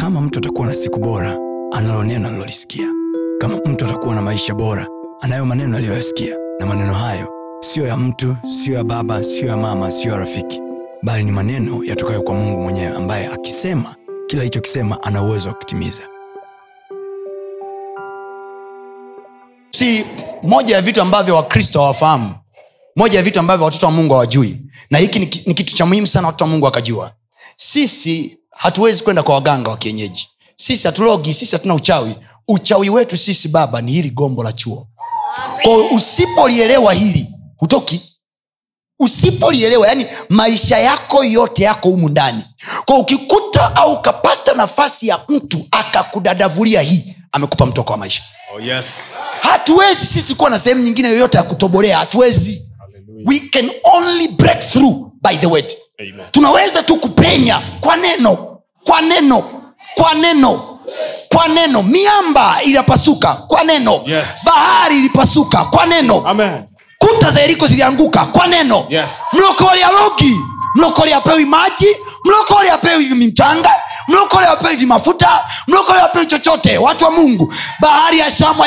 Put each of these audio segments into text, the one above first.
kama mtu atakuwa na siku bora analo neno alilolisikia kama mtu atakuwa na maisha bora anayo maneno aliyoyasikia. Na maneno hayo siyo ya mtu siyo ya baba siyo ya mama siyo ya rafiki. Bali ni maneno yatokayo kwa mungu mwenyewe ambaye akisema kila alichokisema ana uwezo wa kutimiza. Si moja ya vitu ambavyo wakristo hawafahamu. Moja ya vitu ambavyo watoto wa mungu hawajui. Na hiki ni kitu cha muhimu sana watoto wa mungu wakajua. Sisi hatuwezi kwenda kwa waganga wa kienyeji. Sisi hatulogi sisi hatuna uchawi. Uchawi wetu sisi baba ni hili gombo la chuo. Kwao usipolielewa hili hutoki. Usipolielewa yani maisha yako yote yako humu ndani. Kwa ukikuta au ukapata nafasi ya mtu akakudadavulia hii amekupa mtoko wa maisha. Oh, yes. hatuwezi sisi kuwa na sehemu nyingine yoyote ya kutobolea hatuwezi. Hallelujah. we can only break through by the word. Amen. tunaweza tu kupenya kwa neno kwa neno. Kwa neno. Kwa neno. Miamba ilipasuka. Kwa neno. Yes. bahari ilipasuka. Kwa neno. Amen. kuta za yeriko zilianguka. Kwa neno. Yes. alogi mlokole apewi maji mlokole apewi mchanga mlokole apewi vimafuta mlokole apewi chochote. Watu wa mungu bahari ya shamu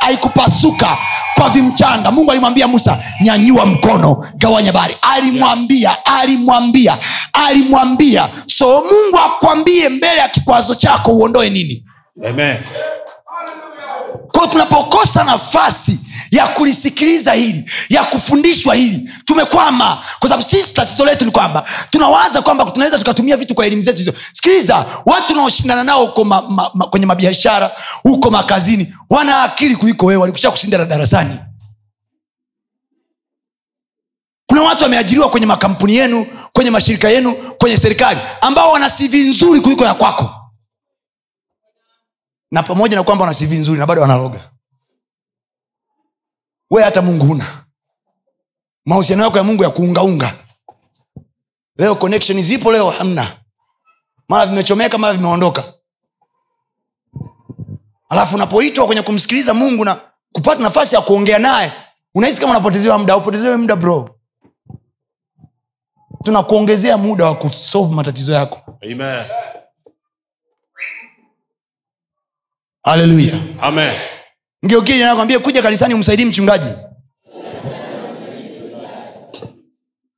haikupasuka kwa vimchanga. Mungu alimwambia musa nyanyua mkono gawanya bahari. Alimwambia alimwambia alimwambia. So mungu akwambie mbele ya kikwazo chako uondoe nini? Amen. kwa tunapokosa nafasi ya kulisikiliza hili ya kufundishwa hili. Tumekwama. Kwa sababu sisi tatizo letu ni kwamba tunawaza kwamba tunaweza tukatumia vitu kwa elimu zetu hizo. Sikiliza watu unaoshindana nao huko ma, ma, ma, kwenye mabiashara huko makazini wana akili kuliko wewe. Walikusha kushinda darasani. Kuna watu wameajiriwa kwenye makampuni yenu kwenye mashirika yenu kwenye serikali ambao wana cv nzuri kuliko ya kwako. Na pamoja na kwamba wana cv nzuri na bado wanaloga we hata mungu huna. Mahusiano yako ya mungu ya kuungaunga. Leo connection zipo leo hamna. Mara vimechomeka mara vimeondoka. Alafu unapoitwa kwenye kumsikiliza mungu na kupata nafasi ya kuongea naye unahisi kama unapotezewa muda aupotezewe muda bro. Tunakuongezea muda wa kusolve matatizo yako. Amen. haleluya Amen. Mgeukili nakwambia kuja kanisani umsaidii mchungaji.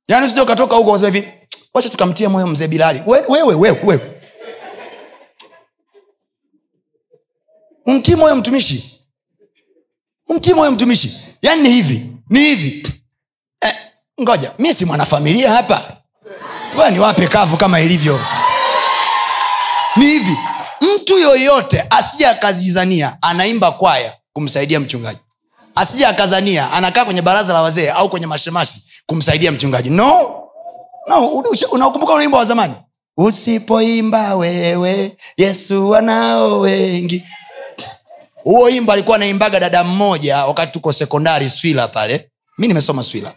Yaani usije ukatoka huko useme hivi wacha tukamtia moyo mzee bilali. We- wewe wewe umtii moyo mtumishi. Umtii moyo mtumishi. Yaani ni hivi ni hivi. Eh, ngoja mi si mwanafamilia hapa. Ngoja niwape kavu kama ilivyo. Ni hivi mtu yoyote asije akazizania anaimba kwaya kumsaidia mchungaji. Asije akazania anakaa kwenye baraza la wazee au kwenye mashemasi kumsaidia mchungaji. No. No unaokumbuka ule wa zamani? Usipoimba wewe yesu wanao wengi. Huo imbo alikuwa anaimbaga dada mmoja wakati tuko sekondari swila pale. Mi nimesoma swila.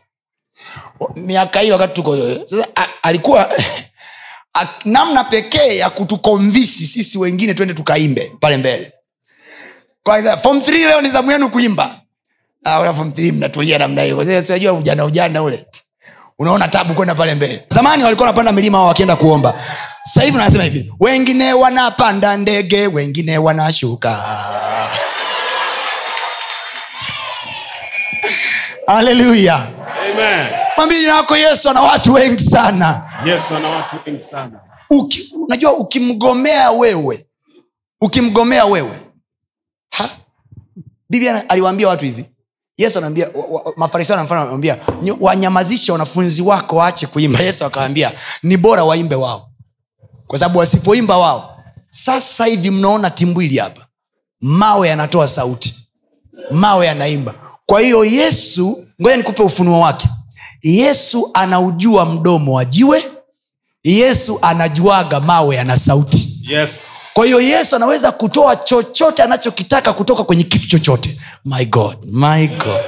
Miaka hiyo wakati tuko sasa alikuwa namna pekee ya kutukomvisi sisi wengine twende tukaimbe pale mbele Kwa form 3 leo ni zamu yenu kuimba. Ah, form 3 mnatulia namna hiyo. Sasa, ujana ujana ule. Unaona tabu kwenda pale mbele. Zamani walikuwa wanapanda milima ao wakienda kuomba. Sahivi hivi wanasema hivi wengine wanapanda ndege wengine wanashuka. Haleluya Amen. mwambie jina wako yesu ana watu wengi sana. Yesu ana watu wengi sana. Uki, unajua ukimgomea wewe ukimgomea wewe? Biblia aliwaambia watu hivi. Yesu anaambia mafarisayo na mfano wanyamazishe wanafunzi wako waache kuimba. Yesu akawambia ni bora waimbe wao. Kwa sababu wasipoimba wao sasa hivi mnaona timbwili hapa. Mawe yanatoa sauti. Mawe yanaimba. Kwa hiyo yesu ngoja nikupe ufunuo wake. Yesu anaujua mdomo wa jiwe. Yesu anajuaga mawe yana sauti. Yes. Kwa hiyo yesu anaweza kutoa chochote anachokitaka kutoka kwenye kitu chochote. My god my god.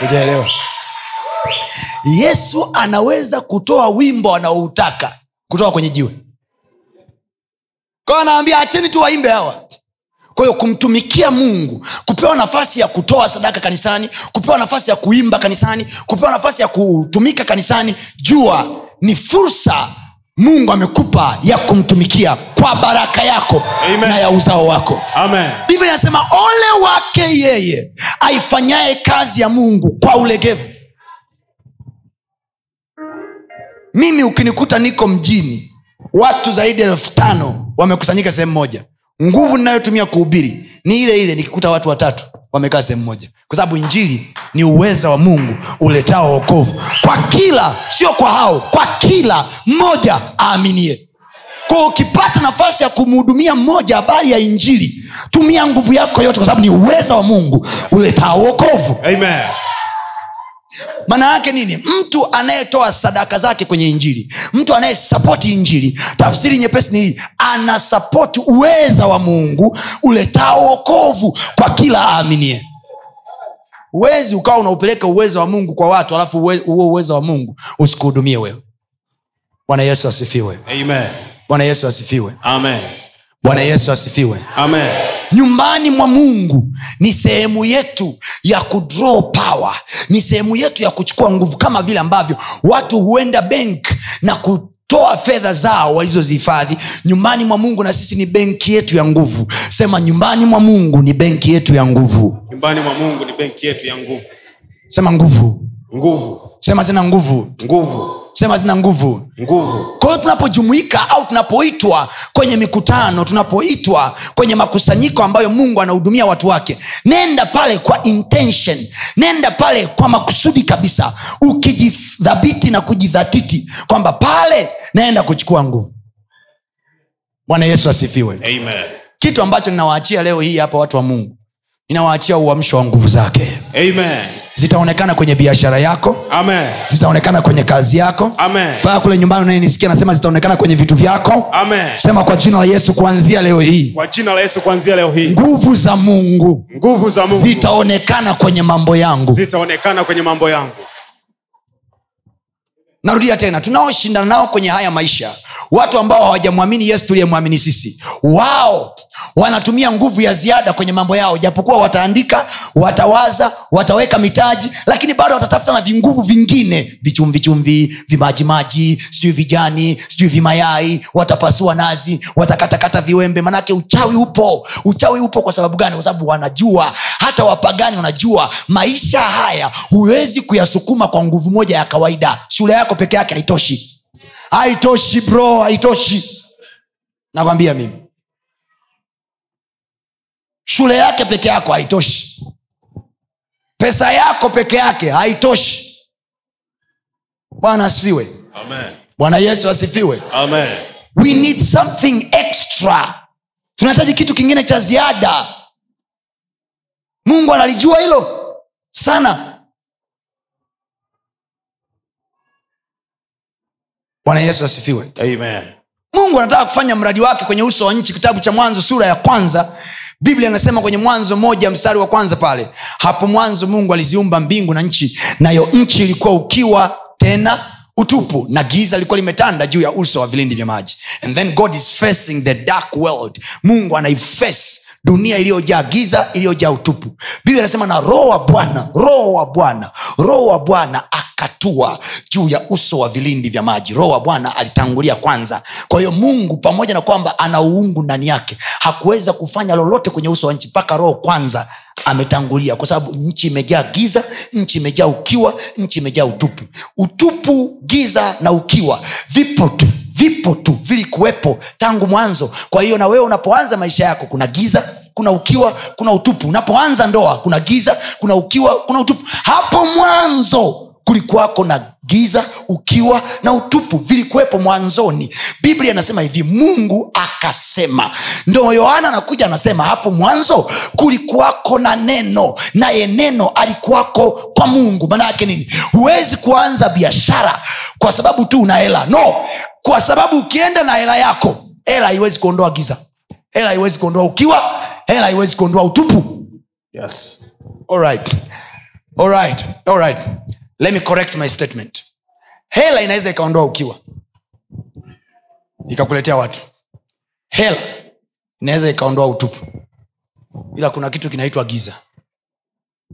Ujaelewa yesu anaweza kutoa wimbo anaoutaka kutoka kwenye jiwe. Kwao anaambia acheni tu waimbe hawa. Kwa hiyo kumtumikia mungu kupewa nafasi ya kutoa sadaka kanisani kupewa nafasi ya kuimba kanisani kupewa nafasi ya kutumika kanisani jua ni fursa mungu amekupa ya kumtumikia kwa baraka yako Amen. na ya uzao wako. Biblia inasema ole wake yeye aifanyaye kazi ya mungu kwa ulegevu. Mimi ukinikuta niko mjini watu zaidi ya elfu tano wamekusanyika sehemu moja. Nguvu ninayotumia kuhubiri ni ile ile nikikuta watu watatu wamekaa sehemu moja. Kwa sababu injili ni uweza wa mungu uletao okovu kwa kila sio kwa hao kwa kila mmoja aaminie. Kwa ukipata nafasi ya kumhudumia mmoja habari ya injili tumia nguvu yako yote kwa sababu ni uweza wa mungu uletao okovu Amen. Maana yake nini? Mtu anayetoa sadaka zake kwenye injili mtu anayesapoti injili tafsiri nyepesi ni hii anasapoti uweza wa mungu uletao wokovu kwa kila aaminie. Huwezi ukawa unaupeleka uwezo wa mungu kwa watu alafu uwe- huo uwezo wa mungu usikuhudumie wewe. Bwana yesu asifiwe. Bwana yesu asifiwe. Bwana yesu asifiwe. Amen. Nyumbani mwa mungu ni sehemu yetu ya kudraw power ni sehemu yetu ya kuchukua nguvu kama vile ambavyo watu huenda benk na kutoa fedha zao walizozihifadhi nyumbani mwa mungu na sisi ni benki yetu ya nguvu sema nyumbani mwa mungu ni benki yetu ya nguvu Nyumbani mwa Mungu ni benki yetu ya nguvu. sema nguvu Nguvu. Sema tena nguvu Nguvu. sema tena nguvu Nguvu. kwa hiyo tunapojumuika au tunapoitwa kwenye mikutano tunapoitwa kwenye makusanyiko ambayo mungu anahudumia watu wake nenda pale kwa intention nenda pale kwa makusudi kabisa ukijidhabiti na kujidhatiti kwamba pale naenda kuchukua nguvu bwana yesu asifiwe Amen. kitu ambacho ninawaachia leo hii hapa watu wa mungu ninawaachia uamsho wa nguvu zake Amen. Zitaonekana kwenye biashara yako Amen. zitaonekana kwenye kazi yako Amen. mpaka kule nyumbani unayenisikia nasema zitaonekana kwenye vitu vyako Amen. sema kwa jina la yesu kuanzia leo hii Kwa jina la Yesu kuanzia leo hii. nguvu za mungu Nguvu za Mungu zitaonekana kwenye mambo yangu zitaonekana kwenye mambo yangu. narudia tena tunaoshindana nao kwenye haya maisha watu ambao hawajamwamini yesu tuliyemwamini sisi wao wanatumia nguvu ya ziada kwenye mambo yao. Japokuwa wataandika watawaza wataweka mitaji lakini bado watatafuta na vinguvu vingine. Vichumvichumvi vimajimaji sijui vijani sijui vimayai watapasua nazi watakatakata viwembe. Manake uchawi upo. Uchawi upo kwa sababu gani? Kwa sababu wanajua hata wapagani wanajua maisha haya huwezi kuyasukuma kwa nguvu moja ya kawaida. Shule yako peke yake haitoshi haitoshi bro haitoshi. Nakwambia mimi. Shule yake peke yako haitoshi. Pesa yako peke yake haitoshi. Bwana asifiwe. Bwana yesu asifiwe. Amen. we need something extra. Tunahitaji kitu kingine cha ziada. Mungu analijua hilo sana bwana yesu asifiwe. Amen. mungu anataka kufanya mradi wake kwenye uso wa nchi. Kitabu cha mwanzo sura ya kwanza biblia inasema kwenye mwanzo moja mstari wa kwanza pale hapo mwanzo mungu aliziumba mbingu na nchi nayo nchi ilikuwa ukiwa tena utupu na giza lilikuwa limetanda juu ya uso wa vilindi vya maji. And then god is facing the dark world. Mungu anaiface dunia iliyojaa giza iliyojaa utupu. Biblia inasema na roho wa bwana roho wa bwana roho wa bwana akatua juu ya uso wa vilindi vya maji. Roho wa bwana alitangulia kwanza. Kwa hiyo mungu pamoja na kwamba ana uungu ndani yake hakuweza kufanya lolote kwenye uso wa nchi mpaka roho kwanza ametangulia. Kwa sababu nchi imejaa giza nchi imejaa ukiwa nchi imejaa utupu. Utupu giza na ukiwa vipo tu vipo tu vilikuwepo tangu mwanzo. Kwa hiyo na wewe unapoanza maisha yako kuna giza kuna ukiwa kuna utupu. Unapoanza ndoa kuna giza kuna ukiwa kuna utupu. Hapo mwanzo kulikuwako na giza ukiwa na utupu. Vilikuwepo mwanzoni. Biblia inasema hivi mungu akasema. Ndo yohana anakuja anasema hapo mwanzo kulikuwako na neno naye neno alikuwako kwa mungu. Maana yake nini? Huwezi kuanza biashara kwa sababu tu una hela. No kwa sababu ukienda na hela yako hela haiwezi kuondoa giza. Hela haiwezi kuondoa ukiwa hela haiwezi kuondoa utupu. Yes. all right. All right. All right. let me correct my statement. Hela inaweza ikaondoa ukiwa. Ikakuletea watu. Hela inaweza ikaondoa utupu. Ila kuna kitu kinaitwa giza.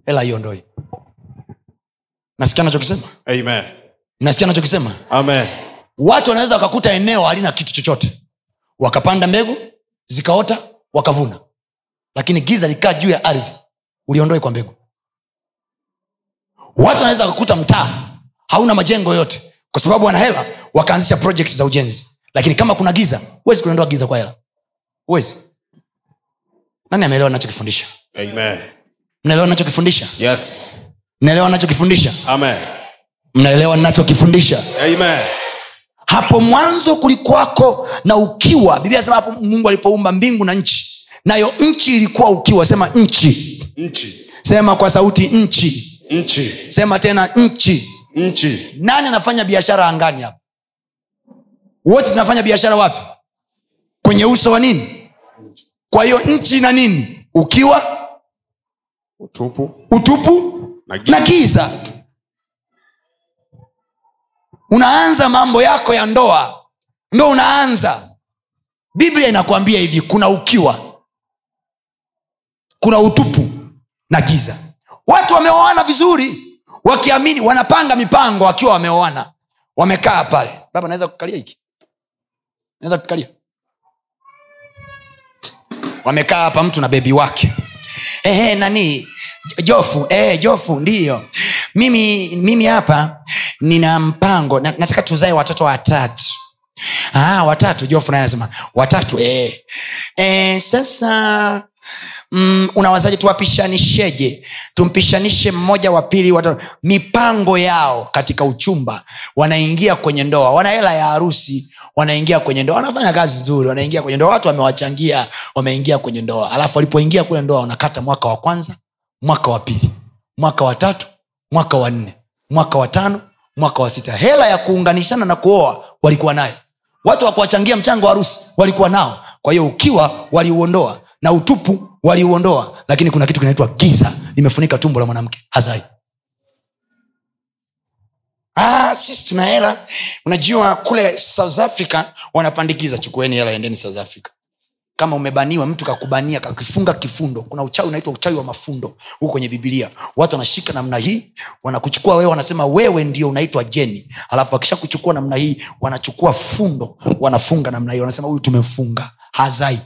Hela iondoi nasikia nachokisema nasikia nachokisema Amen. Watu wanaweza wakakuta eneo halina kitu chochote. Wakapanda mbegu zikaota wakavuna. Lakini giza likaa juu ya ardhi. Uliondoe kwa mbegu. Watu wanaweza wakakuta mtaa hauna majengo yote. Kwa sababu wana hela wakaanzisha project za ujenzi. Lakini kama kuna giza huwezi kuliondoa giza kwa hela. Huwezi. Nani ameelewa nachokifundisha mnaelewa nachokifundisha Yes. mnaelewa nachokifundisha mnaelewa nachokifundisha Amen. Hapo mwanzo kulikuwako na ukiwa. Biblia sema hapo mungu alipoumba mbingu na nchi. Nayo nchi ilikuwa ukiwa. Sema nchi. Nchi. sema kwa sauti nchi. Nchi. sema tena nchi. Nchi. nani anafanya biashara angani hapo? Wote tunafanya biashara wapi? Kwenye uso wa nini? Kwa hiyo nchi na nini? Ukiwa? Utupu. utupu Na giza. na giza unaanza mambo yako ya ndoa. Ndo unaanza. Biblia inakwambia hivi kuna ukiwa kuna utupu na giza. Watu wameoana vizuri wakiamini wanapanga mipango wakiwa wameoana. Wamekaa pale. Baba naweza kukalia hiki? Naweza kukalia? Wamekaa hapa mtu na bebi wake. Ehe nani jofu eh, jofu ndiyo mimi mimi hapa nina mpango na, nataka tuzae watoto watatu. Ah, watatu jofu naye anasema watatu eh. Eh, sasa mm, unawazaji tuwapishanisheje? Tumpishanishe mmoja wa pili watatu mipango yao katika uchumba wanaingia kwenye ndoa. Wana hela ya harusi wanaingia kwenye ndoa. Wanafanya kazi nzuri wanaingia kwenye ndoa. Watu wamewachangia wameingia kwenye ndoa. Alafu walipoingia kule ndoa wanakata mwaka wa kwanza mwaka wa pili mwaka wa tatu mwaka wa nne mwaka wa tano mwaka wa sita. Hela ya kuunganishana na kuoa walikuwa nayo. Watu wakuwachangia mchango wa harusi walikuwa nao. Kwa hiyo ukiwa waliuondoa na utupu waliuondoa lakini kuna kitu kinaitwa giza. Limefunika tumbo la mwanamke. Hazai. Ah, sisi tuna hela. Unajua kule south africa wanapandikiza chukueni hela endeni south africa kama umebaniwa mtu kakubania kakifunga kifundo. Kuna uchawi unaitwa uchawi wa mafundo huko kwenye bibilia watu wanashika namna hii wanakuchukua wewe wanasema wewe ndio unaitwa jeni. Alafu wakisha kuchukua namna hii wanachukua fundo wanafunga namna hii wanasema huyu tumefunga hazai.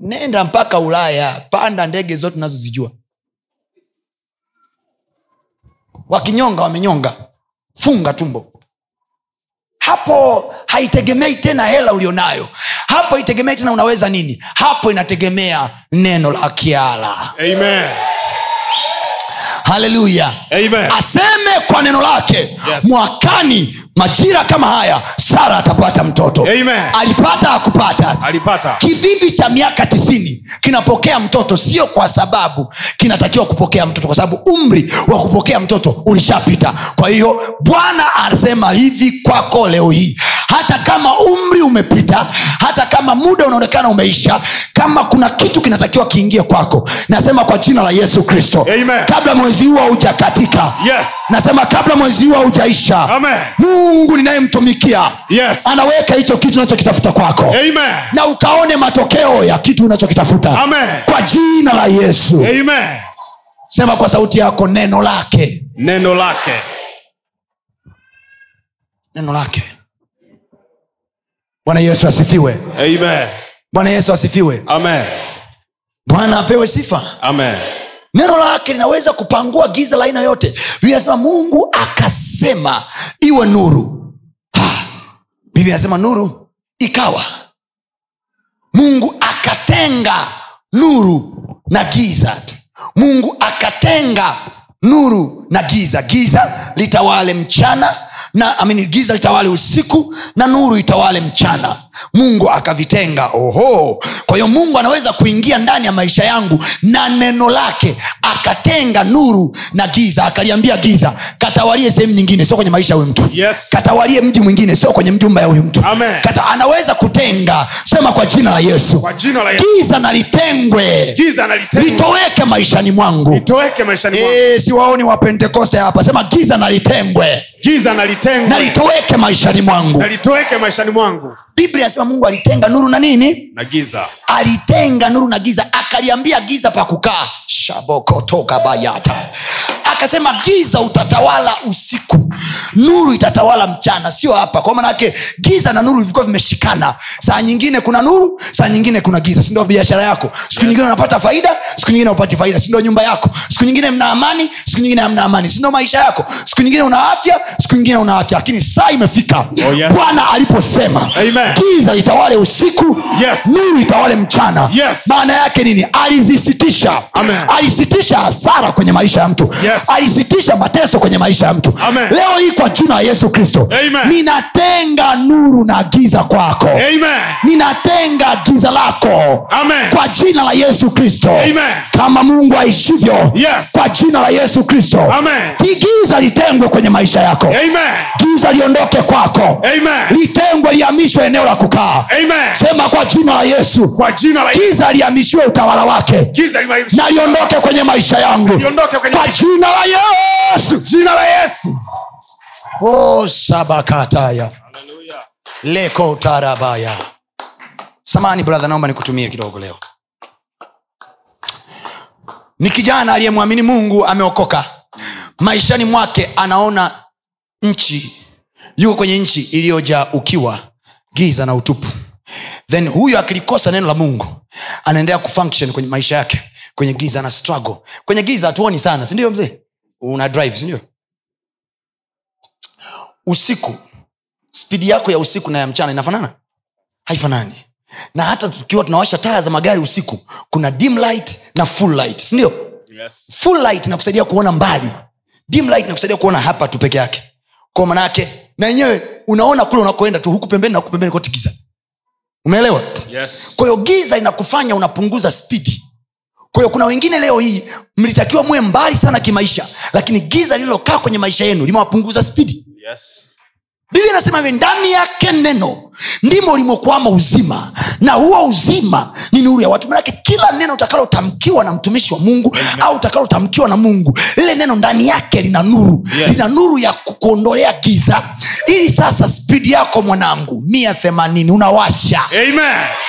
Nenda mpaka ulaya panda ndege zote unazozijua. Wakinyonga wamenyonga. Funga tumbo hapo haitegemei tena hela ulionayo. Hapo haitegemei tena unaweza nini. Hapo inategemea neno la kiala. Amen. Haleluya aseme kwa neno lake. Yes. mwakani majira kama haya sara atapata mtoto. Amen. alipata akupata Alipata. cha miaka tisini kinapokea mtoto sio kwa sababu kinatakiwa kupokea mtoto kwa sababu umri wa kupokea mtoto ulishapita. Kwa hiyo bwana anasema hivi kwako leo hii. Hata kama umri umepita hata kama muda unaonekana umeisha kama kuna kitu kinatakiwa kiingie kwako nasema kwa jina la yesu kristo. Kabla mwezi huu haujakatika Yes. nasema kabla mwezi huu haujaisha mungu ninayemtumikia Yes. anaweka hicho kitu unachokitafuta kwako Amen. na ukaone matokeo ya kitu unachokitafuta Amen. kwa jina la yesu Amen. sema kwa sauti yako neno lake Neno lake. neno lake bwana yesu asifiwe bwana yesu asifiwe Amen. bwana apewe sifa Amen. Neno lake linaweza kupangua giza la aina yote. Vinasema mungu akasema iwe nuru. Ha. biblia inasema nuru ikawa. Mungu akatenga nuru na giza. Mungu akatenga nuru na giza. Giza litawale mchana na amini giza litawale usiku na nuru itawale mchana mungu akavitenga oho kwa hiyo mungu anaweza kuingia ndani ya maisha yangu na neno lake akatenga nuru na giza akaliambia giza katawalie sehemu nyingine sio kwenye maisha ya huyu mtu Yes. katawalie mji mwingine sio kwenye mjumba ya huyu mtu Amen. Kata, anaweza kutenga sema kwa jina la yesu Kwa jina la Yesu. giza na litengwe Giza na litengwe. litoweke maishani mwangu Litoweke maishani mwangu. e, siwaoni wapentekoste hapa sema giza na litengwe Giza na nalitoweke litoweke maishani mwangu nalitoweke maishani mwangu. Biblia inasema mungu alitenga nuru na nini? Na giza. Alitenga nuru na giza. Akaliambia giza pa kukaa. Shabokotoka bayata akasema giza utatawala usiku. Nuru itatawala mchana. Sio hapa. Kwa manake giza na nuru vilikuwa vimeshikana. Saa nyingine kuna nuru saa nyingine kuna giza. Sindo biashara yako? Siku nyingine unapata faida siku nyingine upati faida. Sindo nyumba yako? Siku nyingine mna amani siku nyingine hamna amani. Sindo maisha yako? Siku nyingine una afya siku nyingine una afya. Lakini saa imefika. Oh, yes. bwana aliposema Amen. Giza litawale usiku Yes. nuru itawale mchana Yes. maana yake nini alizisitisha Amen. alisitisha hasara kwenye maisha ya mtu Yes. alisitisha mateso kwenye maisha ya mtu Amen. leo hii kwa jina la yesu kristo ninatenga nuru na giza kwako Amen. ninatenga giza lako Amen. kwa jina la yesu kristo kama mungu aishivyo Yes. kwa jina la yesu kristo Amen. Giza litengwe kwenye maisha yako Amen. giza liondoke kwako Amen. litengwe lihamishwe eneo la kukaa. Amen. sema kwa jina la yesu. Kwa jina la giza lihamishiwe utawala wake. Na liondoke kwenye maisha yangu. Kwenye kwa jina la yesu. Jina la yesu. Oh, sabakataya. Leko tarabaya samani brother naomba nikutumie kidogo leo. Ni kijana aliyemwamini mungu ameokoka. Maishani mwake anaona nchi yuko kwenye nchi iliyojaa ukiwa giza na utupu. Then huyo akilikosa neno la mungu anaendelea kufunction kwenye maisha yake kwenye giza na struggle. Kwenye giza hatuoni sana sindio mzee? Una drive sindio usiku spidi yako ya usiku na ya mchana inafanana? Haifanani. Na hata tukiwa tunawasha taa za magari usiku kuna dim light na full light sindio yes. full light inakusaidia kuona mbali. Dim light inakusaidia kuona hapa tu peke yake. Kwa manake na yenyewe unaona kule unakoenda tu huku pembeni na huku pembeni kote giza umeelewa Yes. kwahiyo giza inakufanya unapunguza spidi kwahiyo kuna wengine leo hii mlitakiwa muwe mbali sana kimaisha lakini giza lililokaa kwenye maisha yenu limewapunguza spidi Yes. Biblia inasema hivi ndani yake neno ndimo ulimokwama uzima na huo uzima ni nuru ya watu manake kila neno utakalotamkiwa na mtumishi wa mungu au utakalotamkiwa na mungu lile neno ndani yake lina nuru Yes. lina nuru ya kuondolea giza ili sasa spidi yako mwanangu mia themanini unawasha Amen.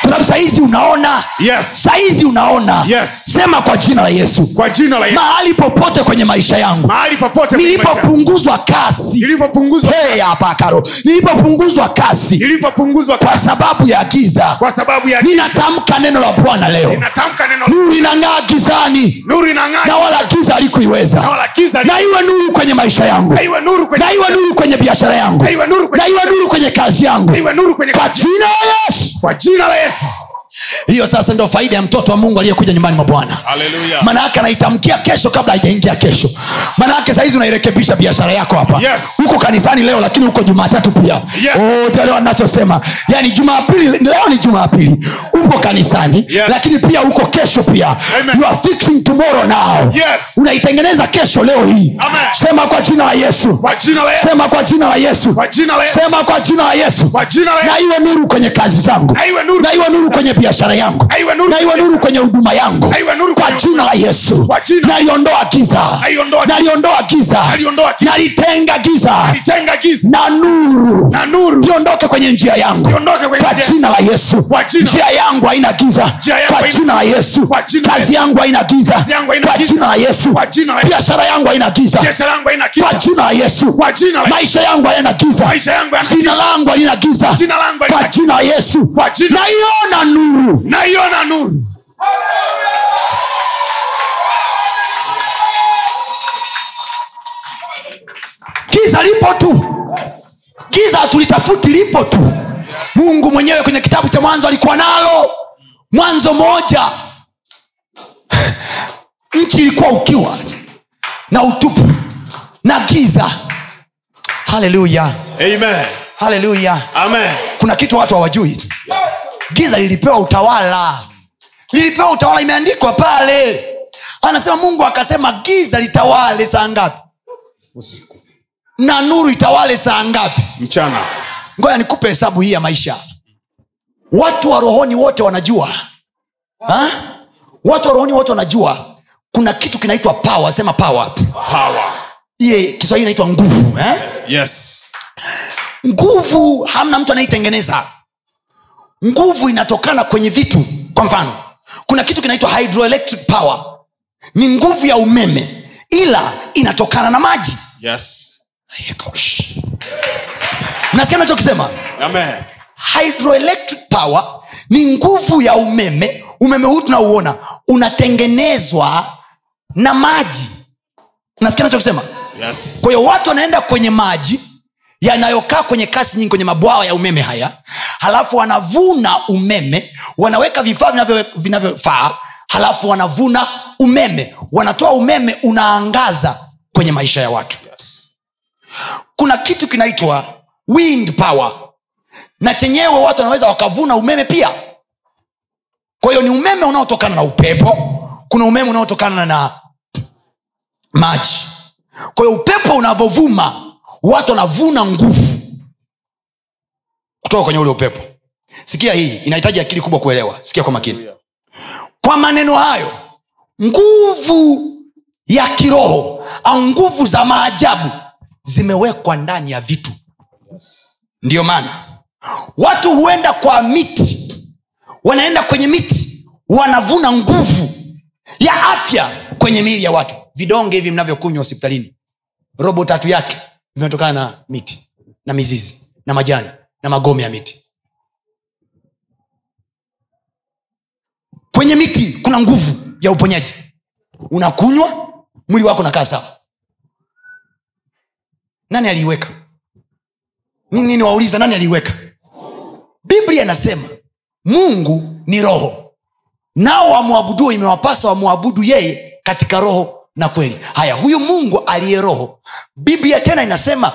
kwa sababu sahizi unaona Yes. sahizi unaona Yes. sema kwa jina la yesu kwa jina la Yesu. mahali popote kwenye maisha yangu mahali popote kwenye maisha yangu. nilipopunguzwa kasi nilipopunguzwa Hey, hapa karo nilipopunguzwa kasi nilipopunguzwa kwa sababu ya giza kwa sababu ya ninatamka neno la bwana leo. Nuru inang'aa gizani. Nuru inang'aa na wala giza alikuiweza na iwe nuru kwenye maisha yangu. Na iwe nuru kwenye biashara yangu. Na iwe nuru kwenye kazi yangu. Jina la yesu. Kwa jina la Yesu hiyo sasa ndio faida ya mtoto wa mungu aliyekuja nyumbani mwa bwana. Manaake anaitamkia kesho kabla haijaingia kesho. Manaake sahizi unairekebisha biashara yako hapa. Yes. huko kanisani leo lakini huko jumatatu pia. Yes. Oh, nachosema yani jumapili leo ni jumapili. Uko kanisani Yes. lakini pia uko kesho pia. Amen. you are fixing tomorrow now. Yes. unaitengeneza kesho leo hii. Amen. sema kwa jina la yesu. Kwa jina la sema kwa jina la yesu. Kwa jina la sema kwa jina la yesu. Kwa jina la na iwe nuru kwenye kazi zangu. Na iwe nuru na iwe nuru kwenye biashara yangu Na iwe nuru kwenye- huduma yangu. Kwa jina la yesu. Naliondoa giza. Naliondoa giza. Nalitenga giza. Na nuru. Viondoke kwenye njia yangu. Kwa jina la yesu. Njia yangu haina giza. Kwa jina la yesu. Kazi yangu haina giza. Kwa jina la yesu. Biashara yangu haina giza. Biashara kwa jina la yesu. Maisha yangu hayana giza. Jina langu halina giza. Kwa jina la yesu. Naiona nuru naiona nuru. Giza lipo tu. Giza hatulitafuti lipo tu. Mungu mwenyewe kwenye kitabu cha mwanzo alikuwa nalo. Mwanzo moja nchi ilikuwa ukiwa na utupu na giza. Haleluya amen. Haleluya kuna kitu watu hawajui giza lilipewa utawala. Lilipewa utawala imeandikwa pale. Anasema mungu akasema giza litawale saa ngapi? Usiku. Na nuru itawale saa ngapi? Mchana. Ngoja nikupe hesabu hii ya maisha. Watu wa rohoni wote wanajua. Ha? watu wa rohoni wote wanajua. Kuna kitu kinaitwa power. Sema power. Power. Iye kiswahili inaitwa nguvu eh? yes. Nguvu hamna mtu anaitengeneza nguvu inatokana kwenye vitu. Kwa mfano kuna kitu kinaitwa hydroelectric power. Ni nguvu ya umeme ila inatokana na maji. Yes. nasikia nachokisema? Hydroelectric power ni nguvu ya umeme. Umeme huu tunauona unatengenezwa na maji. Nasikia nachokisema? Yes. kwa hiyo watu wanaenda kwenye maji yanayokaa kwenye kasi nyingi kwenye mabwawa ya umeme haya halafu wanavuna umeme wanaweka vifaa vinavyo- vinavyofaa halafu wanavuna umeme. Wanatoa umeme unaangaza kwenye maisha ya watu. Yes. kuna kitu kinaitwa wind power na chenyewe watu wanaweza wakavuna umeme pia. Kwa hiyo ni umeme unaotokana na upepo kuna umeme unaotokana na maji. Kwa hiyo upepo unavyovuma watu wanavuna nguvu kutoka kwenye ule upepo. Sikia hii inahitaji akili kubwa kuelewa. Sikia kwa makini. Kwa maneno hayo nguvu ya kiroho au nguvu za maajabu zimewekwa ndani ya vitu. Yes. ndiyo maana watu huenda kwa miti wanaenda kwenye miti wanavuna nguvu ya afya kwenye miili ya watu. Vidonge hivi mnavyokunywa hospitalini robo tatu yake vimetokana na miti na mizizi na majani na magome ya miti. Kwenye miti kuna nguvu ya uponyaji. Unakunywa mwili wako nakaa sawa. Nani aliiweka? Nini niwauliza nani aliiweka? Biblia inasema mungu ni roho. Nao wamwabuduo imewapasa wamwabudu yeye katika roho na kweli haya huyu mungu aliye roho biblia tena inasema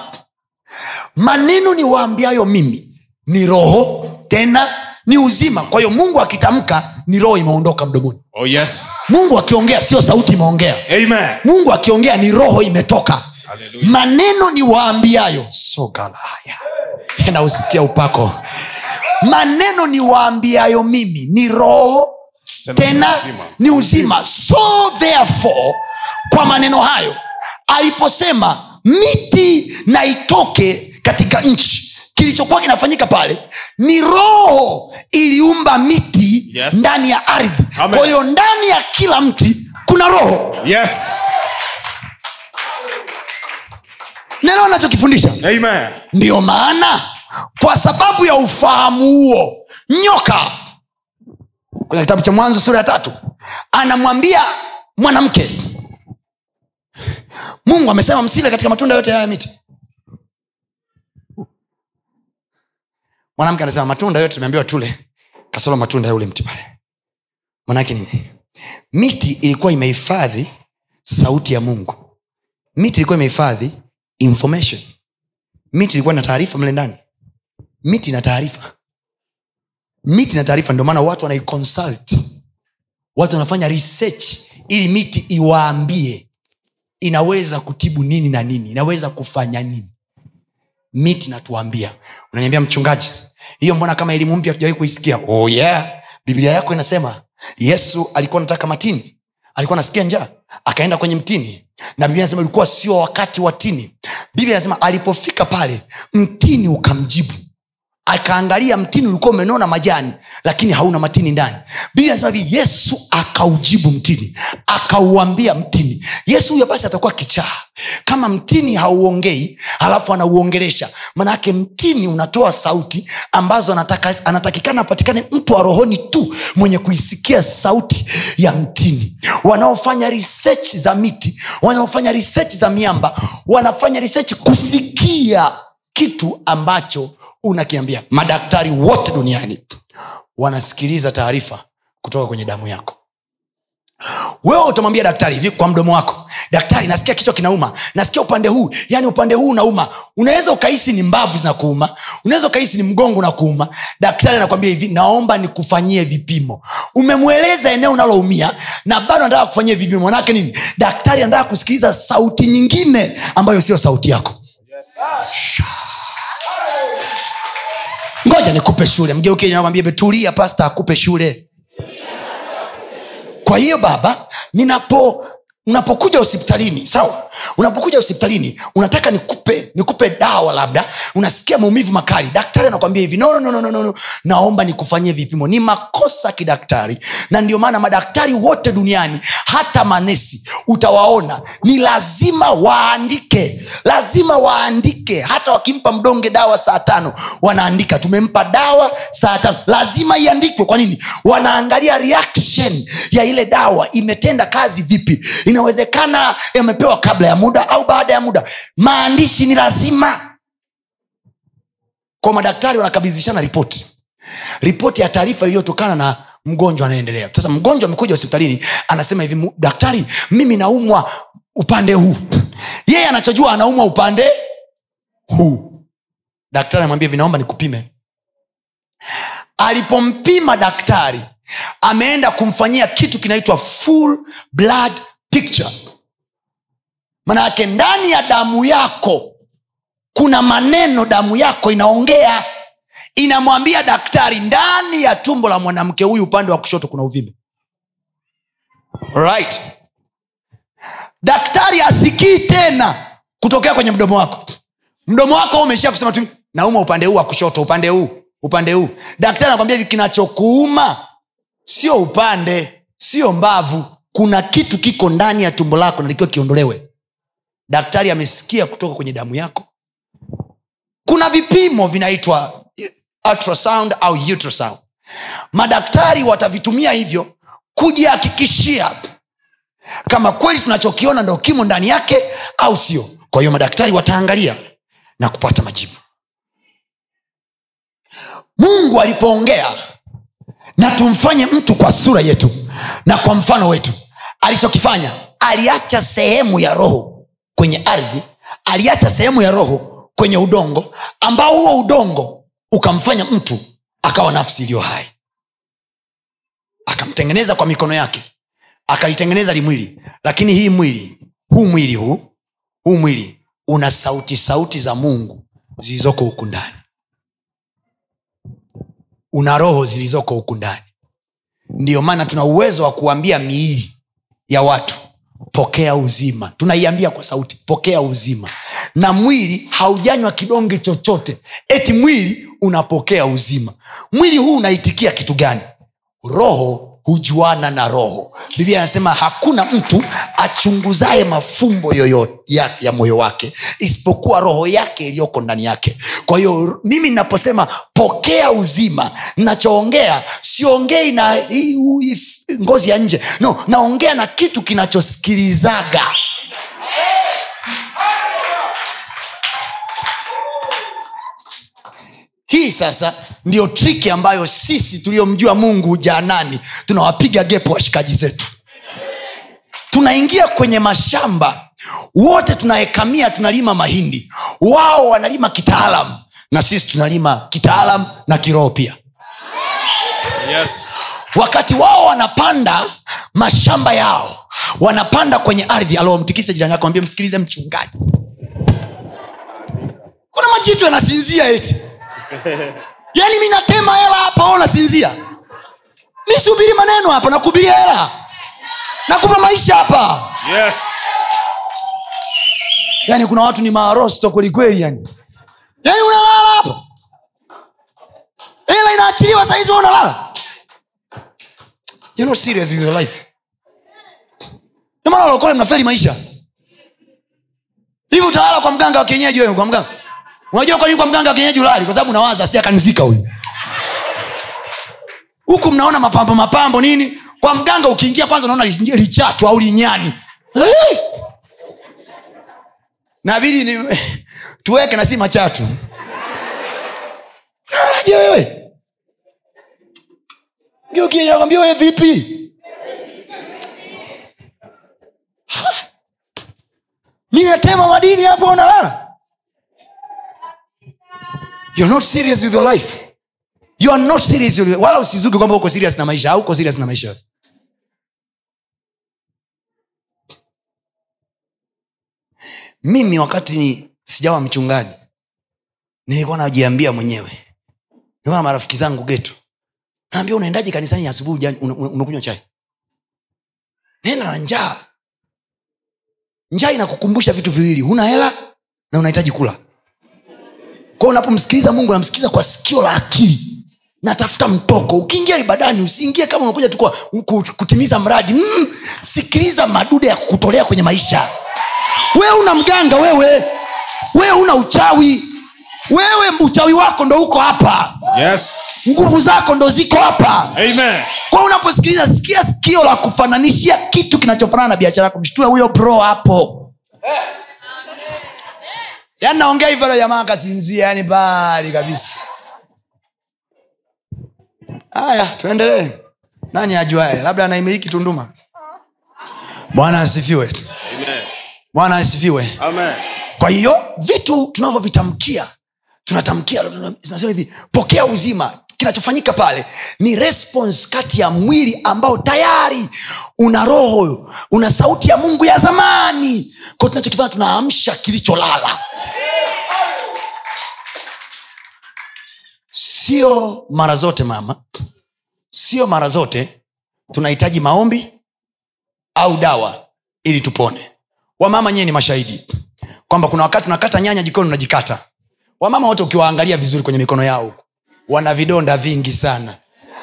maneno ni waambiayo mimi ni roho tena ni uzima. Kwa hiyo mungu akitamka ni roho imeondoka mdomoni. Oh yes. mungu akiongea sio sauti imeongea. Amen. mungu akiongea ni roho imetoka. Hallelujah. maneno ni waambiayo sogalaya nausikia upako. Maneno ni waambiayo mimi ni roho Tena tena ni uzima. So therefore kwa maneno hayo aliposema miti na itoke katika nchi. Kilichokuwa kinafanyika pale ni roho iliumba miti Yes. ndani ya ardhi. Kwa hiyo ndani ya kila mti kuna roho. Yes. neno anachokifundisha? Ndiyo maana kwa sababu ya ufahamu huo nyoka kwenye kitabu cha mwanzo sura ya tatu anamwambia mwanamke mungu amesema msile katika matunda yote haya miti. Mwanamke anasema matunda yote tumeambiwa tule. Kasolo matunda ya ule mti pale. Manake nini? Miti ilikuwa imehifadhi sauti ya mungu. Miti ilikuwa imehifadhi information. Miti ilikuwa na taarifa mle ndani. Miti na taarifa. Miti na taarifa ndio maana watu wanaiconsult. Watu wanafanya research ili miti iwaambie inaweza kutibu nini na nini? Inaweza kufanya nini? Miti natuambia. Unaniambia mchungaji hiyo mbona kama elimu mpya tujawai kuisikia? Oh yeah. Biblia yako inasema yesu alikuwa anataka matini. Alikuwa anasikia njaa akaenda kwenye mtini. Na biblia inasema ilikuwa sio wakati wa tini. Biblia inasema alipofika pale mtini ukamjibu akaangalia mtini ulikuwa umenona majani lakini hauna matini ndani. Biblia nasema hivi yesu akaujibu mtini akauambia mtini. Yesu huyo basi atakuwa kichaa. Kama mtini hauongei halafu anauongelesha manake mtini unatoa sauti ambazo anataka, anatakikana apatikane mtu wa rohoni tu mwenye kuisikia sauti ya mtini. Wanaofanya research za miti wanaofanya research za miamba wanafanya research kusikia kitu ambacho unakiambia madaktari wote duniani wanasikiliza taarifa kutoka kwenye damu yako. Wewe utamwambia daktari hivi kwa mdomo wako daktari nasikia kichwa kinauma nasikia upande huu yani upande huu unauma. Unaweza ukahisi ni mbavu zinakuuma unaweza ukahisi ni mgongo unakuuma. Daktari anakwambia hivi naomba nikufanyie vipimo. Umemweleza eneo unaloumia na bado anataka kufanyia vipimo. Manake nini? Daktari anataka kusikiliza sauti nyingine ambayo sio sauti yako ngoja nikupe shule. Mgeukenawambia tulia pasta akupe shule. Kwa hiyo baba ninapo unapokuja hospitalini sawa? Unapokuja hospitalini unataka nikupe nikupe dawa labda unasikia maumivu makali daktari anakwambia hivi no, no, no, no, no, no. naomba nikufanyie vipimo. Ni makosa kidaktari. Na ndio maana madaktari wote duniani hata manesi utawaona ni lazima waandike lazima waandike. Hata wakimpa mdonge dawa saa tano wanaandika tumempa dawa saa tano. Lazima iandikwe. Kwa nini? Wanaangalia reaction ya ile dawa imetenda kazi vipi inawezekana yamepewa kabla ya muda au baada ya muda. Maandishi ni lazima. Kwa madaktari wanakabidhishana ripoti. Ripoti ya taarifa iliyotokana na mgonjwa anaendelea. Sasa mgonjwa amekuja hospitalini anasema hivi daktari mimi naumwa upande huu. Yeye anachojua anaumwa upande huu. Daktari anamwambia hivi naomba nikupime. Alipompima daktari ameenda kumfanyia kitu kinaitwa full blood picture. Manayake ndani ya damu yako kuna maneno damu yako inaongea. Inamwambia daktari ndani ya tumbo la mwanamke huyu upande wa kushoto kuna uvimbe. Right. Daktari asikii tena kutokea kwenye mdomo wako. Mdomo wako umeishia kusema tu nauma upande huu wa kushoto upande huu upande huu. Daktari anakwambia hivi kinachokuuma sio upande sio mbavu kuna kitu kiko ndani ya tumbo lako nalikiwa kiondolewe. Daktari amesikia kutoka kwenye damu yako. Kuna vipimo vinaitwa ultrasound au ultrasound. Madaktari watavitumia hivyo kujihakikishia kama kweli tunachokiona ndo kimo ndani yake au sio. Kwa hiyo madaktari wataangalia na kupata majibu. Mungu alipoongea na tumfanye mtu kwa sura yetu na kwa mfano wetu alichokifanya. Aliacha sehemu ya roho kwenye ardhi aliacha sehemu ya roho kwenye udongo ambao huo udongo ukamfanya mtu akawa nafsi iliyo hai. Akamtengeneza kwa mikono yake akalitengeneza limwili lakini hii mwili huu mwili huu huu mwili una sauti sauti za mungu zilizoko huku ndani. Una roho zilizoko huku ndani. Ndiyo maana tuna uwezo wa kuambia miili ya watu. Pokea uzima. Tunaiambia kwa sauti pokea uzima. Na mwili haujanywa kidonge chochote. Eti mwili unapokea uzima. Mwili huu unaitikia kitu gani? Roho hujuana na roho. Biblia anasema hakuna mtu achunguzaye mafumbo yoyote ya, ya moyo wake isipokuwa roho yake iliyoko ndani yake. Kwa hiyo mimi naposema pokea uzima nachoongea siongei na ngozi ya nje. No naongea na kitu kinachosikilizaga. Hii sasa ndiyo triki ambayo sisi tuliyomjua mungu janani tunawapiga gepo washikaji zetu. Tunaingia kwenye mashamba wote tunaekamia tunalima mahindi. Wao wanalima kitaalam na sisi tunalima kitaalam na kiroho pia. Yes. Wakati wao wanapanda mashamba yao wanapanda kwenye ardhi. Aliomtikisa jirani yako ambia msikilize mchungaji. Kuna majitu yanasinzia eti. Yaani mi natema hela hapa o nasinzia mi maneno hapa nakubiria hela. Nakupa maisha hapa. Yes. yaani kuna watu ni maarosto kwelikweli yani yaani unalala hapa hela inaachiliwa sahizi unalala You're maisha. Hivi utalala kwa mganga wa kienyeji wewe kwa mganga? Unajua kwa nini kwa mganga wa kienyeji ulali? Kwa sababu unawaza sijakanizika huyu. Huku mnaona mapambo mapambo nini? Kwa mganga ukiingia kwanza unaona lichatu au linyani. Nabidi tuweke na si machatu nalaje wewe geukiakwambia we vipi? Ha! madini hapo unalala? You're not serious with your life. You are not serious with wala usizuki kwamba uko serious na maisha hauko serious na maisha. Mimi wakati ni sijawa mchungaji nilikuwa najiambia mwenyewe. Nilikuwa na marafiki zangu getu naambia unaendaje kanisani asubuhi unakunywa chai? Nenda na njaa. Njaa inakukumbusha vitu viwili. Huna hela na unahitaji kula. Kwao unapomsikiliza mungu namsikiliza kwa sikio la akili. Natafuta mtoko. Ukiingia ibadani usiingie kama unakuja tu kutimiza mradi. Mm, sikiliza madude ya kukutolea kwenye maisha. Wewe una mganga wewe. Wewe una uchawi wewe uchawi wako ndo uko hapa. Yes. nguvu zako ndo ziko hapa. Amen. kwa unaposikiliza sikia sikio la kufananishia kitu kinachofanana na biashara yako. Mshtue huyo bro hapo. Yaani naongea hivyo jamaa akasinzia yani bali kabisa. Haya tuendelee. Nani ajuae labda anaimiliki tunduma. Bwana asifiwe. Bwana asifiwe. Amen. kwa hiyo vitu tunavyovitamkia tunatamkia zinasema hivi pokea uzima. Kinachofanyika pale ni response kati ya mwili ambao tayari una roho una sauti ya mungu ya zamani. Ko tunachokifanya tunaamsha kilicholala. Sio mara zote mama. Sio mara zote tunahitaji maombi au dawa ili tupone. Wamama nyewe ni mashahidi kwamba kuna wakati unakata nyanya jikoni unajikata wamama wote ukiwaangalia vizuri kwenye mikono yao huku, wana vidonda vingi sana.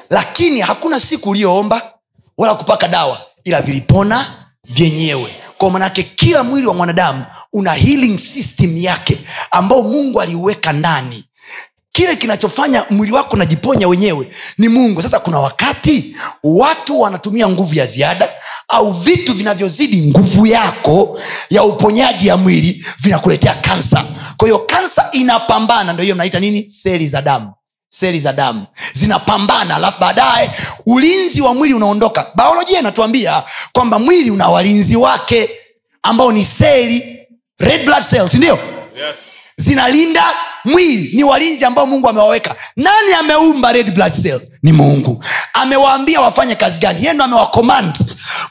Lakini hakuna siku uliyoomba wala kupaka dawa ila vilipona vyenyewe. Kwa manake kila mwili wa mwanadamu una healing system yake ambao mungu aliuweka ndani kile kinachofanya mwili wako unajiponya wenyewe ni mungu. Sasa kuna wakati watu wanatumia nguvu ya ziada au vitu vinavyozidi nguvu yako ya uponyaji ya mwili vinakuletea kansa kwa hiyo kansa inapambana ndo hiyo mnaita nini? Seli za damu. Seli za damu. Zinapambana alafu baadaye ulinzi wa mwili unaondoka. Biolojia inatuambia kwamba mwili una walinzi wake ambao ni seli red blood cells ndio Zinalinda mwili. Ni walinzi ambao mungu amewaweka. Nani ameumba red blood cell? Ni mungu. Amewaambia wafanye kazi gani? Yeye ndo amewacommand.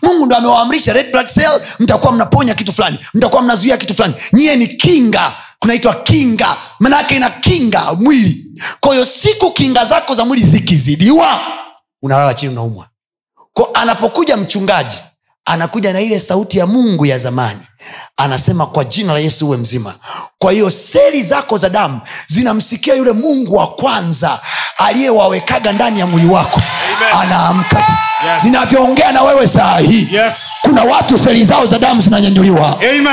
Mungu ndo amewaamrisha red blood cell mtakuwa mnaponya kitu fulani. Mtakuwa mnazuia kitu fulani. Nyiye ni kinga. Kunaitwa kinga. Manake ina kinga mwili. Kwa hiyo siku kinga zako za mwili zikizidiwa unalala chini unaumwa. Ko anapokuja mchungaji anakuja na ile sauti ya mungu ya zamani anasema kwa jina la yesu uwe mzima kwa hiyo seli zako za damu zinamsikia yule mungu wa kwanza aliyewawekaga ndani ya mwili wako anaamka Yes. ninavyoongea na wewe saa hii Yes. kuna watu seli zao za damu zinanyanyuliwa Amen.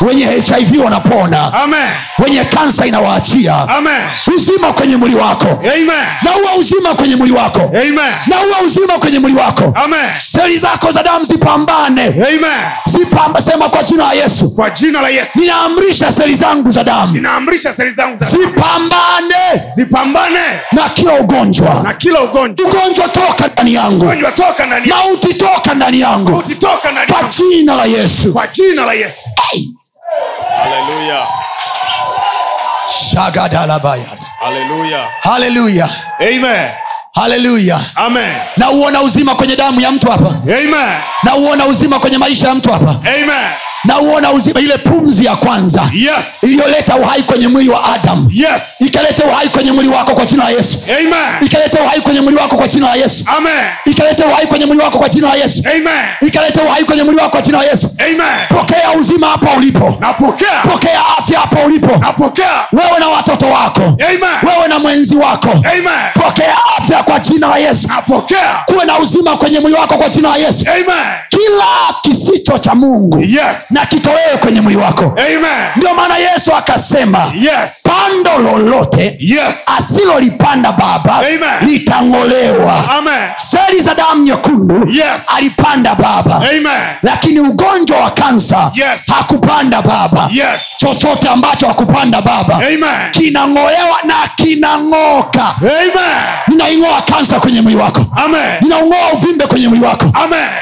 Wenye hiv wanapona Amen. wenye kansa inawaachia Amen. uzima kwenye mwili wako Amen. na uwa uzima kwenye mwili wako Amen. na uwa uzima kwenye mwili wako Amen. seli zako za damu zipambane Amen. zipamba sema kwa jina la yesu Kwa jina la Yesu. ninaamrisha seli zangu za damu zipambane zipambane na kila ugonjwa na kila ugonjwa. ugonjwa toka ndani yangu toka ndani yangu. mauti toka ndani yangu kwa jina la yesu Kwa jina la Yesu. Ai! Hallelujah. shagadalabaya Hallelujah. haleluya Amen. haleluya Amen. uzima kwenye damu ya mtu hapa nauona uzima kwenye maisha ya mtu hapa Amen. Na uona uzima ile pumzi ya kwanza Yes. iliyoleta uhai kwenye mwili wa adamu Yes. ikaleta uhai kwenye mwili wako kwa jina la yesu ikaleta uhai kwenye mwili wako kwa jina la yesu ikaleta uhai kwenye mwili wako kwa jina la yesu ikaleta uhai kwenye mwili wako kwa jina la yesu Amen. pokea uzima hapa ulipo Napokea. pokea afya hapa ulipo Napokea. wewe na watoto wako Amen. wewe na mwenzi wako Amen. pokea afya kwa jina la yesu Napokea. kuwe na uzima kwenye mwili wako kwa jina la yesu Amen. Kila kisicho cha mungu Yes. na kitolewe kwenye mwili wako Amen. ndio maana yesu akasema Yes. pando lolote Yes. asilolipanda baba Amen. litang'olewa Amen. seli za damu nyekundu Yes. alipanda baba Amen. lakini ugonjwa wa kansa Yes. hakupanda baba Yes. chochote ambacho hakupanda baba Amen. kinang'olewa na kinang'oka ninaing'oa kansa kwenye mwili wako ninaung'oa uvimbe kwenye mwili wako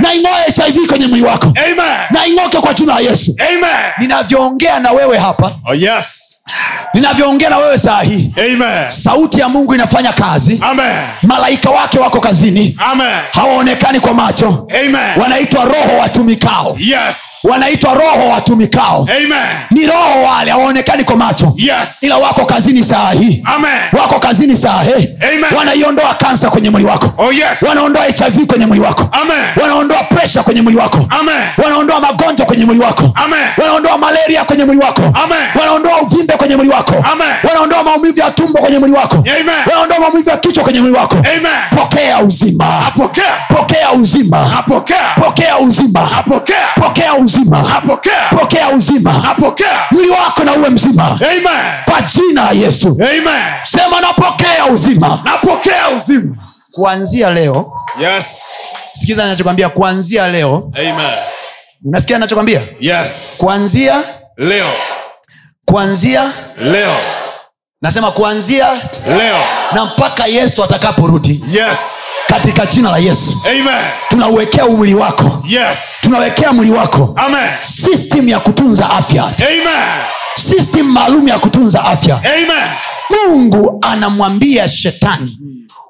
naing'oa hiv kwenye mwili wako Amen. naing'oke kwa jina la yesu Amen. ninavyoongea na wewe hapa Oh, yes. Ninavyoongea na wewe saa hii Amen. sauti ya mungu inafanya kazi Amen. malaika wake wako kazini hawaonekani kwa macho Amen. wanaitwa roho watumikao Yes. wanaitwa roho watumikao Amen. ni roho wale hawaonekani kwa macho Yes. ila wako kazini saa hii Amen. wako kazini saa hii wanaiondoa kansa kwenye mwili wako Oh yes. wanaondoa hiv kwenye mwili wako Amen. wanaondoa presha kwenye mwili wako Amen. wanaondoa magonjwa kwenye mwili wako Amen. wanaondoa malaria kwenye mwili wako Amen. wanaondoa uvimbe kwenye mwili wako wanaondoa maumivu ya tumbo kwenye mwili wako wanaondoa maumivu ya kichwa kwenye mwili wako Amen. pokea uzima Apokea. pokea uzima Apokea. pokea uzima Apokea. pokea uzima Apokea. pokea uzima Apokea. mwili wako na uwe mzima Amen. kwa jina la yesu Amen. sema napokea uzima Napokea uzima. kuanzia leo Yes. sikiza nachokwambia kuanzia leo Amen. unasikia nachokwambia Yes. kuanzia Leo. Kuanzia Leo. nasema kuanzia Leo. na mpaka yesu atakaporudi Yes. katika jina la yesu Amen. tunauwekea umli wako Yes. tunawekea mwili wako Amen. system ya kutunza afya Amen. system maalum ya kutunza afya Amen. mungu anamwambia shetani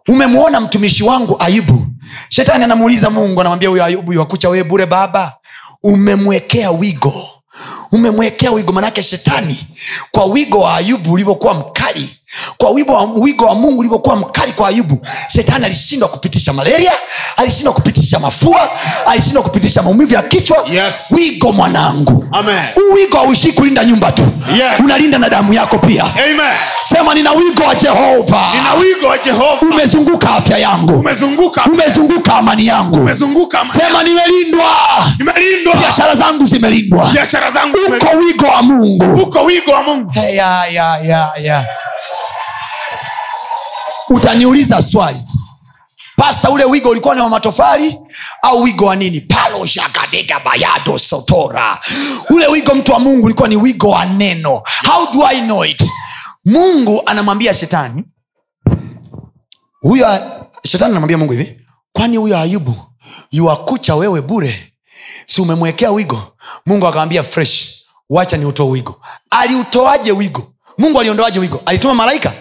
umemwona mtumishi wangu ayubu shetani anamuuliza mungu anamwambia huyo ayubu wakucha wewe bure baba umemwekea wigo umemwekea wigo manake shetani kwa wigo wa ayubu ulivyokuwa mkali kwa wigo wa, wigo wa mungu ulivyokuwa mkali kwa ayubu shetani alishindwa kupitisha malaria alishindwa kupitisha mafua alishindwa kupitisha maumivu ya kichwa Yes. wigo mwanangu Amen. huu wigo hauishii kulinda nyumba tu Yes. unalinda na damu yako pia Amen. sema nina wigo wa jehova Nina wigo wa Jehova. umezunguka afya yangu Umezunguka. umezunguka amani yangu Umezunguka. amani. sema nimelindwa biashara zangu zimelindwa uko wigo wa mungu Uko wigo wa Mungu. ya, ya, ya, ya. Utaniuliza swali. Pasta ule wigo ulikuwa ni wa matofali au wigo wa nini? Paloshakadega bayado sotora. Ule wigo mtu wa mungu ulikuwa ni wigo wa neno. How do i know it? Mungu anamwambia shetani. Huyo shetani anamwambia mungu hivi kwani huyo ayubu yuwakucha wewe bure? Si umemwekea wigo? Mungu akamwambia fresh wacha ni utoe wigo. Aliutoaje wigo? Mungu aliondoaje wigo? Alituma malaika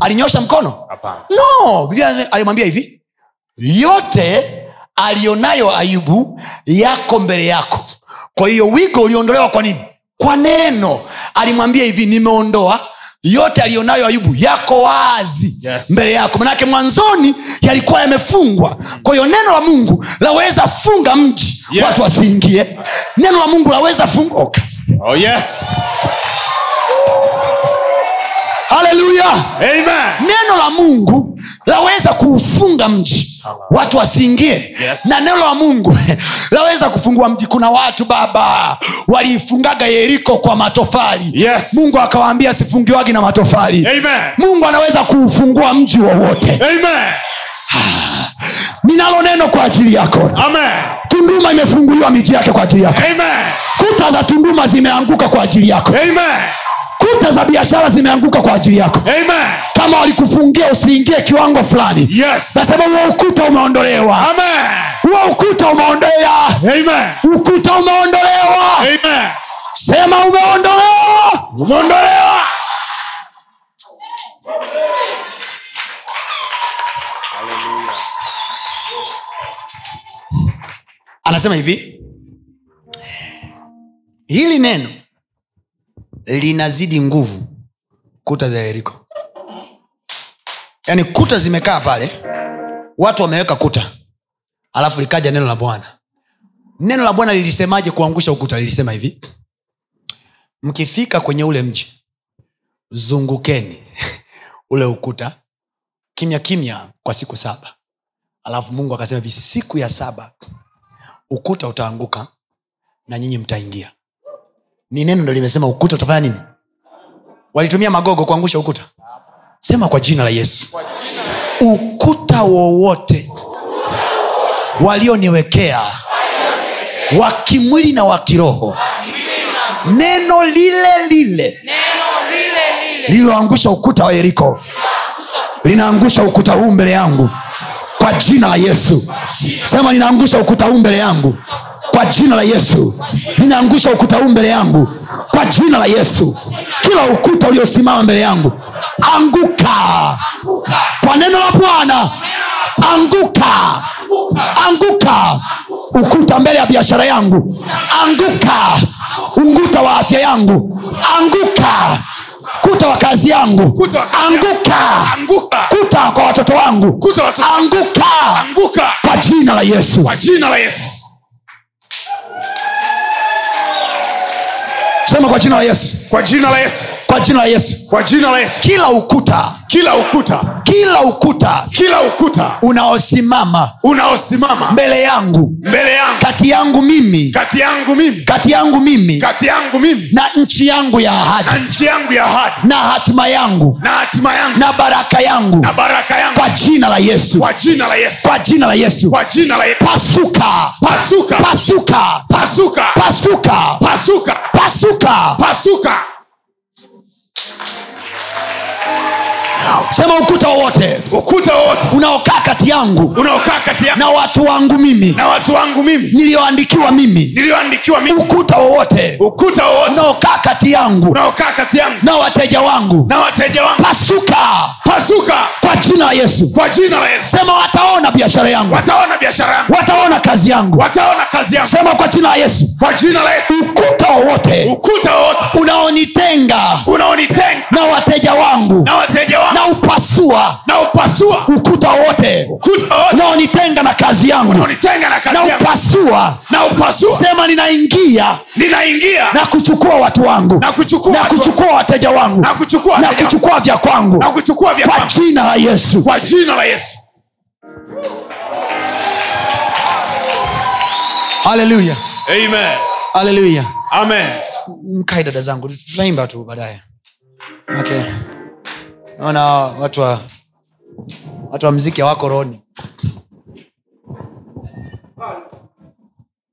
alinyosha mkono? No! Biblia alimwambia hivi yote alionayo ayubu yako mbele yako. Kwa hiyo wigo uliondolewa kwa nini? Kwa neno. Alimwambia hivi nimeondoa yote alionayo ayubu yako wazi Yes. mbele yako. Manake mwanzoni yalikuwa yamefungwa. Kwa hiyo neno la mungu laweza funga mji. Yes. watu wasiingie. Neno la mungu laweza fungoka Oh yes. Haleluya neno la mungu laweza kuufunga mji watu wasiingie Yes. na neno la mungu laweza kufungua mji kuna watu baba waliifungaga yeriko kwa matofali Yes. mungu akawaambia sifungiwagi na matofali Amen. mungu anaweza kuufungua mji wowote ninalo neno kwa ajili yako Amen. tunduma imefunguliwa miji yake kwa ajili yako Amen. kuta za tunduma zimeanguka kwa ajili yako Amen. Kuta za biashara zimeanguka kwa ajili yako Amen. kama walikufungia usiingie kiwango fulani Yes. nasema huo ukuta umeondolewa huo ukuta umeondolewa Amen. ukuta umeondolewa Amen. sema umeondolewa Umeondolewa. anasema hivi hili neno linazidi nguvu kuta za yeriko. Yaani kuta zimekaa pale watu wameweka kuta alafu likaja neno la bwana. Neno la bwana lilisemaje kuangusha ukuta? Lilisema hivi mkifika kwenye ule mji zungukeni ule ukuta kimya kimya kwa siku saba. Alafu mungu akasema hivi siku ya saba ukuta utaanguka na nyinyi mtaingia ni neno ndo limesema ukuta utafanya nini? Walitumia magogo kuangusha ukuta. Sema kwa jina la yesu. Ukuta wowote walioniwekea wa kimwili na wa kiroho neno lile lile lililoangusha ukuta wa yeriko linaangusha ukuta huu mbele yangu kwa jina la yesu. Sema linaangusha ukuta huu mbele yangu kwa jina la yesu. Ninaangusha ukuta huu mbele yangu. Kwa jina la yesu. Kila ukuta uliosimama mbele yangu. Anguka. Kwa neno la bwana. Anguka. Anguka. Ukuta mbele ya biashara yangu. Anguka. Unguta wa afya yangu. Anguka. Kuta wa kazi yangu. Kuta wa anguka. Anguka. kuta kwa watoto wangu. Kuta watoto- anguka. Anguka. kwa jina la yesu. Kwa jina la Yesu. Sema kwa jina la yesu Kwa jina la Yesu. Kwa jina la yesu. Kwa jina la Yesu. kila ukuta. Kila ukuta, kila ukuta. Kila ukuta. Unaosimama. Unaosimama. Mbele yangu. Mbele yangu, kati yangu mimi. Kati yangu mimi, kati yangu mimi. Kati yangu mimi. Na nchi yangu ya na nchi yangu ya ahadi. Na hatima yangu. Na hatima yangu. Na baraka yangu. Na baraka yangu, kwa jina la yesu. Kwa jina la Yesu. kwa jina la yesu. Kwa jina la Yesu. pasuka. Pasuka, pasuka. Pasuka, pasuka. Pasuka, pasuka. Pasuka. Amen. Sema ukuta wowote unaokaa kati yangu na watu wangu mimi. Na watu mimi. Niliyoandikiwa mimi. Mimi, ukuta wowote. Unaokaa kati yangu na wateja wangu. Na wateja wangu, pasuka. Pasuka. Kwa jina la yesu. Jina la Yesu. sema wataona biashara yangu. Wataona yangu, wataona kazi yangu. Wataona kazi yangu, sema kwa jina la yesu. Yesu. ukuta wowote. Unaonitenga unaonitenga. na wateja wangu. Na wateja wangu na upasua. Na upasua, ukuta wote. Unaonitenga na kazi yangu. Na upasua. Na upasua, sema ninaingia. Ninaingia. Na kuchukua watu wangu. Na kuchukua na kuchukua wateja wangu. Na kuchukua na kuchukua vya kwangu. Na kuchukua vya kwa jina la yesu. Kwa jina la Yesu. haleluya Amen. haleluya Amen. mkae dada zangu. Tutaimba tu baadaye. Okay. Naona watu wa watu wa mziki hawako roni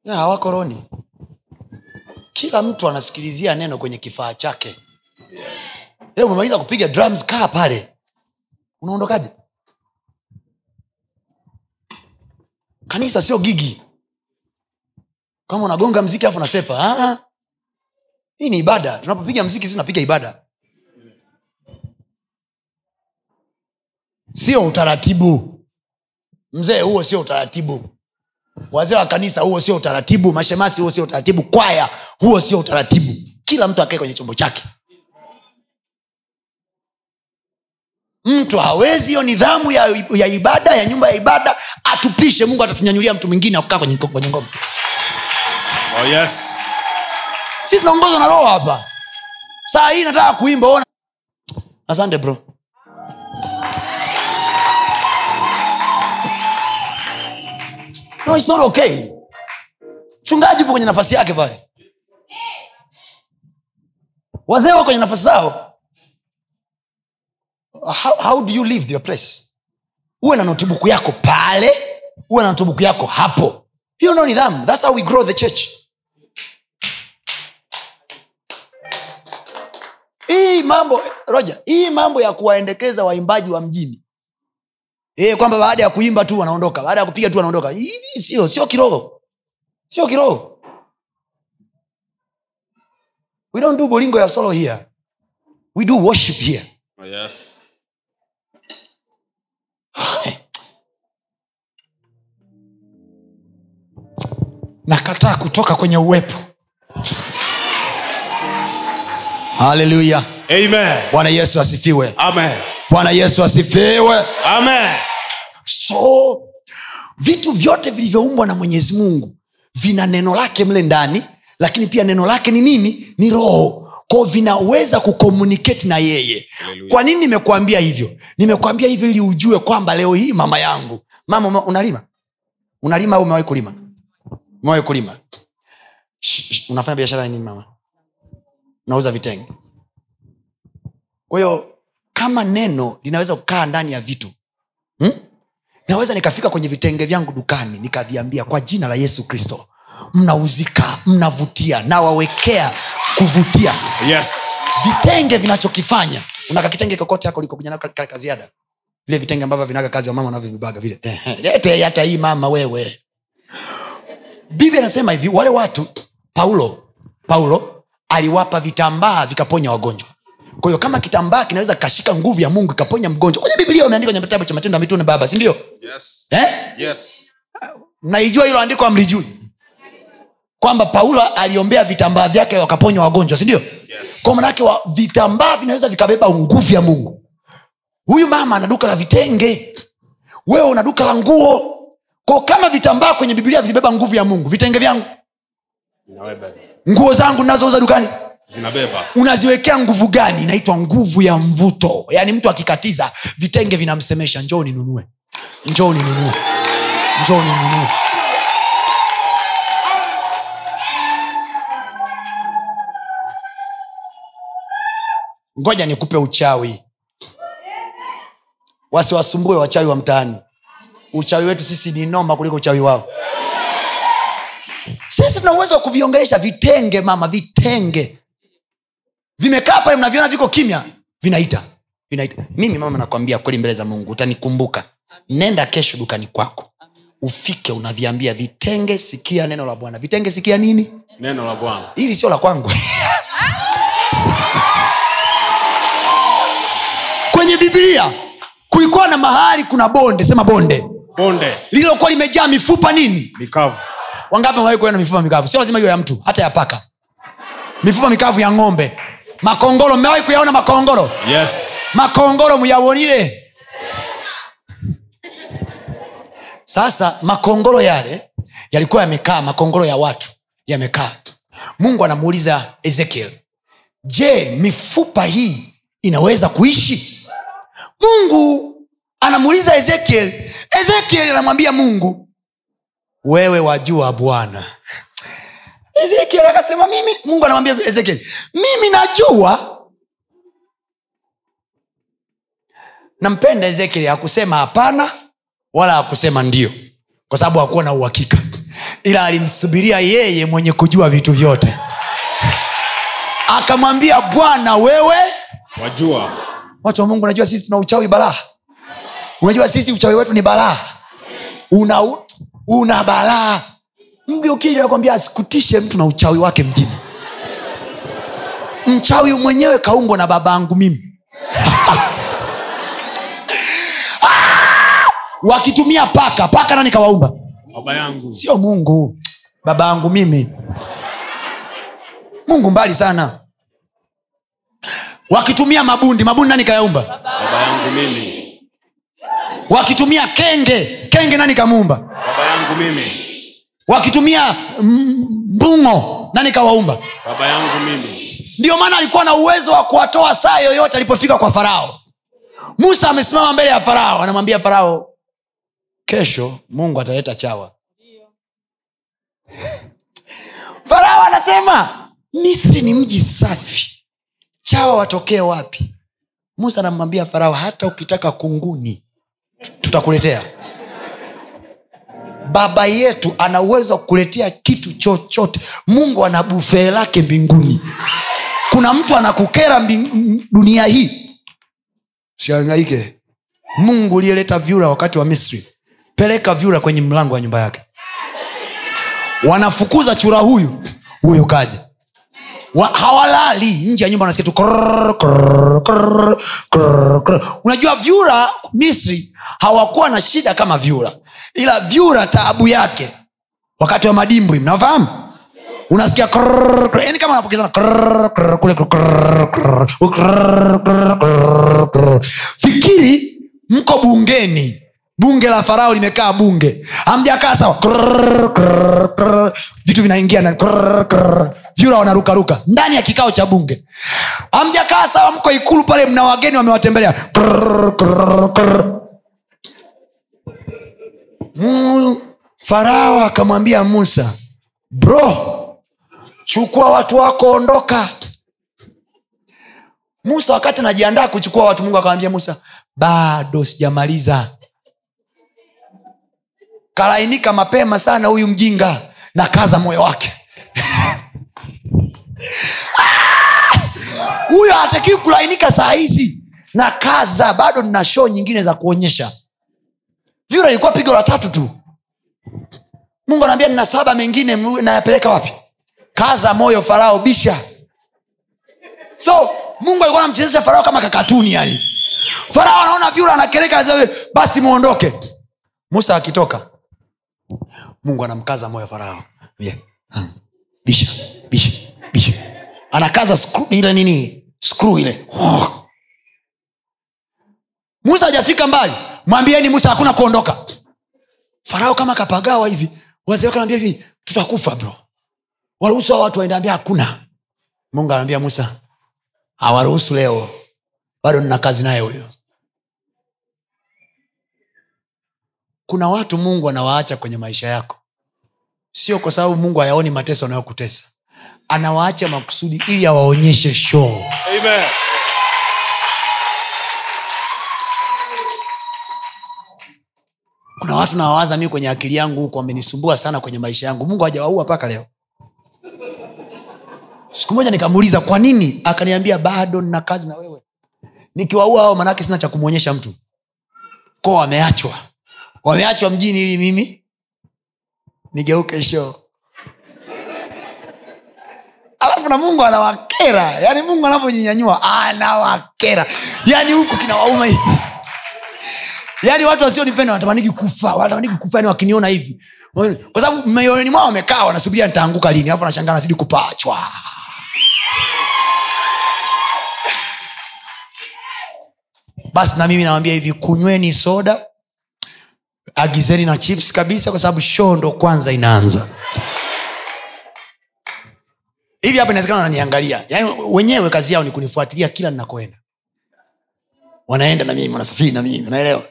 hawako roni kila mtu anasikilizia neno kwenye kifaa chake. Yes. umemaliza kupiga drums kaa pale. Unaondokaje? Kanisa sio gigi. Kama unagonga mziki afu nasepa ah, ah. Hii ni ibada. Tunapopiga mziki si tunapiga ibada sio utaratibu. Mzee huo sio utaratibu. Wazee wa kanisa huo sio utaratibu. Mashemasi huo sio utaratibu. Kwaya huo sio utaratibu. Kila mtu akae kwenye chombo chake. Mtu hawezi hiyo nidhamu ya, ya ibada ya nyumba ya ibada atupishe. Mungu atatunyanyulia mtu mwingine akukaa kwenye, kwenye ngoma Oh yes. si tunaongozwa na roho hapa? Saa hii nataka kuimba ona asante bro no, it's not okay. Mchungaji upo kwenye nafasi yake pale. Wazee wa kwenye nafasi zao. How, how do you leave your place? Uwe na notibuku yako pale uwe na notibuku yako hapo. Hiyo no nidhamu. Thats how we grow the church. Hii mambo roja hii mambo ya kuwaendekeza waimbaji wa mjini e, kwamba baada ya kuimba tu wanaondoka baada ya kupiga tu wanaondoka. Hii sio sio kiroho. Sio kiroho. We don't do bolingo ya solo here. We do worship here. Oh yes. nakataa kutoka kwenye uwepo. Haleluya bwana yesu asifiwe. Amen. Bwana yesu asifiwe. Amen. so vitu vyote vilivyoumbwa na mwenyezi mungu vina neno lake mle ndani lakini pia neno lake ni nini? Ni roho. Kwao vinaweza kukomuniketi na yeye. Kwa nini nimekuambia hivyo? Nimekuambia hivyo ili ujue kwamba leo hii mama yangu. Mama unalima? Unalima au umewahi kulima? Umewahi kulima? Shh, shh, unafanya biashara nini mama? Unauza vitenge? Kwa hiyo kama neno linaweza kukaa ndani ya vitu. Hmm? naweza nikafika kwenye vitenge vyangu dukani nikaviambia kwa jina la yesu kristo mnauzika mnavutia nawawekea kuvutia. Yes. vitenge vinachokifanya unaka kitenge kokote yako likokuja nako vile vitenge ambavyo vinaga kazi ya mama wanavyovibaga vile. Lete hata hii mama wewe. Biblia anasema hivi wale watu paulo paulo aliwapa vitambaa vikaponya wagonjwa kwa hiyo kama kitambaa kinaweza kikashika nguvu ya mungu ikaponya mgonjwa. Kwenye biblia umeandika kwenye kitabu cha matendo ya mitune baba sindio Yes. eh? Yes. mnaijua hilo andiko amlijui kwamba paulo aliombea vitambaa vyake wakaponywa wagonjwa sindio Yes. kwa manake wa vitambaa vinaweza vikabeba nguvu ya mungu. Huyu mama ana duka la vitenge. Wewe una duka la nguo. Ko kama vitambaa kwenye biblia vilibeba nguvu ya mungu vitenge vyangu? Nguo zangu nazouza dukani Zinabeba. unaziwekea nguvu gani? Inaitwa nguvu ya mvuto. Yaani mtu akikatiza vitenge vinamsemesha njoo ninunue. Njoo ninunue. Njoo ninunue. Ngoja nikupe uchawi. Wasiwasumbue wachawi wa mtaani. Uchawi wetu sisi ni noma kuliko uchawi wao. Sisi tuna uwezo wa kuviongelesha. Vitenge mama vitenge vimekaa pale mnaviona viko kimya vinaita vinaita. Mimi mama nakwambia kweli mbele za mungu utanikumbuka. Nenda kesho dukani kwako. Ufike unaviambia vitenge sikia neno la bwana. Vitenge sikia nini? Neno la Bwana. hili sio la kwangu. Kwenye biblia kulikuwa na mahali kuna bonde sema bonde. Bonde. lililokuwa limejaa mifupa nini? Mikavu. wangapi kuona mifupa mikavu? Sio lazima hiyo ya mtu hata ya paka. Mifupa mikavu ya ng'ombe makongoro mmewahi kuyaona makongoro Yes. makongoro muyawonile sasa makongoro yale yalikuwa yamekaa makongoro ya watu yamekaa. Mungu anamuuliza ezekiel je mifupa hii inaweza kuishi? Mungu anamuuliza ezekiel ezekiel anamwambia mungu wewe wajua bwana ezekiel akasema mimi mungu anamwambia ezekiel mimi najua. Nampenda ezekiel hakusema hapana wala hakusema ndio kwa sababu hakuwa na uhakika ila alimsubiria yeye mwenye kujua vitu vyote. Akamwambia bwana wewe? Wajua. watu wa mungu unajua sisi tuna uchawi balaa. Unajua sisi uchawi wetu ni balaa. Una, una balaa mgi ukija asikutishe mtu na uchawi wake mjini. Mchawi mwenyewe kaumbwa na baba yangu mimi wakitumia paka paka nani kawaumba? Baba yangu. sio mungu. Baba yangu mimi. Mungu mbali sana. Wakitumia mabundi mabundi nani kayaumba? Baba yangu mimi. wakitumia kenge kenge nani kamuumba? Baba yangu mimi. Wakitumia mbungo. Nani kawaumba? Baba yangu mimi. ndio maana alikuwa na uwezo wa kuwatoa saa yoyote alipofika kwa farao. Musa amesimama mbele ya farao anamwambia farao kesho mungu ataleta chawa. Farao anasema misri ni mji safi. Chawa watokee wapi? Musa anamwambia farao hata ukitaka kunguni tutakuletea baba yetu ana uwezo wa kukuletea kitu chochote. Mungu ana bufee lake mbinguni. Kuna mtu anakukera mbing- dunia hii? Siangaike mungu uliyeleta vyura wakati wa misri peleka vyura kwenye mlango wa nyumba yake. Wanafukuza chura huyu huyu kaja. Wa, hawalali. Nje ya nyumba wanasikia tu unajua vyura misri hawakuwa na shida kama vyura ila vyura taabu yake wakati wa madimbwi mnafahamu unasikia yani kama anapokezana kule fikiri mko bungeni. Bunge la farao limekaa bunge. Amjakaa sawa? Vitu vinaingia ndani. Vyura wanarukaruka ndani ya kikao cha bunge. Amjakaa sawa? Mko ikulu pale mna wageni wamewatembelea farao akamwambia musa bro chukua watu wako ondoka. Musa wakati anajiandaa kuchukua watu mungu akamwambia musa bado sijamaliza. Kalainika mapema sana huyu mjinga na kaza moyo wake. Ah! huyo hatakiwi kulainika saa hizi na kaza. Bado nina shoo nyingine za kuonyesha vyura ilikuwa pigo la tatu tu. Mungu anaambia nina saba mengine nayapeleka wapi? Kaza moyo farao bisha. So mungu alikuwa anamchezesha farao kama kakatuni yani. Farao anaona vyura anakereka basi muondoke. Musa akitoka mungu anamkaza moyo farao. Yeah. bisha bisha bisha. Anakaza ile nini? Skru ile. Musa hajafika mbali mwambieni musa hakuna kuondoka. Farao kama kapagawa hivi wazee wake anaambia hivi tutakufa bro. Waruhusu hao watu waendaambia hakuna. Mungu anaambia musa hawaruhusu leo. Bado nina kazi naye huyo. Kuna watu mungu anawaacha kwenye maisha yako. Sio kwa sababu mungu hayaoni mateso anayokutesa. Anawaacha makusudi ili awaonyeshe show. Amen. Kuna watu nawawaza mi kwenye akili yangu huko wamenisumbua sana kwenye maisha yangu. Mungu hajawaua mpaka leo. Siku moja nikamuuliza kwa nini? Akaniambia bado nina kazi na wewe. Nikiwaua hao manake sina cha kumwonyesha mtu. Ko wameachwa. Wameachwa mjini ili mimi nigeuke show. Alafu na mungu anawakera. Yaani mungu anavyonyinyanyua anawakera. Yaani huku kinawauma hivi yaani watu wasionipenda wanatamaniki kufa wanatamaniki kufa yani wakiniona hivi. Kwa sababu mioyoni mwao wamekaa wanasubiria nitaanguka lini alafu nashangaa nazidi kupachwa basi na mimi nawambia hivi kunyweni soda agizeni na chips kabisa kwa sababu shoo ndo kwanza inaanza. Hivi hapa inawezekana wananiangalia. Yaani wenyewe kazi yao ni kunifuatilia kila ninakoenda. Wanaenda na mimi wanasafiri na mimi unaelewa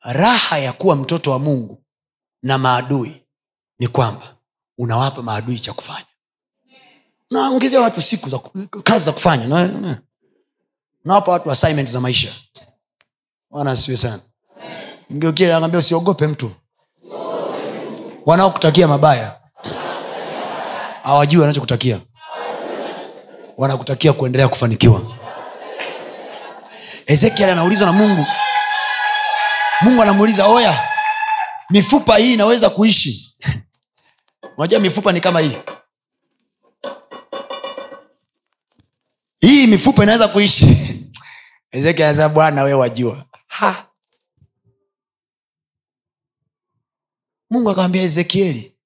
raha ya kuwa mtoto wa mungu na maadui ni kwamba unawapa maadui cha kufanya. Naongezea watu siku za kazi za kufanya. Na- na- nawapa watu assignment za maisha. Wana asiwe sana. Anaambia usiogope mtu. Wanaokutakia mabaya hawajui wanachokutakia. Wanakutakia kuendelea kufanikiwa. Ezekiel anaulizwa na mungu mungu anamuuliza oya mifupa hii inaweza kuishi? Unajua mifupa ni kama hii. Hii mifupa inaweza kuishi? Anasema bwana we wajua. Ha. mungu akamwambia ezekieli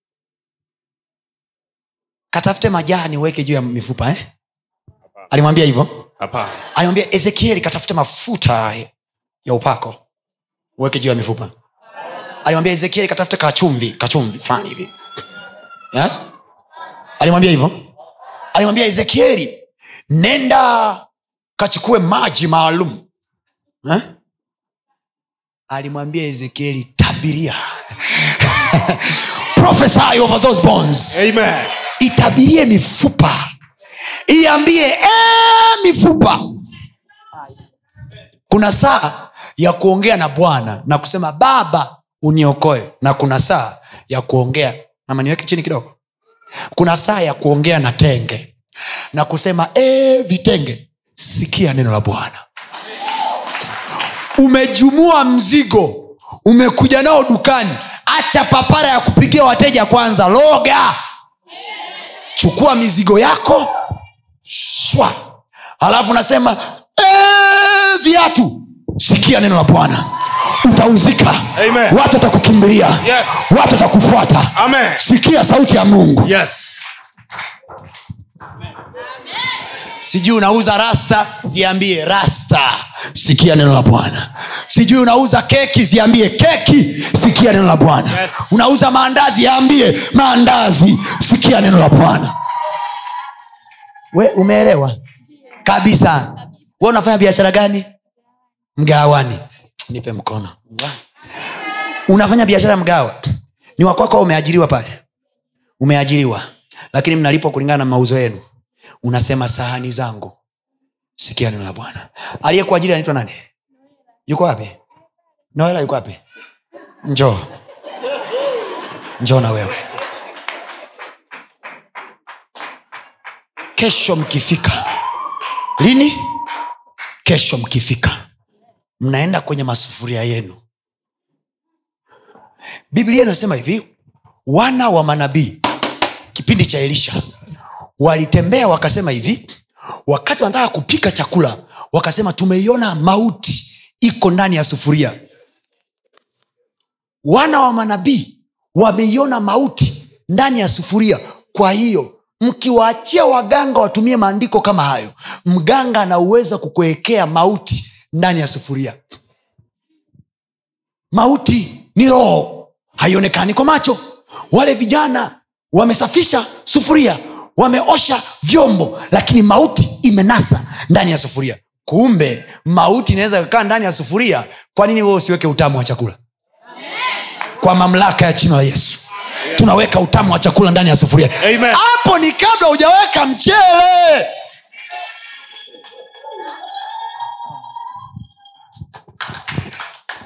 katafute majani uweke juu ya mifupa eh? alimwambia hivyo? Alimwambia ezekieli katafute mafuta ya upako uweke juu ya mifupa. Alimwambia ezekieli katafute kachumvi kachumvi fulani hivi. Yeah? alimwambia hivyo. Alimwambia ezekieli nenda kachukue maji maalum. Eh? alimwambia ezekieli tabiria. Prophesy over those bones. Amen. itabirie mifupa. Iambie ee, mifupa. Kuna saa ya kuongea na bwana na kusema baba uniokoe. Na kuna saa ya kuongea. Nama niweke chini kidogo. Kuna saa ya kuongea na tenge. Na kusema ee, vitenge sikia neno la bwana. Umejumua mzigo. Umekuja nao dukani. Acha papara ya kupigia wateja kwanza. Loga. Chukua mizigo yako. Shwa. Alafu nasema "Eh, viatu sikia neno la bwana. Utauzika. Amen. watu watakukimbilia. Yes. watu watakufuata. Sikia sauti ya mungu. Yes. sijui unauza rasta ziambie rasta. Sikia neno la bwana. Sijui unauza keki ziambie keki. Sikia neno la bwana. Yes. unauza maandazi yaambie maandazi. Sikia neno la bwana. We umeelewa? Kabisa. We unafanya biashara gani mgawani. Nipe mkono. Unafanya biashara mgawa? Ni wakwako umeajiriwa pale? Umeajiriwa. Lakini mnalipwa kulingana na mauzo yenu. Unasema sahani zangu. Sikia neno la bwana. Aliyekuajiri anaitwa nani? Yuko wapi? Noela yuko wapi? Njoo. Njoo na wewe. Kesho mkifika. Lini? Kesho mkifika mnaenda kwenye masufuria yenu. Biblia inasema hivi wana wa manabii kipindi cha elisha walitembea wakasema hivi wakati wanataka kupika chakula wakasema tumeiona mauti iko ndani ya sufuria. Wana wa manabii wameiona mauti ndani ya sufuria. Kwa hiyo mkiwaachia waganga watumie maandiko kama hayo mganga anauweza kukuwekea mauti ndani ya sufuria. Mauti ni roho haionekani kwa macho. Wale vijana wamesafisha sufuria wameosha vyombo lakini mauti imenasa ndani ya sufuria. Kumbe mauti inaweza kukaa ndani ya sufuria kwa nini wewe usiweke utamu wa chakula? Kwa mamlaka ya jina la yesu. Tunaweka utamu wa chakula ndani ya sufuria. Hapo ni kabla hujaweka mchele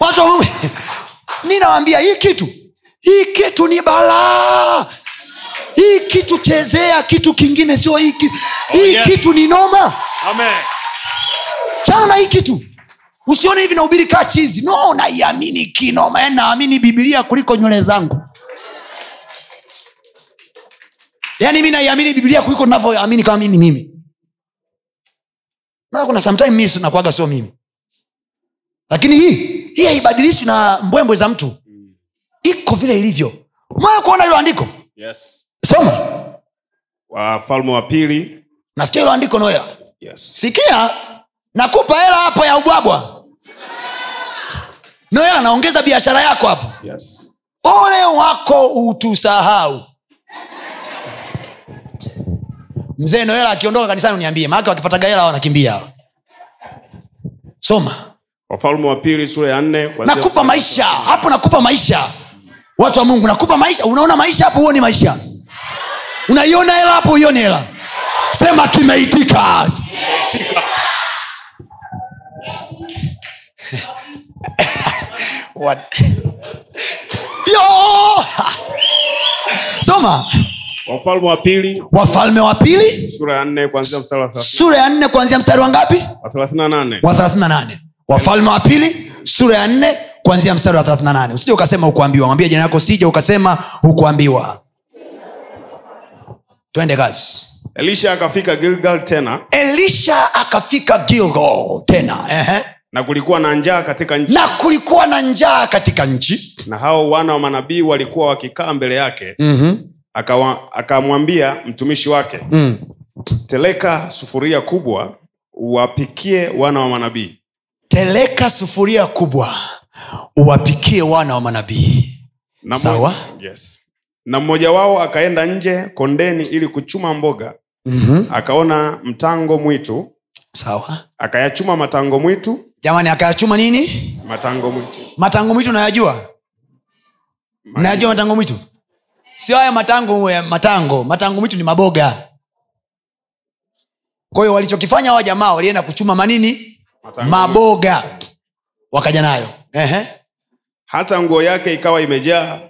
watu ninawambia hii kitu hii kitu ni balaa. Hii kitu chezea kitu kingine sio hii kitu. Hii yes. kitu ni noma. Amen. chana na hii kitu. Usione hivi naubiri kaa chizi. No naiamini kinoma. Yani naamini bibilia kuliko nywele zangu. Yaani mi naiamini bibilia kuliko navyoamini kama mimi. Mimi na kuna sometime mi nakwaga sio mimi lakini hii hii haibadilishwi na mbwembwe za mtu. Iko vile ilivyo. Maya kuona hilo andiko? Yes. soma. Wafalme wa pili. Nasikia hilo andiko noela? Yes. sikia. Nakupa hela hapo ya ubwabwa. Noela naongeza biashara yako hapo. Yes. ole wako utusahau. Mzee noela akiondoka kanisani uniambie. Maake wakipataga hela wanakimbia. Soma wafalme wa pili sura ya nne kuanzia nakupa maisha. hapo nakupa maisha. Watu wa mungu nakupa maisha. Unaona maisha hapo huoni maisha? Unaiona hela hapo uioni hela? Sema kimeitika. Soma. Wafalme wa pili. Wafalme wa pili? Sura ya nne kuanzia mstari wa thelathini- sura ya nne kuanzia mstari wa ngapi? Wa 38 wafalme wa pili sura ya nne kuanzia mstari wa 38 usije ukasema hukuambiwa. Mwambie jina yako sija ukasema hukuambiwa. Twende kazi. Elisha akafika gilgal tena. Elisha akafika gilgal tena. Ehe. na kulikuwa na njaa katika nchi. Na kulikuwa na njaa katika nchi. Na hao wana wa manabii walikuwa wakikaa mbele yake. Mm-hmm. akamwambia akamwambia mtumishi wake mm. teleka sufuria kubwa uwapikie wana wa manabii teleka sufuria kubwa uwapikie wana wa manabii. Na Sawa. yes. na mmoja wao akaenda nje kondeni ili kuchuma mboga. Mm-hmm. akaona mtango mwitu. Sawa. Akayachuma matango mwitu. Jamani akayachuma nini? Matango mwitu. Matango mwitu nayajua nayajua matango mwitu? Sio haya matango matango. Matango mwitu ni maboga. Kwa hiyo walichokifanya hawa jamaa walienda kuchuma manini maboga. Wakaja nayo. Ehe. hata nguo yake ikawa imejaa.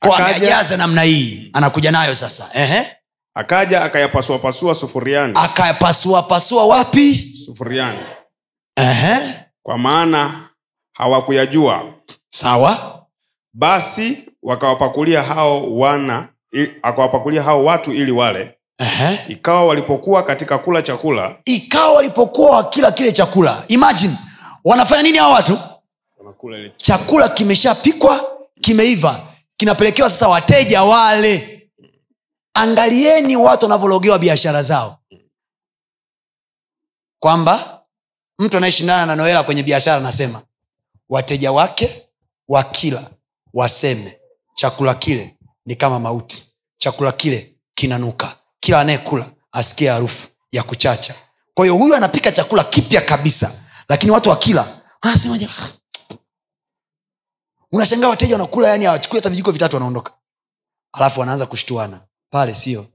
Amejaza namna hii anakuja nayo sasa. Ehe. akaja akayapasuapasua sufuriani. Akayapasuapasua wapi? Sufuriani. Ehe. kwa maana hawakuyajua. Sawa. Basi wakawapakulia hao wana akawapakulia hao watu ili wale Ehe. ikawa walipokuwa katika kula chakula. Ikawa walipokuwa wakila kile chakula. Imagine wanafanya nini hawa watu? Wanakula chakula kimeshapikwa kimeiva kinapelekewa sasa wateja wale. Angalieni watu wanavyologewa biashara zao. Kwamba mtu anayeshindana na noela kwenye biashara anasema wateja wake wakila waseme chakula kile ni kama mauti. Chakula kile kinanuka kila anayekula asikie harufu ya kuchacha. Kwa hiyo huyu anapika chakula kipya kabisa lakini watu wakila "Ah, unashangaa wateja wanakula yani hawachukui hata vijiko vitatu wanaondoka. Alafu wanaanza kushtuana. Pale sio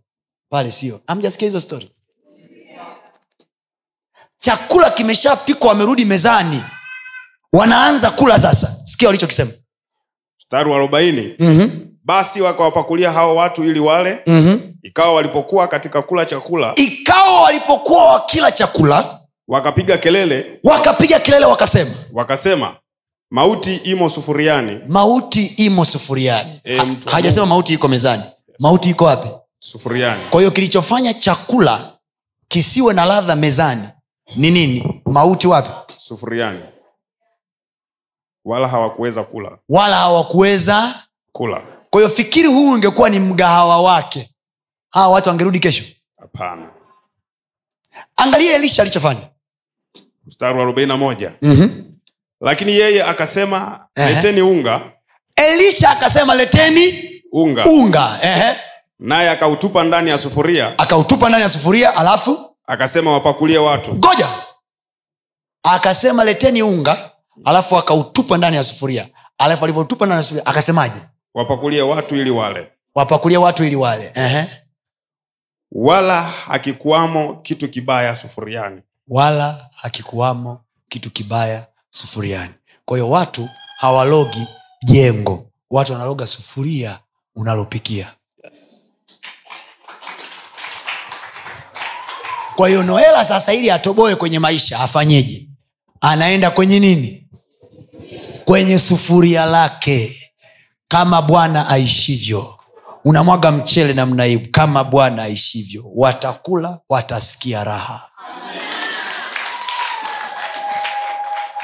pale sio. Amjasikia hizo story? Chakula kimeshapikwa wamerudi mezani. Wanaanza kula sasa. Sikia walichokisema. Mstari wa arobaini. Mm-hmm. Basi wakawapakulia hao watu ili wale. Mm-hmm. ikawa walipokuwa katika kula chakula ikawa walipokuwa wakila chakula wakapiga kelele. wakapiga kelele wakasema wakasema mauti imo sufuriani. Mauti imo sufuriani. E, Ha- hajasema mauti iko mezani. Mauti iko wapi? Sufuriani. Kwa hiyo kilichofanya chakula kisiwe na ladha mezani ni nini? Mauti wapi? Sufuriani. Wala hawakuweza kula. Wala hawakuweza kula kwa hiyo fikiri huu ungekuwa ni mgahawa wake hawa watu wangerudi kesho. Hapana. Angalia elisha alichofanya. Mstari wa arobaini na moja. Mm-hmm. lakini yeye akasema Ehe. leteni unga. Elisha akasema leteni unga. unga. Ehe. naye akautupa ndani ya sufuria. Akautupa ndani ya sufuria alafu? Akasema wapakulie watu. Ngoja. Akasema leteni unga alafu akautupa ndani ya sufuria. Alafu alivyotupa ndani ya sufuria akasemaje wapakulie watu ili wale. Wapakulie watu ili wale. Ehe. wala hakikuwamo kitu kibaya sufuriani. Wala hakikuwamo kitu kibaya sufuriani. Kwa hiyo watu hawalogi jengo. Watu wanaloga sufuria unalopikia. Kwa hiyo noela sasa ili atoboe kwenye maisha afanyeje? Anaenda kwenye nini? Kwenye sufuria lake kama bwana aishivyo. Unamwaga mchele namna hii kama bwana aishivyo. Watakula watasikia raha.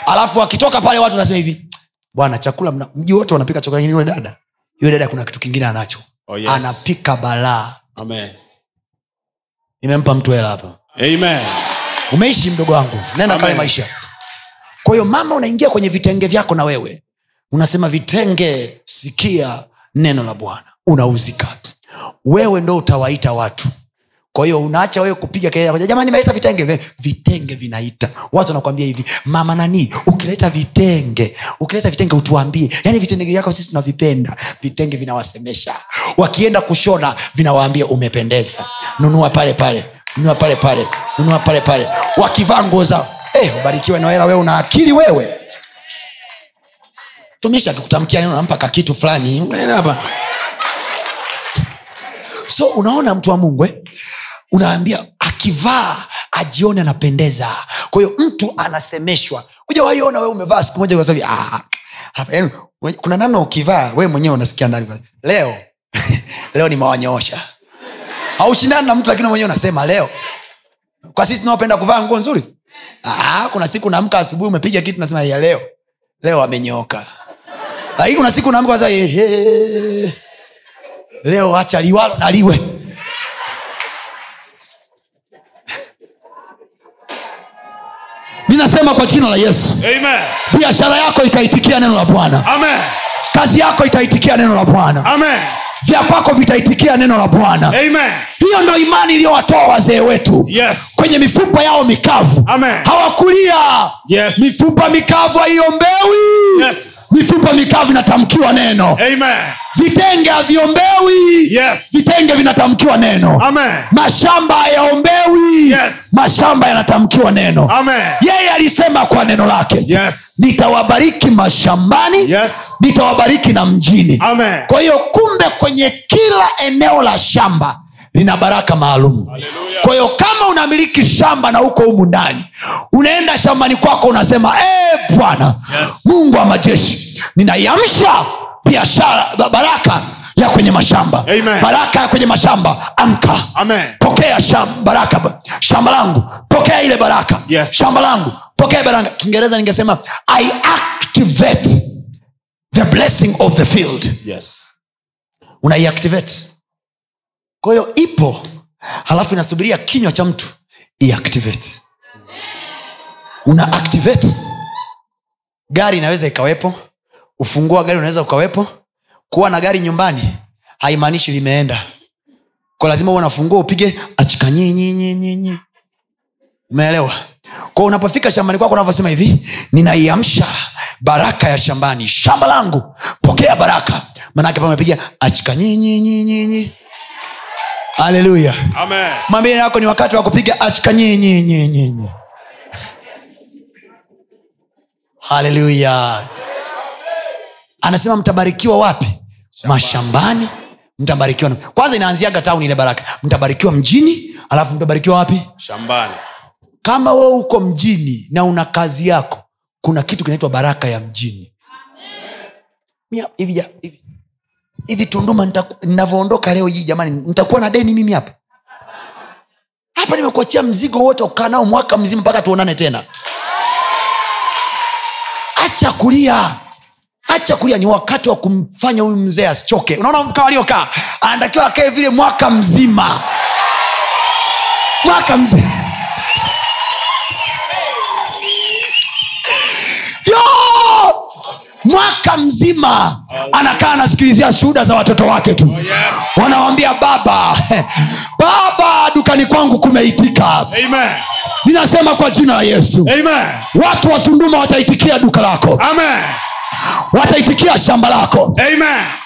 Alafu wakitoka pale watu wanasema hivi bwana chakula mna- mji wote wanapika chakula yule dada yule dada kuna kitu kingine anacho. Oh, yes. anapika balaa. Amen. nimempa mtu hela hapa. Amen. umeishi mdogo wangu nenda kale maisha. Kwa hiyo mama unaingia kwenye vitenge vyako na wewe unasema vitenge sikia neno la bwana. Unauzika wewe ndo utawaita watu. Kwa hiyo unaacha wewe kupiga jamani nimeleta vitenge. Vitenge vinaita. Watu wanakwambia hivi mama nani ukileta vitenge ukileta vitenge utuambie. Yani vitenge vyako sisi tunavipenda. Vitenge vinawasemesha. Wakienda kushona vinawaambia umependeza. Nunua pale pale. Nunua pale pale. Nunua pale pale. Wakivaa nguo zao. Eh, ubarikiwe noela wewe una akili wewe tumisha akikutamkia neno nampa kakitu fulani. Hapa? So unaona mtu wa mungu eh? unaambia akivaa ajione anapendeza. Kwa hiyo mtu anasemeshwa. Ujawaiona wewe umevaa siku moja ah, yaani, kuna namna ukivaa wewe mwenyewe unasikia ndani. Leo leo nimewanyoosha. Haushindani na mtu lakini mwenyewe unasema leo. Kwa sisi tunaopenda kuvaa nguo nzuri? Ah, kuna siku naamka asubuhi umepiga kitu nasema ya leo. Leo amenyooka lakini kuna siku naamka unasema, "Ehe, leo acha liwalo na liwe. Ninasema kwa jina la yesu. Biashara yako itaitikia neno la bwana. Kazi yako itaitikia neno la bwana. Amen. Vya kwako vitaitikia neno la bwana hiyo ndo imani iliyowatoa wazee wetu Yes. kwenye mifupa yao mikavu Amen. hawakulia Yes. mifupa mikavu haiombewi Yes. mifupa mikavu inatamkiwa neno Amen. vitenge haviombewi Yes. vitenge vinatamkiwa neno Amen. mashamba hayaombewi Yes. mashamba yanatamkiwa neno Amen. yeye alisema kwa neno lake Yes. nitawabariki mashambani Yes. nitawabariki na mjini Amen. kwa hiyo kumbe kwenye kila eneo la shamba lina baraka maalum kwa hiyo kama unamiliki shamba na uko humu ndani unaenda shambani kwako unasema ee bwana Yes. mungu wa majeshi ninaiamsha biashara baraka ya kwenye mashamba Amen. baraka ya kwenye mashamba amka Amen. pokea shamba, baraka shamba langu pokea ile baraka Yes. shamba langu pokea baraka kiingereza ningesema i activate the blessing of the field Yes. Unaiactivate. Kwa hiyo ipo halafu inasubiria kinywa cha mtu iactivate. Una gari inaweza ikawepo ufunguo wa gari unaweza ukawepo. Kuwa na gari nyumbani haimaanishi limeenda. Kwa lazima uwe nafungua upige achikanyinyinyinyinyi umeelewa kwa unapofika shambani kwako unavyosema hivi ninaiamsha baraka ya shambani. Shamba langu pokea baraka. Manake pamepiga achikanyinyinyinyi haleluya Amen. mwambie yako ni wakati wa kupiga achikanyinyinyinyi haleluya anasema mtabarikiwa wapi? Mashambani. Mtabarikiwa kwanza inaanziaga tauni ile baraka. Mtabarikiwa mjini alafu mtabarikiwa wapi? Shambani. Kama wewe uko mjini na una kazi yako kuna kitu kinaitwa baraka ya mjini. Hivi tunduma ninavyoondoka leo hii jamani nitakuwa na deni mimi hapa? Hapa nimekuachia mzigo wote ukaa nao mwaka mzima mpaka tuonane tena. Acha kulia. Acha kulia ni wakati wa kumfanya huyu mzee asichoke. Unaona mkaa waliokaa? Anatakiwa akae vile mwaka mzima. Mwaka mzima mwaka mzima anakaa anasikilizia shuhuda za watoto wake tu. Wanawambia baba baba dukani kwangu kumeitika. Ninasema kwa jina la yesu. Amen. watu watunduma wataitikia duka lako. Amen. wataitikia shamba lako.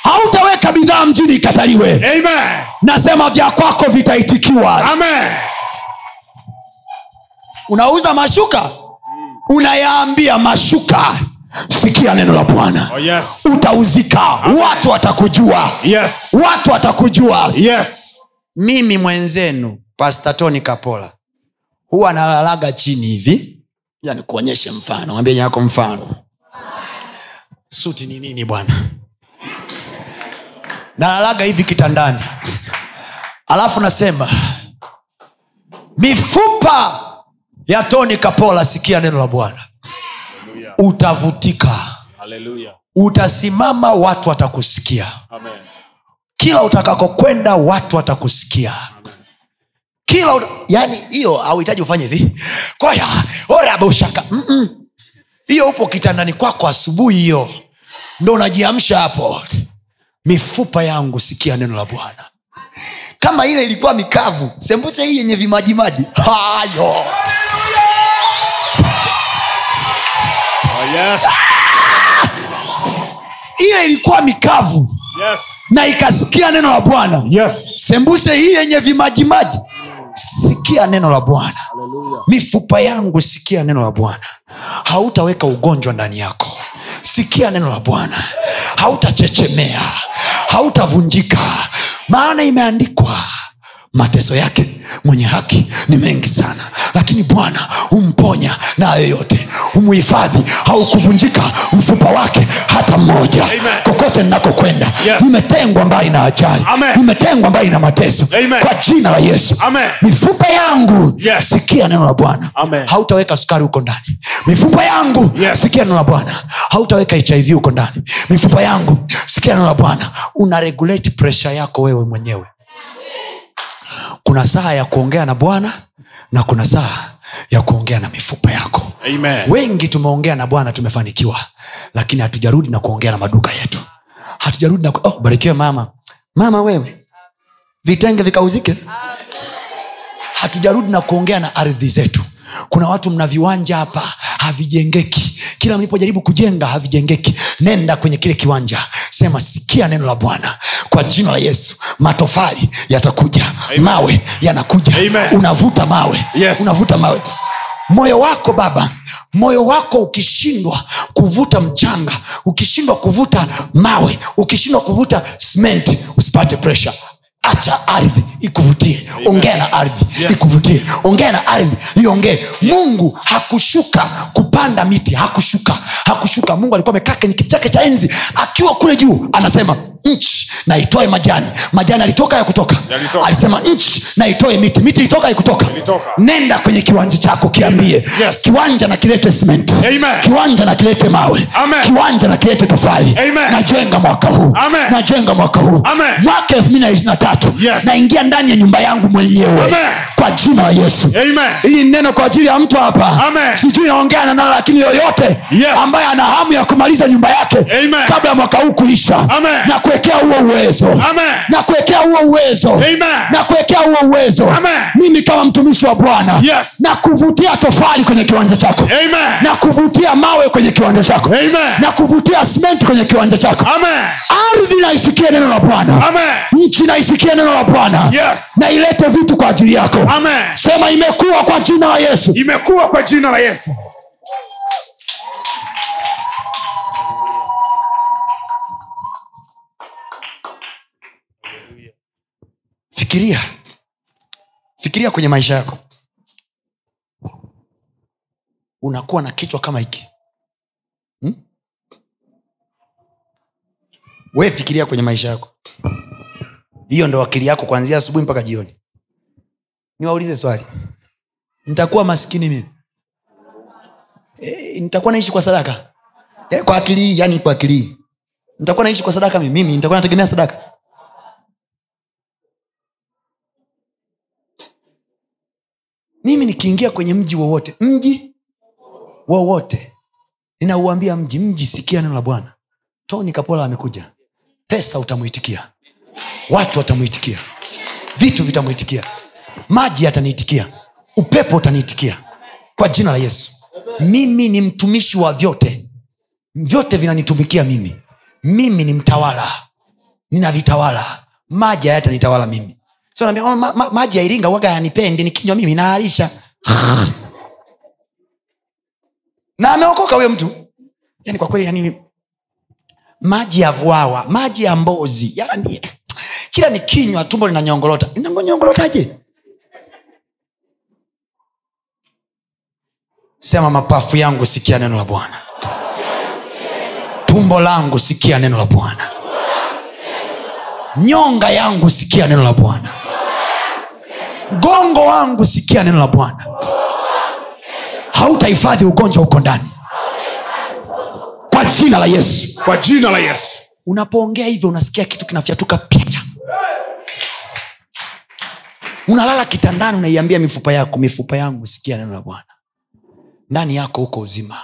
Hautaweka bidhaa mjini ikataliwe. Amen. nasema vya kwako vitaitikiwa. Amen. unauza mashuka? Unayaambia mashuka sikia neno la bwana. Oh yes. utauzika. Watu watakujua. Yes. watu watakujua. Yes. mimi mwenzenu pastatoni kapola huwa analalaga chini hivi. Yani nikuonyeshe mfano. Mwambie nyako mfano. Suti ni nini bwana? Nalalaga hivi kitandani. Alafu nasema mifupa ya toni kapola sikia neno la bwana utavutika. Hallelujah. utasimama watu watakusikia. Amen. kila utakakokwenda watu watakusikia. Kila uta... yani hiyo hauhitaji ufanye hivi. Kwaya orabushaka hiyo upo kitandani kwako asubuhi hiyo. Ndo unajiamsha hapo. Mifupa yangu sikia neno la bwana. Kama ile ilikuwa mikavu sembuse hii yenye vimajimaji. Hayo yes. ile ilikuwa mikavu. Yes. na ikasikia neno la bwana. Yes. sembuse hii yenye vimajimaji sikia neno la bwana. Mifupa yangu sikia neno la bwana. Hautaweka ugonjwa ndani yako. Sikia neno la bwana. Hautachechemea. Hautavunjika. Maana imeandikwa mateso yake mwenye haki ni mengi sana lakini bwana humponya na yoyote humuhifadhi haukuvunjika mfupa wake hata mmoja Amen. kokote ninakokwenda Yes. nimetengwa mbali na ajali nimetengwa mbali na mateso Amen. kwa jina la yesu Amen. mifupa yangu Yes. sikia neno la bwana hautaweka sukari huko ndani mifupa yangu Yes. sikia neno la bwana hautaweka hiv huko ndani mifupa yangu sikia neno la bwana una regulate presha yako wewe mwenyewe kuna saa ya kuongea na bwana na kuna saa ya kuongea na mifupa yako. Amen. wengi tumeongea na bwana tumefanikiwa lakini hatujarudi na kuongea na maduka yetu. Hatujarudi na ku... oh, barikiwe mama. Mama wewe vitenge vikauzike. Hatujarudi na kuongea na ardhi zetu kuna watu mna viwanja hapa havijengeki. Kila mlipojaribu kujenga havijengeki. Nenda kwenye kile kiwanja. Sema sikia neno la bwana. Kwa jina la yesu matofali yatakuja. Amen. mawe yanakuja. Amen. unavuta mawe. Yes. unavuta mawe. Moyo wako baba moyo wako ukishindwa kuvuta mchanga ukishindwa kuvuta mawe ukishindwa kuvuta smenti usipate presha acha ardhi ikuvutie ongea na ardhi Yes. ikuvutie ongea na ardhi iongee mungu hakushuka kupanda miti hakushuka hakushuka mungu alikuwa amekaa kwenye kiti chake cha enzi akiwa kule juu anasema nchi na itoe majani majani alitoka ya kutoka Yalitoka. alisema nchi na itoe miti miti ilitoka ya kutoka Ilitoka. nenda kwenye kiwanja chako kiambie Yes. kiwanja na kilete cement Amen. kiwanja na kilete mawe Amen. kiwanja na kilete tofali najenga mwaka huu Amen. najenga mwaka huu Amen. mwaka elfu mbili na ishiri na tatu Yes. naingia ndani ya nyumba yangu mwenyewe Amen. kwa jina la yesu hili neno kwa ajili ya mtu hapa sijui naongea na nalo lakini yoyote Yes. ambaye ana hamu ya kumaliza nyumba yake Amen. kabla ya mwaka huu kuisha Amen. na kuwekea huo uwezo Amen. na kuwekea huo uwezo Amen. na kuwekea huo uwezo Amen. mimi kama mtumishi wa bwana Yes. na kuvutia tofali kwenye kiwanja chako Amen. na kuvutia mawe kwenye kiwanja chako Amen. na kuvutia simenti kwenye kiwanja chako Amen. ardhi naisikie neno la bwana nchi naisikie neno la bwana Yes. na ilete vitu kwa ajili yako Amen. sema imekuwa kwa jina la yesu Imekuwa kwa jina la Yesu. fikiria fikiria kwenye maisha yako unakuwa na kichwa kama hiki hmm? we fikiria kwenye maisha yako hiyo ndo akili yako kuanzia asubuhi mpaka jioni. Niwaulize swali. Nitakuwa maskini mimi. E, nitakuwa naishi kwa sadaka. E, kwa akili hii yani kwa akili hii. Nitakuwa naishi kwa sadaka mimi. Mimi nitakuwa nategemea sadaka. Mimi nikiingia kwenye mji wowote mji wowote ninauambia mji mji sikia neno la bwana. Toni kapola amekuja. Pesa utamwitikia watu watamwitikia vitu vitamwitikia maji yataniitikia. Upepo utaniitikia. Kwa jina la yesu. Mimi ni mtumishi wa vyote. Vyote vinanitumikia mimi. Mimi ni mtawala. Ninavitawala. Maji hayatanitawala mimi. So "Oh, ma, ma, maji ya iringa waga yanipendi nikinywa mimi naarisha. Na ameokoka huyo mtu. Yani kwa kweli yani maji ya vwawa maji ya mbozi. Yani kila nikinywa tumbo linanyongolota. Linanyongolotaje sema mapafu yangu sikia neno la bwana. Tumbo langu sikia neno la bwana. Nyonga yangu sikia neno la bwana. Gongo wangu sikia neno la bwana. Hautahifadhi ugonjwa uko ndani. Kwa jina la yesu. Kwa jina la yesu. Unapoongea hivyo unasikia kitu kinafyatuka. pyacha unalala kitandani unaiambia mifupa yako mifupa yangu sikia neno la bwana. Ndani yako uko uzima.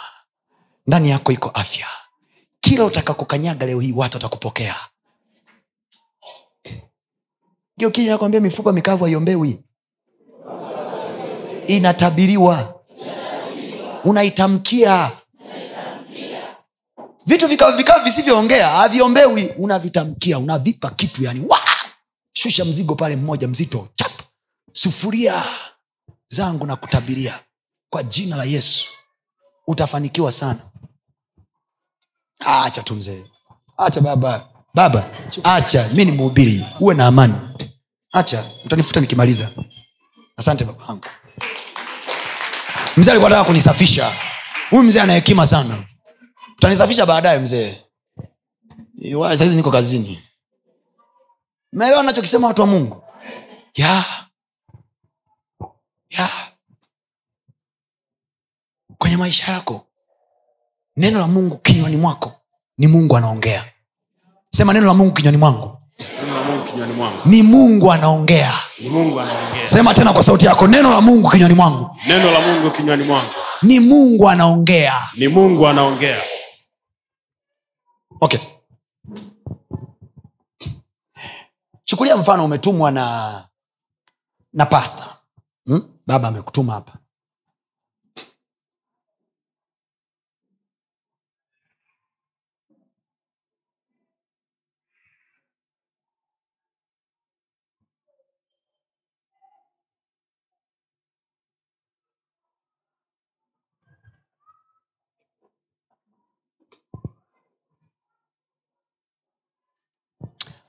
Ndani yako iko afya. Kila utakakokanyaga leo hii watu watakupokea. Nakwambia mifupa mikavu haiombewi inatabiriwa. Unaitamkia. Vitu vikao vikao visivyoongea haviombewi unavitamkia unavipa kitu yani wa shusha mzigo pale mmoja mzito chap sufuria zangu na kutabiria. Kwa jina la yesu utafanikiwa sana. Acha tu mzee. Acha baba. Baba acha. Mi ni mhubiri uwe na amani. Acha. Utanifuta nikimaliza. Asante babangu. Mzee alikuwa taka kunisafisha. Huyu mzee ana hekima sana. Utanisafisha baadaye mzee. Sahizi niko kazini. Meelewa nachokisema watu wa mungu? Ya ya. Kwenye maisha yako neno la mungu kinywani mwako ni mungu anaongea. Sema neno la mungu kinywani mwangu. Ni mungu anaongea. Ni mungu anaongea. Sema tena kwa sauti yako neno la mungu kinywani mwangu. Neno la mungu kinywani mwangu. Ni mungu anaongea. Ni mungu anaongea. Okay. Chukulia mfano umetumwa na na pasta hmm? Baba amekutuma hapa.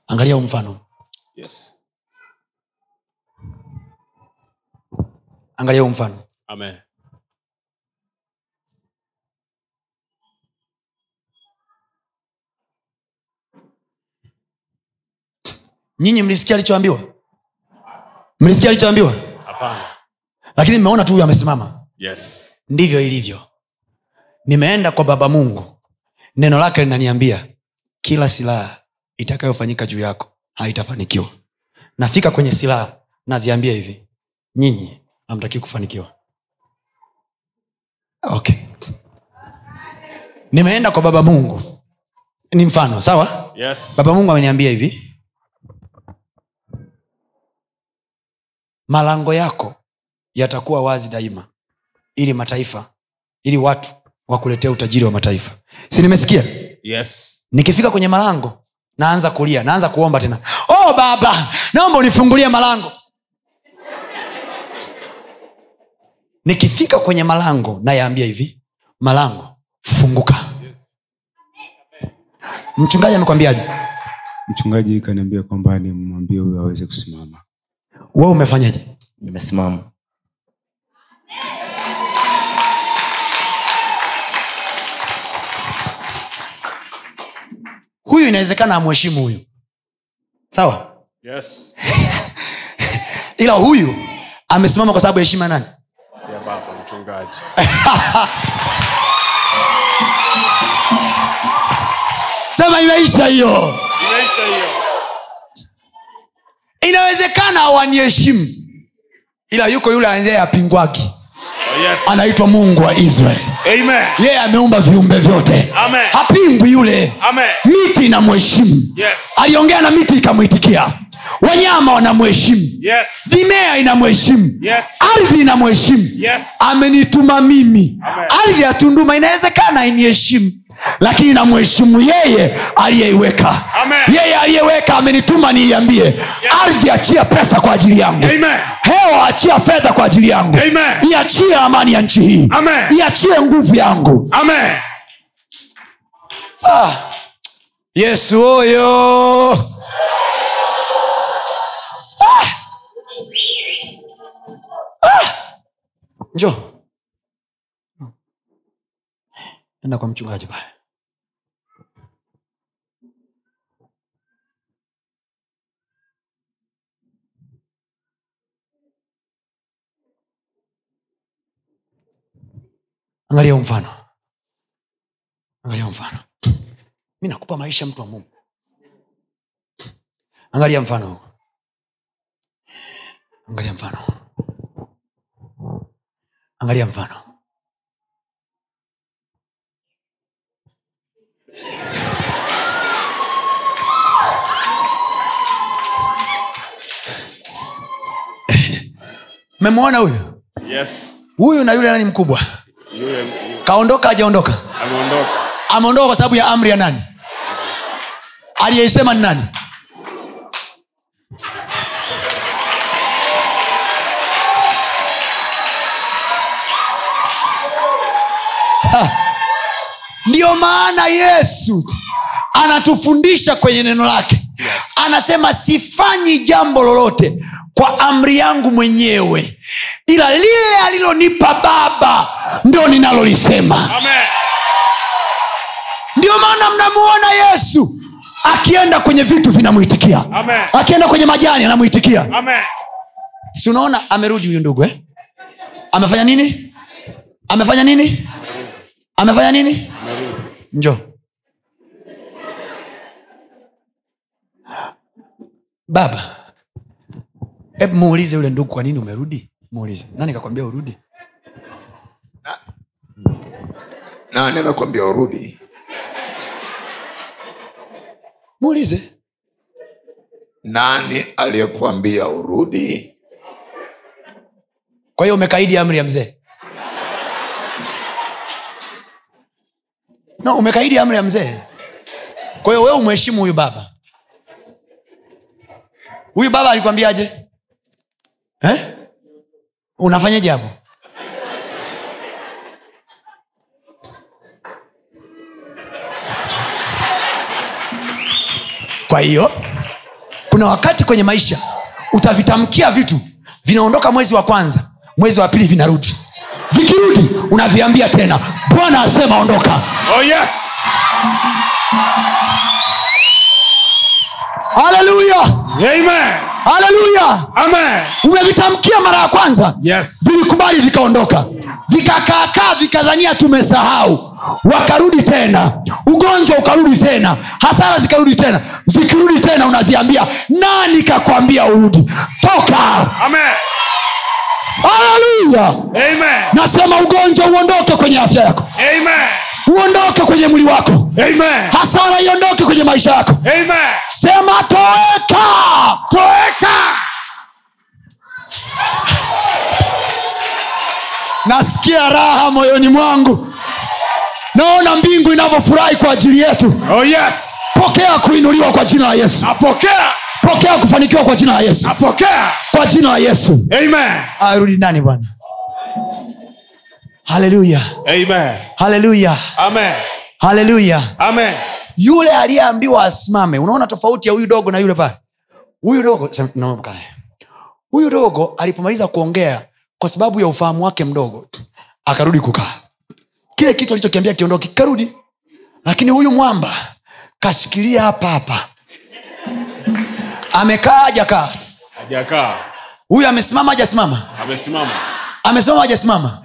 Angalia huu mfano. Yes angalia huu mfano. Amen. Nyinyi mlisikia alichoambiwa? Mlisikia alichoambiwa? Lakini mmeona tu huyu amesimama. Yes. Ndivyo ilivyo. Nimeenda kwa baba mungu. Neno lake linaniambia kila silaha itakayofanyika juu yako haitafanikiwa. Nafika kwenye silaha naziambia hivi. Nyinyi hamtakii kufanikiwa. Okay. Nimeenda kwa baba mungu. Ni mfano sawa? Yes. Baba mungu ameniambia hivi. Malango yako yatakuwa wazi daima ili mataifa ili watu wakuletea utajiri wa mataifa. Si nimesikia? Yes. Nikifika kwenye malango naanza kulia naanza kuomba tena. Oh baba naomba unifungulie malango nikifika kwenye malango nayaambia hivi. Malango funguka. Mchungaji amekwambiaje mchungaji kaniambia kwamba nimwambie huyu aweze kusimama. We umefanyaje? Nimesimama. Huyu inawezekana amheshimu huyu. Sawa? Yes. Ila huyu amesimama kwa sababu ya heshima nani ya baba mchungaji. Sema imeisha hiyo. Imeisha hiyo. Inawezekana hawaniheshimu ila yuko yule anaye apingwaki oh, yes. Anaitwa mungu wa israeli. Yeye yeah, ameumba viumbe vyote. Amen. hapingwi yule. Amen. Miti inamheshimu. Yes. Aliongea na miti ikamwitikia wanyama wanamheshimu. Yes. Mimea inamheshimu. Yes. ardhi inamheshimu. Yes. amenituma mimi. Amen. ardhi ya tunduma inawezekana iniheshimu lakini namheshimu yeye aliyeiweka. Yeye aliyeweka amenituma niiambie. Ardhi achia pesa kwa ajili yangu. Amen. hewa achia fedha kwa ajili yangu. Amen. iachie amani ya nchi hii. Iachie nguvu yangu. Amen. Ah. yesu oyo. ah. Njo enda kwa mchungaji pale. Angalia mfano. Angalia mfano. Mi nakupa maisha mtu wa mungu. Angalia mfano. Angalia mfano angalia mfano. Memwona huyu? Yes. Huyu na yule nani mkubwa? Yule yule kaondoka ajaondoka ameondoka. Kwa sababu ya amri ya nani? Aliyeisema ni nani ndiyo maana yesu anatufundisha kwenye neno lake. Yes. anasema sifanyi jambo lolote kwa amri yangu mwenyewe ila lile alilonipa baba ndo ninalolisema. Ndiyo ndio maana mnamuona yesu akienda kwenye vitu vinamwitikia. Akienda kwenye majani anamwitikia. Si unaona amerudi huyu ndugu eh? amefanya nini? Amefanya nini amefanya nini? Njo baba hebu muulize yule ndugu kwa nini umerudi? Muulize. Nani kakwambia urudi? Nani amekwambia urudi? Muulize. Nani aliyekuambia urudi? Kwa hiyo umekaidi amri ya mzee no umekaidi amri ya mzee. Kwa hiyo wewe umheshimu huyu baba. Huyu baba alikwambiaje? Eh? unafanyaje hapo? Kwa hiyo kuna wakati kwenye maisha utavitamkia vitu vinaondoka mwezi wa kwanza mwezi wa pili vinarudi vikirudi unaviambia tena bwana asema ondoka. Oh yes. Haleluya umevitamkia mara ya kwanza? Yes. Vilikubali vikaondoka. Vikakaakaa vikadhania tumesahau. Wakarudi tena. Ugonjwa ukarudi tena. Hasara zikarudi tena. Zikirudi tena unaziambia nani kakwambia urudi? Toka. Amen haleluya nasema ugonjwa uondoke kwenye afya yako. Amen. Uondoke kwenye mwili wako. Amen. Hasara iondoke kwenye maisha yako. Amen. Sema toeka. Toeka. Nasikia raha moyoni mwangu. Naona mbingu inavyofurahi kwa ajili yetu. Oh yes. Pokea kuinuliwa kwa jina la yesu apokea kufanikiwa kwa jina la yesu. Apokea. Kwa jina la yesu. Arudi ndani bwana. Haleluya haleluya haleluya yule aliyeambiwa asimame unaona tofauti ya huyu dogo na yule pale? Huyu dogo huyu dogo alipomaliza kuongea kwa sababu ya ufahamu wake mdogo akarudi kukaa. Kile kitu alichokiambia kiondoke kikarudi lakini huyu mwamba kashikilia hapa hapa amekaa ajakaa hajakaa? Huyu amesimama ajasimama amesimama.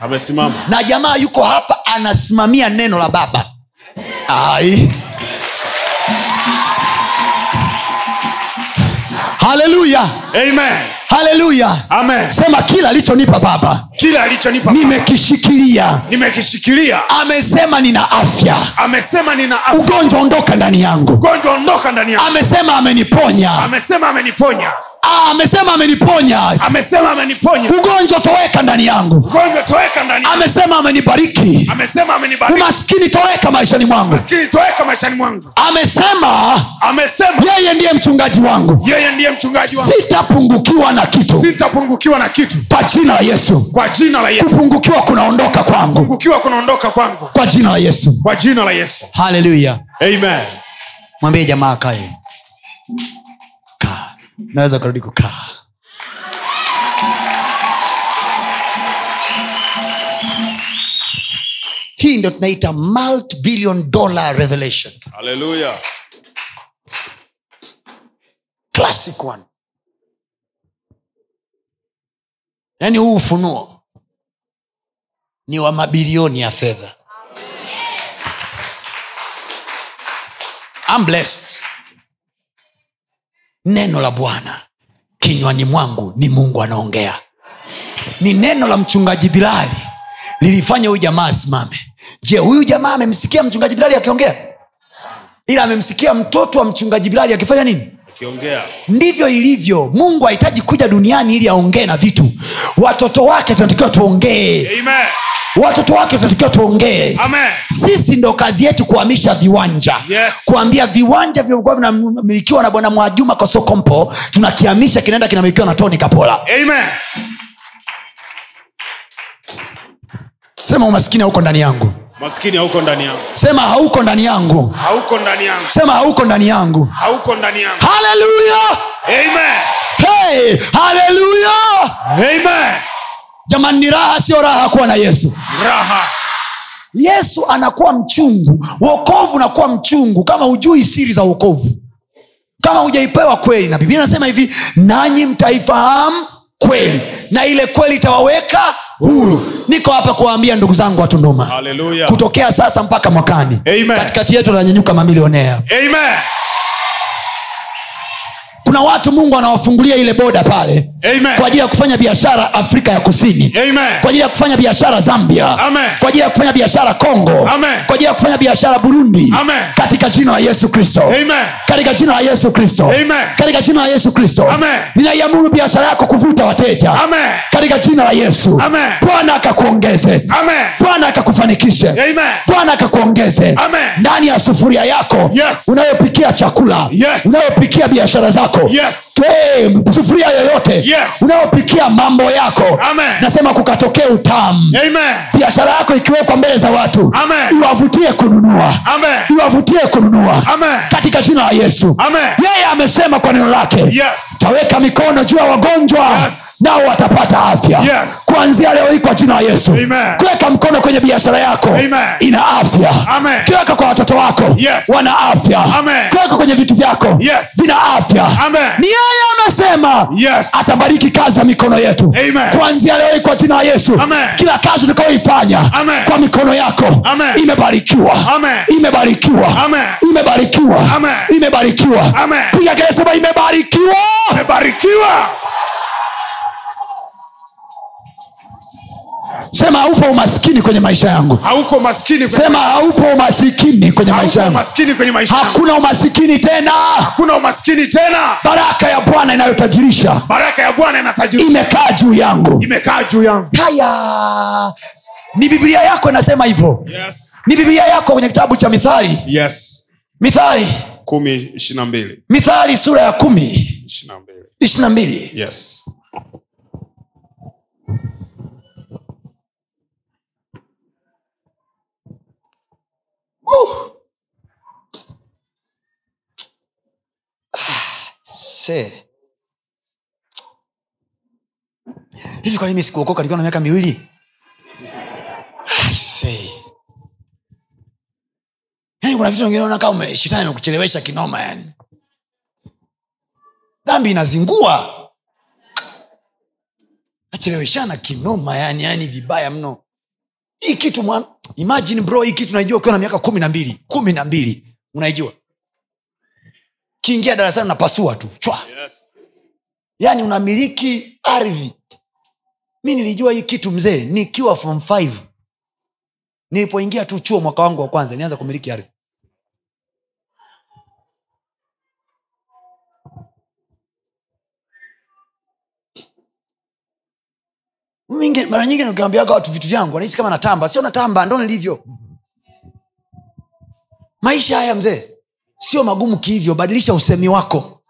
Amesimama na jamaa yuko hapa anasimamia neno la baba. Ai. Haleluya amen haleluya amen. Sema kila alichonipa baba kila alichonipa nimekishikilia. Nimekishikilia. Amesema nina afya. Amesema nina afya. ugonjwa ondoka ndani yangu. Ugonjwa ondoka ndani yangu. Amesema ameniponya. Amesema ameniponya Ah, amesema ameniponya. Amesema ameniponya. Ugonjwa toweka ndani yangu. Ugonjwa toweka ndani amesema amenibariki. Amesema amenibariki. Umaskini toweka maishani mwangu. Umaskini toweka maishani mwangu. Amesema amesema yeye ndiye mchungaji wangu. yeye ndiye mchungaji wangu. Sitapungukiwa na kitu. Sitapungukiwa na kitu. Kwa jina la yesu. Kwa jina la yesu. Kupungukiwa kunaondoka kwangu. Kupungukiwa kunaondoka kwangu. Kwa jina la yesu. Kwa jina la yesu. Haleluya amen. Mwambie jamaa kae naweza karudi kukaa. Hii ndo tunaita multi-billion dollar revelation. Hallelujah. classic one. Yaani huu ufunuo ni wa mabilioni ya fedha. I'm blessed neno la bwana. Kinywani mwangu ni mungu anaongea. Ni neno la mchungaji bilali. Lilifanya huyu jamaa asimame. Je huyu jamaa amemsikia mchungaji bilali akiongea? Ila amemsikia mtoto wa mchungaji bilali akifanya nini? Ndivyo ilivyo. Mungu hahitaji kuja duniani ili aongee na vitu. Watoto wake tunatakiwa tuongee watoto wake tunatakiwa tuongee. Sisi ndo kazi yetu kuhamisha viwanja. Yes. kuambia viwanja vilivyokuwa vinamilikiwa na bwana mwajuma kosokompo tunakihamisha kinaenda kinamilikiwa na toni kapola. Amen. Sema umaskini hauko ndani yangu. Maskini hauko ndani yangu. Sema hauko ndani yangu. Hauko ndani yangu. Sema hauko ndani yangu. Hauko ndani yangu. Haleluya amen. Hey, haleluya amen jamani ni raha sio raha kuwa na yesu. Raha. Yesu anakuwa mchungu wokovu unakuwa mchungu kama hujui siri za uokovu kama hujaipewa kweli na biblia inasema hivi nanyi mtaifahamu kweli na ile kweli itawaweka huru. Niko hapa kuwaambia ndugu zangu watunduma kutokea sasa mpaka mwakani. Katikati yetu ananyanyuka mamilionea amen. Kuna watu mungu anawafungulia ile boda pale Amen. kwa ajili ya kufanya biashara afrika ya kusini. Amen. kwa ajili ya kufanya biashara zambia. Amen. kwa ajili ya kufanya biashara kongo. Amen. kwa ajili ya kufanya biashara burundi. Amen. katika jina la yesu kristo. Katika jina la yesu kristo. Katika jina la yesu kristo. Ninaiamuru biashara yako kuvuta wateja. Amen. katika jina la yesu. Bwana akakuongeze. Bwana akakufanikishe. Bwana akakuongeze. Ndani ya sufuria yako. Yes. unayopikia chakula. Yes. unayopikia biashara zako. Yes. hey, sufuria yoyote. Yes. Unayopikia mambo yako Amen. nasema kukatokea utamu biashara yako ikiwekwa mbele za watu Amen. iwavutie kununua Amen. iwavutie kununua Amen. katika jina la yesu yeye amesema kwa neno lake Yes. taweka mikono juu ya wagonjwa Yes. nao watapata afya Yes. kuanzia leo hii kwa jina la yesu kuweka mkono kwenye biashara yako Amen. ina afya kiweka kwa watoto wako Yes. wana afya Amen. kiweka kwenye vitu vyako Yes. vina afya Amen. ni yeye amesema Yes. Atabariki kazi ya mikono yetu Amen. kuanzia leo kwa jina la yesu Amen. kila kazi utakayoifanya kwa mikono yako Amen. imebarikiwa Amen. imebarikiwa Amen. imebarikiwa Amen. imebarikiwa piga sema imebarikiwa sema haupo umaskini kwenye maisha yangu. Hauko maskini kwenye- sema haupo umasikini kwenye maisha yangu. maskini kwenye maisha hakuna umasikini tena. Hakuna umaskini tena. Baraka ya bwana inayotajirisha baraka ya bwana inatajiri imekaa juu yangu. Imekaa juu yangu. Haya. Ni biblia yako inasema hivyo. Yes. ni biblia yako kwenye kitabu cha mithali. Yes. mithali. Kumi mithali sura ya kumi. Ishirina mbili. Mbili. Yes. Hivi kwa nini sikuokoka nikiwa na miaka miwili? Yani kuna vitu vingine unaona kama ume- shetani amekuchelewesha kinoma yani dhambi inazingua. Acheleweshana kinoma yani yani vibaya mno. Hii kitu mwan... imagine bro hii kitu naijua ukiwa na miaka kumi na mbili. Kumi na mbili. Unaijua? Kiingia darasani unapasua tu. Chwa. Yaani unamiliki ardhi. Mi nilijua hii kitu mzee nikiwa form five nilipoingia tu chuo mwaka wangu wa kwanza nianza kumiliki ardhi Mara nyingi nikiambiaga watu vitu vyangu wanahisi kama natamba. Sio natamba ndo nilivyo. Maisha haya mzee sio magumu kihivyo badilisha usemi wako.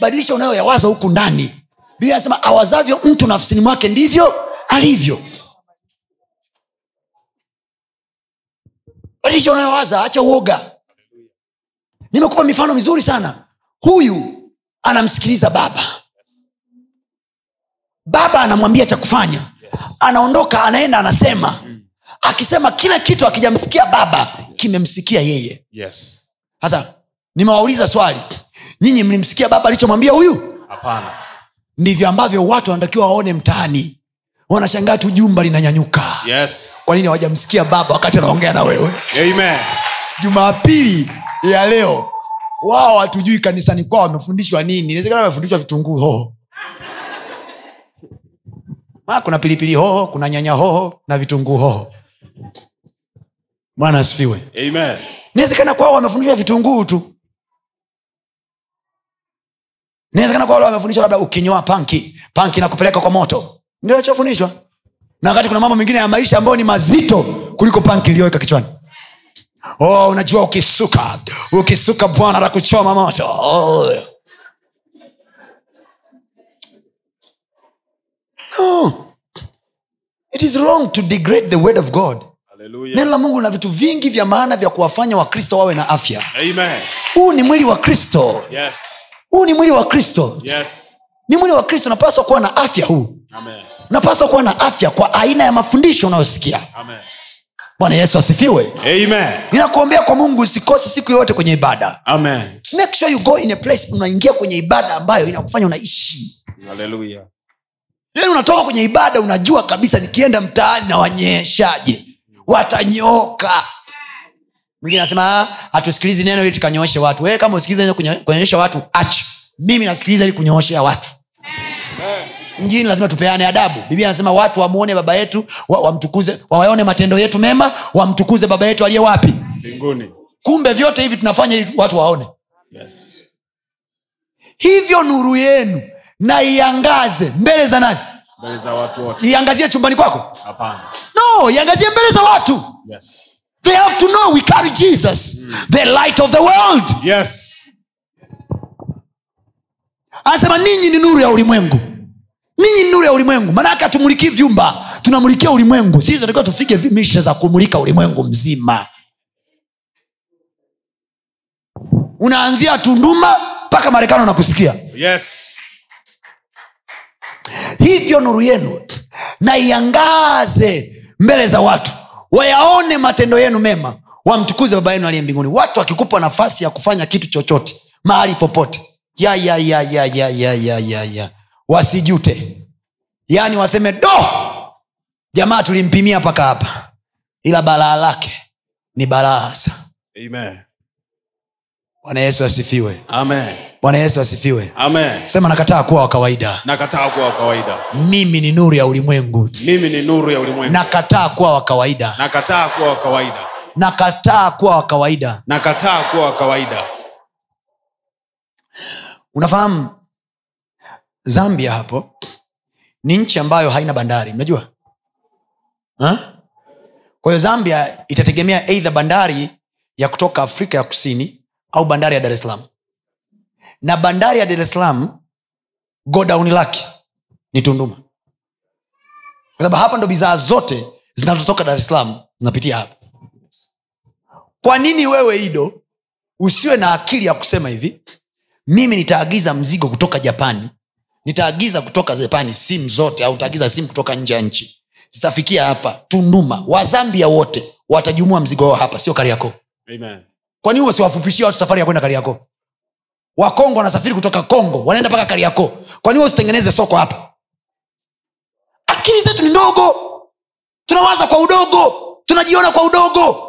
Badilisha unayoyawaza huku ndani. Biblia anasema awazavyo mtu nafsini mwake ndivyo alivyo. Badilisha unayowaza acha uoga. Nimekupa mifano mizuri sana. Huyu anamsikiliza baba baba anamwambia cha kufanya. Anaondoka anaenda anasema. Akisema kila kitu akijamsikia baba kimemsikia yeye. Yes. Sasa nimewauliza swali. Nyinyi mlimsikia baba alichomwambia huyu? Hapana. Ndivyo ambavyo watu wanatakiwa waone mtaani. Wanashangaa tu jumba linanyanyuka. Yes. Kwa nini hawajamsikia baba wakati anaongea na wewe? Jumapili ya leo wao hatujui kanisani kwao wamefundishwa nini. Inawezekana wamefundishwa vitunguu hoho Ma, kuna pilipili hoho kuna nyanya hoho na vitunguu hoho. Bwana asifiwe. Amen. Inawezekana kwao wamefundishwa vitunguu tu. Inawezekana kwao wamefundishwa labda ukinyoa panki panki na kupeleka kwa moto. Ndio alichofundishwa na wakati kuna mambo mengine ya maisha ambayo ni mazito kuliko panki iliyoweka kichwani. Oh, unajua ukisuka ukisuka bwana la kuchoma moto. Oh. No. it is wrong to degrade the word of god. Neno la mungu lina vitu vingi vya maana vya kuwafanya wakristo wawe na afya. Huu ni mwili wa kristo. Yes. Huu ni mwili wa kristo. Yes. Ni mwili wa kristo unapaswa kuwa na afya huu. Unapaswa kuwa na afya kwa aina ya mafundisho unayosikia. Bwana yesu asifiwe. Ninakuombea kwa mungu usikose siku yoyote kwenye ibada. Amen. Make sure you go in a place unaingia kwenye ibada ambayo inakufanya unaishi. Haleluya yani unatoka kwenye ibada unajua kabisa nikienda mtaani na wanyeshaje watanyooka mwingine anasema "Ah, hatusikilizi neno ili tukanyooshe watu. Wee kama usikilizi kunyoosha watu ach mimi nasikiliza ili kunyooshea watu. Mjini lazima tupeane adabu. Biblia anasema watu wamwone baba yetu wa- wamtukuze wawaone matendo yetu mema wamtukuze baba yetu aliye wapi? Mbinguni. Kumbe vyote hivi tunafanya ili watu waone. Yes. Hivyo nuru yenu na iangaze mbele za nani? Mbele za watu wote. Iangazie chumbani kwako. No iangazie mbele za watu. Yes. They have to know we carry jesus the light of the world. Yes. Anasema ninyi ni nuru ya ulimwengu. Ninyi ni nuru ya ulimwengu. Maanake hatumulikii vyumba tunamulikia ulimwengu. Sisi tunatakiwa tufike misha za kumulika ulimwengu mzima. Unaanzia tunduma mpaka marekani unakusikia. Yes hivyo nuru yenu na iangaze mbele za watu wayaone matendo yenu mema wamtukuze baba yenu aliye mbinguni. Watu wakikupa nafasi ya kufanya kitu chochote mahali popote ya ya ya ya ya ya ya ya ya wasijute. Yaani waseme do jamaa tulimpimia mpaka hapa. Ila balaa lake ni balaa hasa bwana yesu asifiwe. Amen. Bwana yesu asifiwe. Amen. Sema nakataa kuwa wa kawaida. Nakataa kuwa wa kawaida. Mimi ni nuru ya ulimwengu. Mimi ni nuru ya ulimwengu. Nakataa kuwa wa kawaida. Nakataa kuwa wa kawaida. Nakataa kuwa wa kawaida. Nakataa kuwa wa kawaida. Unafahamu zambia hapo ni nchi ambayo haina bandari. Mnajua? Kwa hiyo zambia itategemea eidha bandari ya kutoka afrika ya kusini au bandari ya dar es salaam. Na bandari ya dar es salaam godauni lake ni tunduma. Kwa sababu hapa ndo bidhaa zote zinazotoka dar es salaam zinapitia hapa. Kwa nini wewe ido usiwe na akili ya kusema hivi? Mimi nitaagiza mzigo kutoka japani nitaagiza kutoka japani simu zote au utaagiza simu kutoka nje ya nchi. Zitafikia hapa tunduma. Wazambia wote watajumua mzigo wao hapa sio kariako amen kwani huo siwafupishia watu safari ya kwenda kariako wakongo wanasafiri kutoka kongo wanaenda mpaka kariako kwani usitengeneze soko hapa? Akili zetu ni ndogo. Tunawaza kwa udogo. Tunajiona kwa udogo.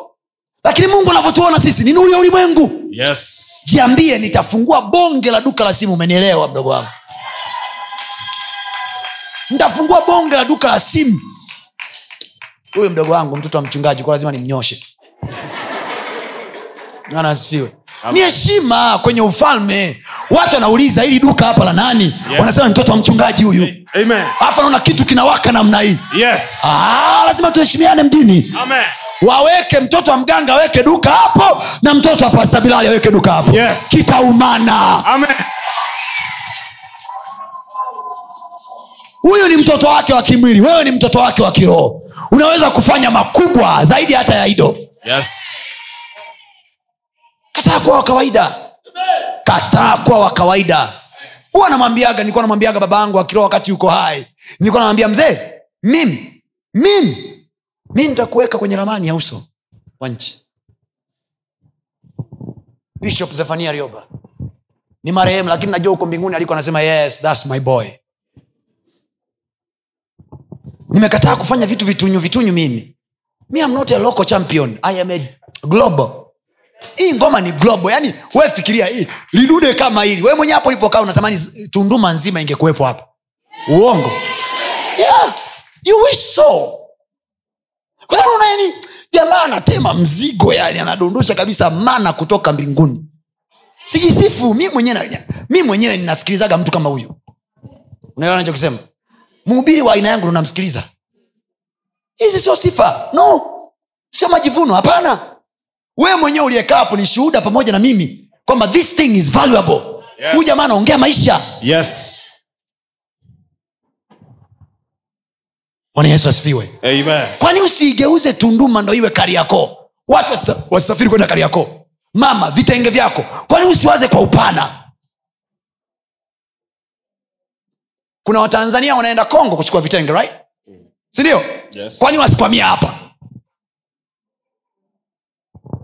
Lakini mungu anavyotuona sisi ni nuru ya ulimwengu. Yes. Jiambie nitafungua bonge la duka la simu. Umenielewa mdogo wangu? Nitafungua bonge la duka la simu. Huyu mdogo wangu mtoto wa mchungaji kwa lazima nimnyoshe Bwana asifiwe. Ni heshima kwenye ufalme. Watu wanauliza hili duka hapa la nani? Yes. wanasema ni mtoto wa mchungaji huyu. Alafu anaona kitu kinawaka namna hii. Yes. Ah, lazima tuheshimiane mjini. Amen. Waweke mtoto wa mganga aweke duka hapo na mtoto wa pasta bilali aweke duka hapo. Yes. kitaumana. Huyu ni mtoto wake wa kimwili. Wewe ni mtoto wake wa kiroho. Unaweza kufanya makubwa zaidi hata ya ido yes kataa kuwa wa kawaida. Kataa kuwa wa kawaida. Huwa namwambiaga nilikuwa namwambiaga baba yangu akiroa wakati yuko hai. Nilikuwa namwambia mzee mimi mimi mi nitakuweka kwenye ramani ya uso wa nchi. Bishop zefania rioba. Ni marehemu lakini najua huko mbinguni aliko anasema yes thats my boy. Nimekataa kufanya vitu vitunyu vitunyu mimi. Mi am not a local champion. I am a global hii ngoma ni globo yani we fikiria hii lidude kama hili. We mwenyewe hapo ulipokaa unatamani tunduma nzima ingekuwepo hapa. Uongo. Yeah, you wish so. Kwa jamaa anatema mzigo yani anadondosha kabisa mana kutoka mbinguni. Sijisifu mi mwenyewe mi mwenyewe ninasikilizaga mtu kama huyu. Unaelewa nachokisema mhubiri wa aina yangu ndo hizi sio sifa. No. Sio majivuno. Hapana wewe mwenyewe uliyekaa hapo ni shuhuda pamoja na mimi kwamba this thing is valuable. Yes. jamaa anaongea maisha. Yes. Bwana yesu asifiwe. Kwani usiigeuze tunduma ndo iwe kariako watu wasa- wasafiri kwenda kariako mama vitenge vyako. Kwani usiwaze kwa upana? Kuna watanzania wanaenda kongo kuchukua vitenge right? Sindio Yes. kwani wasikwamia hapa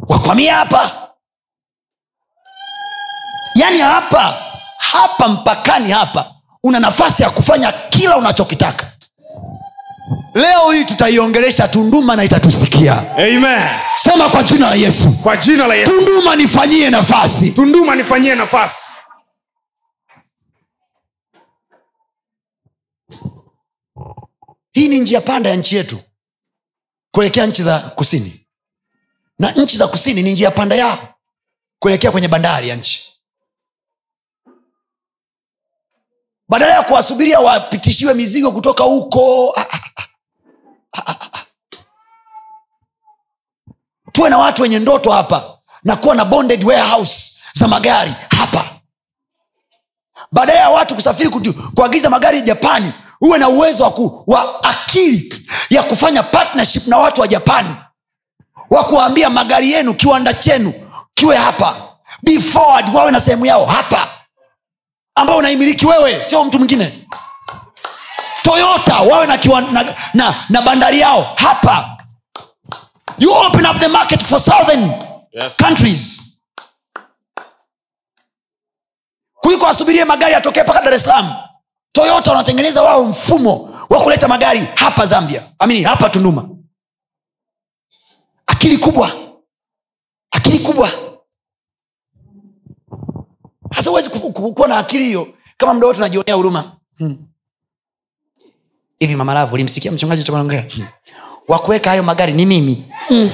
wakwamia hapa. Yaani hapa hapa mpakani hapa una nafasi ya kufanya kila unachokitaka. Leo hii tutaiongelesha tunduma na itatusikia. Amen. Sema kwa jina la yesu. Kwa jina la yesu. Tunduma nifanyie nafasi. Tunduma nifanyie nafasi. Hii ni njia panda ya nchi yetu kuelekea nchi za kusini na nchi za kusini ni njia panda yao kuelekea kwenye bandari ya nchi. Badala ya kuwasubiria wapitishiwe mizigo kutoka huko. Ah, ah, ah. Tuwe na watu wenye ndoto hapa na kuwa na bonded warehouse za magari hapa. Baadaye ya watu kusafiri kuagiza magari japani uwe na uwezo wa, ku, wa akili ya kufanya partnership na watu wa japani wa kuwaambia magari yenu kiwanda chenu kiwe hapa. Be forward wawe na sehemu yao hapa. Ambao unaimiliki wewe sio mtu mwingine. Toyota wawe na, kiwa, na, na, na bandari yao hapa. You open up the market for southern Yes. countries. Kuliko wasubirie magari yatokee mpaka dar es salaam. Toyota wanatengeneza wao mfumo wa kuleta magari hapa zambia. Amini hapa tunduma akili kubwa. Akili kubwa. Hasa huwezi ku- ku- kuwa na akili hiyo. Kama mda wote unajionea huruma. Hmm. mamalavu ulimsikia mchungaji chonaongea hmm. wakuweka hayo magari ni mimi. Hmm.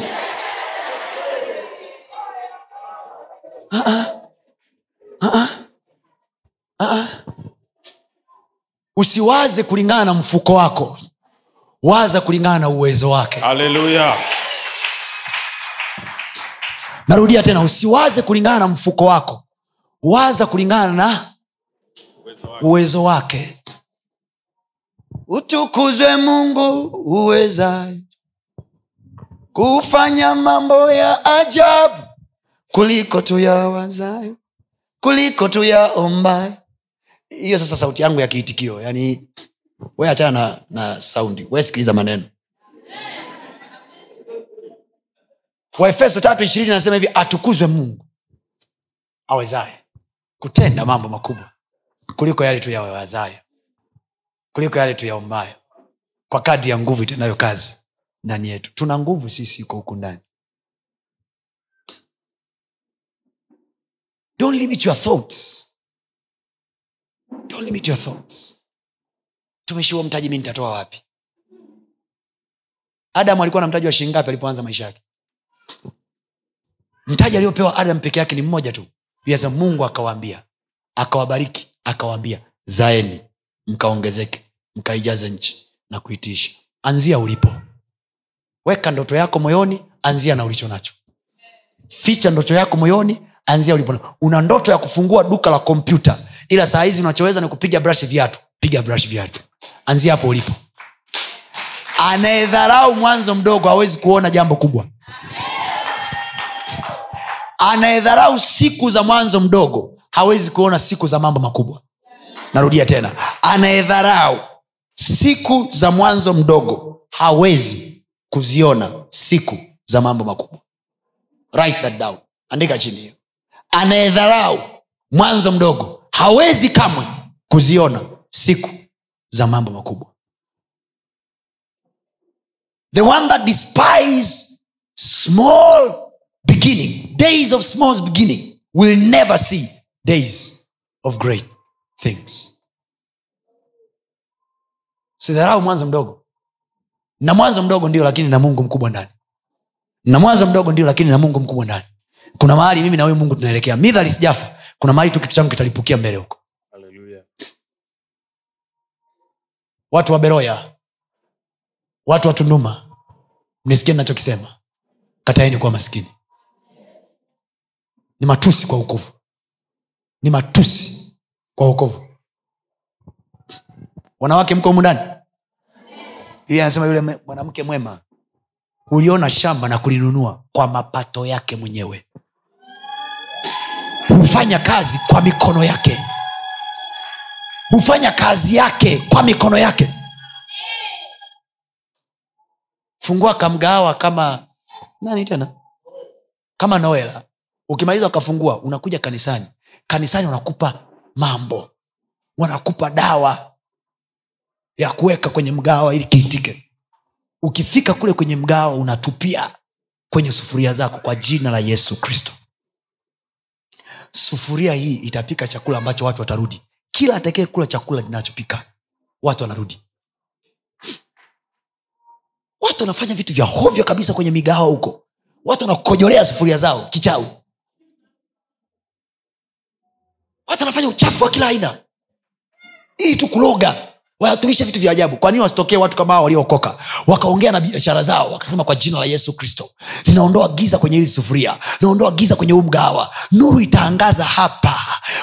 usiwaze kulingana na mfuko wako. Waza kulingana na uwezo wake. Haleluya narudia tena usiwaze kulingana na mfuko wako. Waza kulingana na uwezo wake. Utukuzwe mungu uwezaye. Kufanya mambo ya ajabu kuliko tuyawazayo kuliko tuyaombayo. Hiyo sasa sauti yangu ya kiitikio yani we achana na, na saundi we sikiliza maneno waefeso tatu ishirini anasema hivi atukuzwe mungu awezaye kutenda mambo makubwa kuliko yale tuyawazayo kuliko yale tuyaombayo kwa kadri ya nguvu itendayo kazi ndani yetu. Tuna nguvu sisi iko huku ndani. Don't limit your thoughts. Don't limit your thoughts. Tumeshiwa mtaji mi nitatoa wapi? Adamu alikuwa na mtaji wa shingapi alipoanza maisha yake mtaji aliopewa adam peke yake ni mmoja tu. Yasa mungu akawaambia. Akawabariki akawaambia zaeni mkaongezeke mkaijaze nchi na kuitisha. Anzia ulipo. Weka ndoto yako moyoni anzia na ulicho nacho. Ficha ndoto yako moyoni anzia ulipo una ndoto ya kufungua duka la kompyuta ila saa hizi unachoweza ni kupiga brush viatu. Piga brush viatu. Anzia hapo ulipo. Anayedharau mwanzo mdogo hawezi kuona jambo kubwa anayedharau siku za mwanzo mdogo hawezi kuona siku za mambo makubwa. Narudia tena. Anayedharau siku za mwanzo mdogo hawezi kuziona siku za mambo makubwa. Write that down. Andika chini hiyo. Anayedharau mwanzo mdogo hawezi kamwe kuziona siku za mambo makubwa. The one that despise small beginning days of small beginning will never see days of great things. Sidharau mwanzo mdogo. Na mwanzo mdogo ndio lakini na mungu mkubwa ndani. Na mwanzo mdogo ndio lakini na mungu mkubwa ndani. Kuna mahali mimi na huyu mungu tunaelekea. Midhali sijafa. Kuna mahali tu kitu changu kitalipukia mbele huko. Watu wa beroya. Watu wa tunduma. Mnisikie nachokisema kataeni kuwa maskini ni matusi kwa ukovu ni matusi kwa ukovu wanawake mko humu ndani? Ili anasema yule mwanamke mwema uliona shamba na kulinunua kwa mapato yake mwenyewe. Hufanya kazi kwa mikono yake. Hufanya kazi yake kwa mikono yake. Fungua kamgawa kama nani tena? Kama noela ukimaliza ukafungua unakuja kanisani. Kanisani wanakupa mambo. Wanakupa dawa ya kuweka kwenye mgawa ili kiitike. Ukifika kule kwenye mgawa unatupia kwenye sufuria zako kwa jina la yesu kristo. Sufuria hii itapika chakula ambacho watu watarudi. Kila atakee kula chakula kinachopika watu wanarudi. Watu wanafanya vitu vya hovyo kabisa kwenye migawa huko. Watu wanakojolea sufuria zao kichau watu wanafanya uchafu wa kila aina. Ili tu kuloga. Wanatumisha vitu vya ajabu. Kwa nini wasitokee watu kama waliookoka? Wakaongea na biashara zao wakasema kwa jina la yesu kristo ninaondoa giza kwenye hili sufuria. Naondoa giza kwenye huu mgawa nuru itaangaza hapa.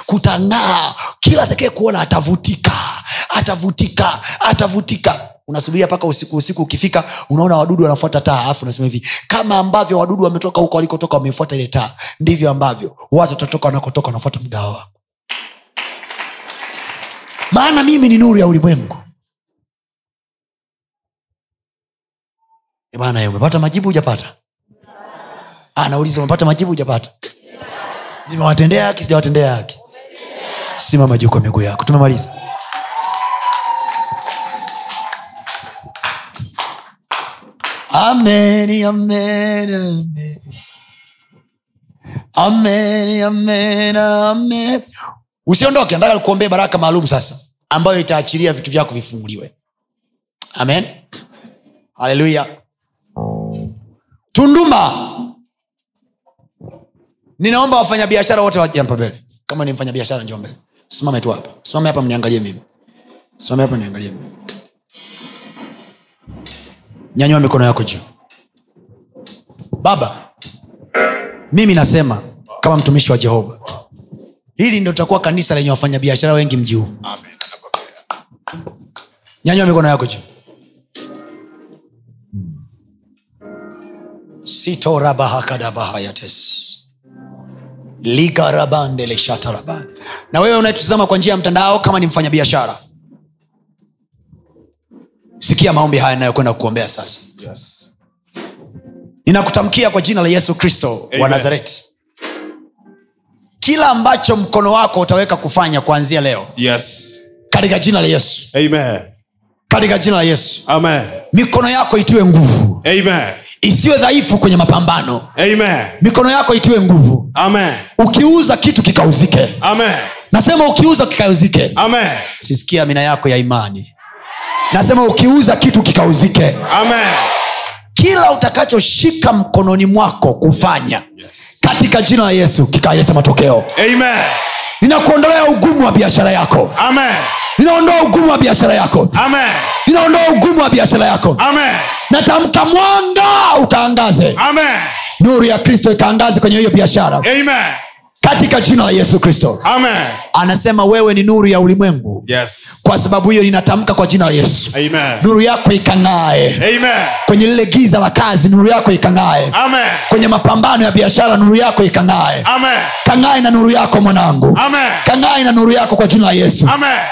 Kutang'aa. Kila atakaye kuona atavutika. Atavutika. Atavutika. Unasubiria mpaka usiku usiku ukifika unaona wadudu wanafuata taa alafu unasema hivi kama ambavyo wadudu wametoka huko walikotoka wamefuata ile taa ndivyo ambavyo watu watatoka wanakotoka wanafuata mgawa wako maana mimi ni nuru ya ulimwengu. Bana umepata majibu hujapata? Ah, nauliza umepata majibu hujapata? Nimewatendea haki sijawatendea haki. Simama juu kwa miguu yako. Tumemaliza. Amen amen amen. Amen amen amen usiondoke nataka nikuombee baraka maalum sasa ambayo itaachilia vitu vyako vifunguliwe. Amen. Haleluya. Tunduma. Ninaomba wafanyabiashara wote waje hapa mbele. Kama ni mfanyabiashara njoo mbele. Simame tu hapa. Simame hapa mniangalie mimi. Simame hapa niangalie mimi. Nyanyua mikono yako juu. Baba mimi nasema kama mtumishi wa jehova hili ndo tutakuwa kanisa lenye wafanyabiashara wengi mji huu. Nyanywa mikono yako juu sitorabahakadabahayates likarabandeleshataraba na wewe unayetutazama kwa njia ya mtandao kama ni mfanyabiashara sikia maombi haya nayokwenda kukuombea sasa. Yes. ninakutamkia kwa jina la yesu kristo wa nazareti kila ambacho mkono wako utaweka kufanya kuanzia leo yes. katika jina la yesu. Amen. Katika jina la yesu. Amen. Mikono yako itiwe nguvu. Amen. Isiwe dhaifu kwenye mapambano. Amen. Mikono yako itiwe nguvu. Amen. Ukiuza kitu kikauzike. Amen. Nasema ukiuza kikauzike. Amen. Sisikia amina yako ya imani. Nasema ukiuza kitu kikauzike. Amen. Kila utakachoshika mkononi mwako kufanya katika jina la yesu kikaleta matokeo. Amen. Ninakuondolea ugumu wa biashara yako. Amen. Ninaondoa ugumu wa biashara yako. Amen. Ninaondoa ugumu wa biashara yako. Natamka mwanga ukaangaze. Amen. Nuru ya kristo ikaangaze kwenye hiyo biashara. Amen katika jina la yesu kristo. Anasema wewe ni nuru ya ulimwengu. Yes. Kwa sababu hiyo ninatamka kwa jina la yesu. Amen. Nuru yako ikang'ae. Amen. Kwenye lile giza la kazi nuru yako ikang'ae. Amen. Kwenye mapambano ya biashara nuru yako ikang'ae. Amen. Kang'ae na nuru yako mwanangu. Kang'ae na nuru yako kwa jina la yesu.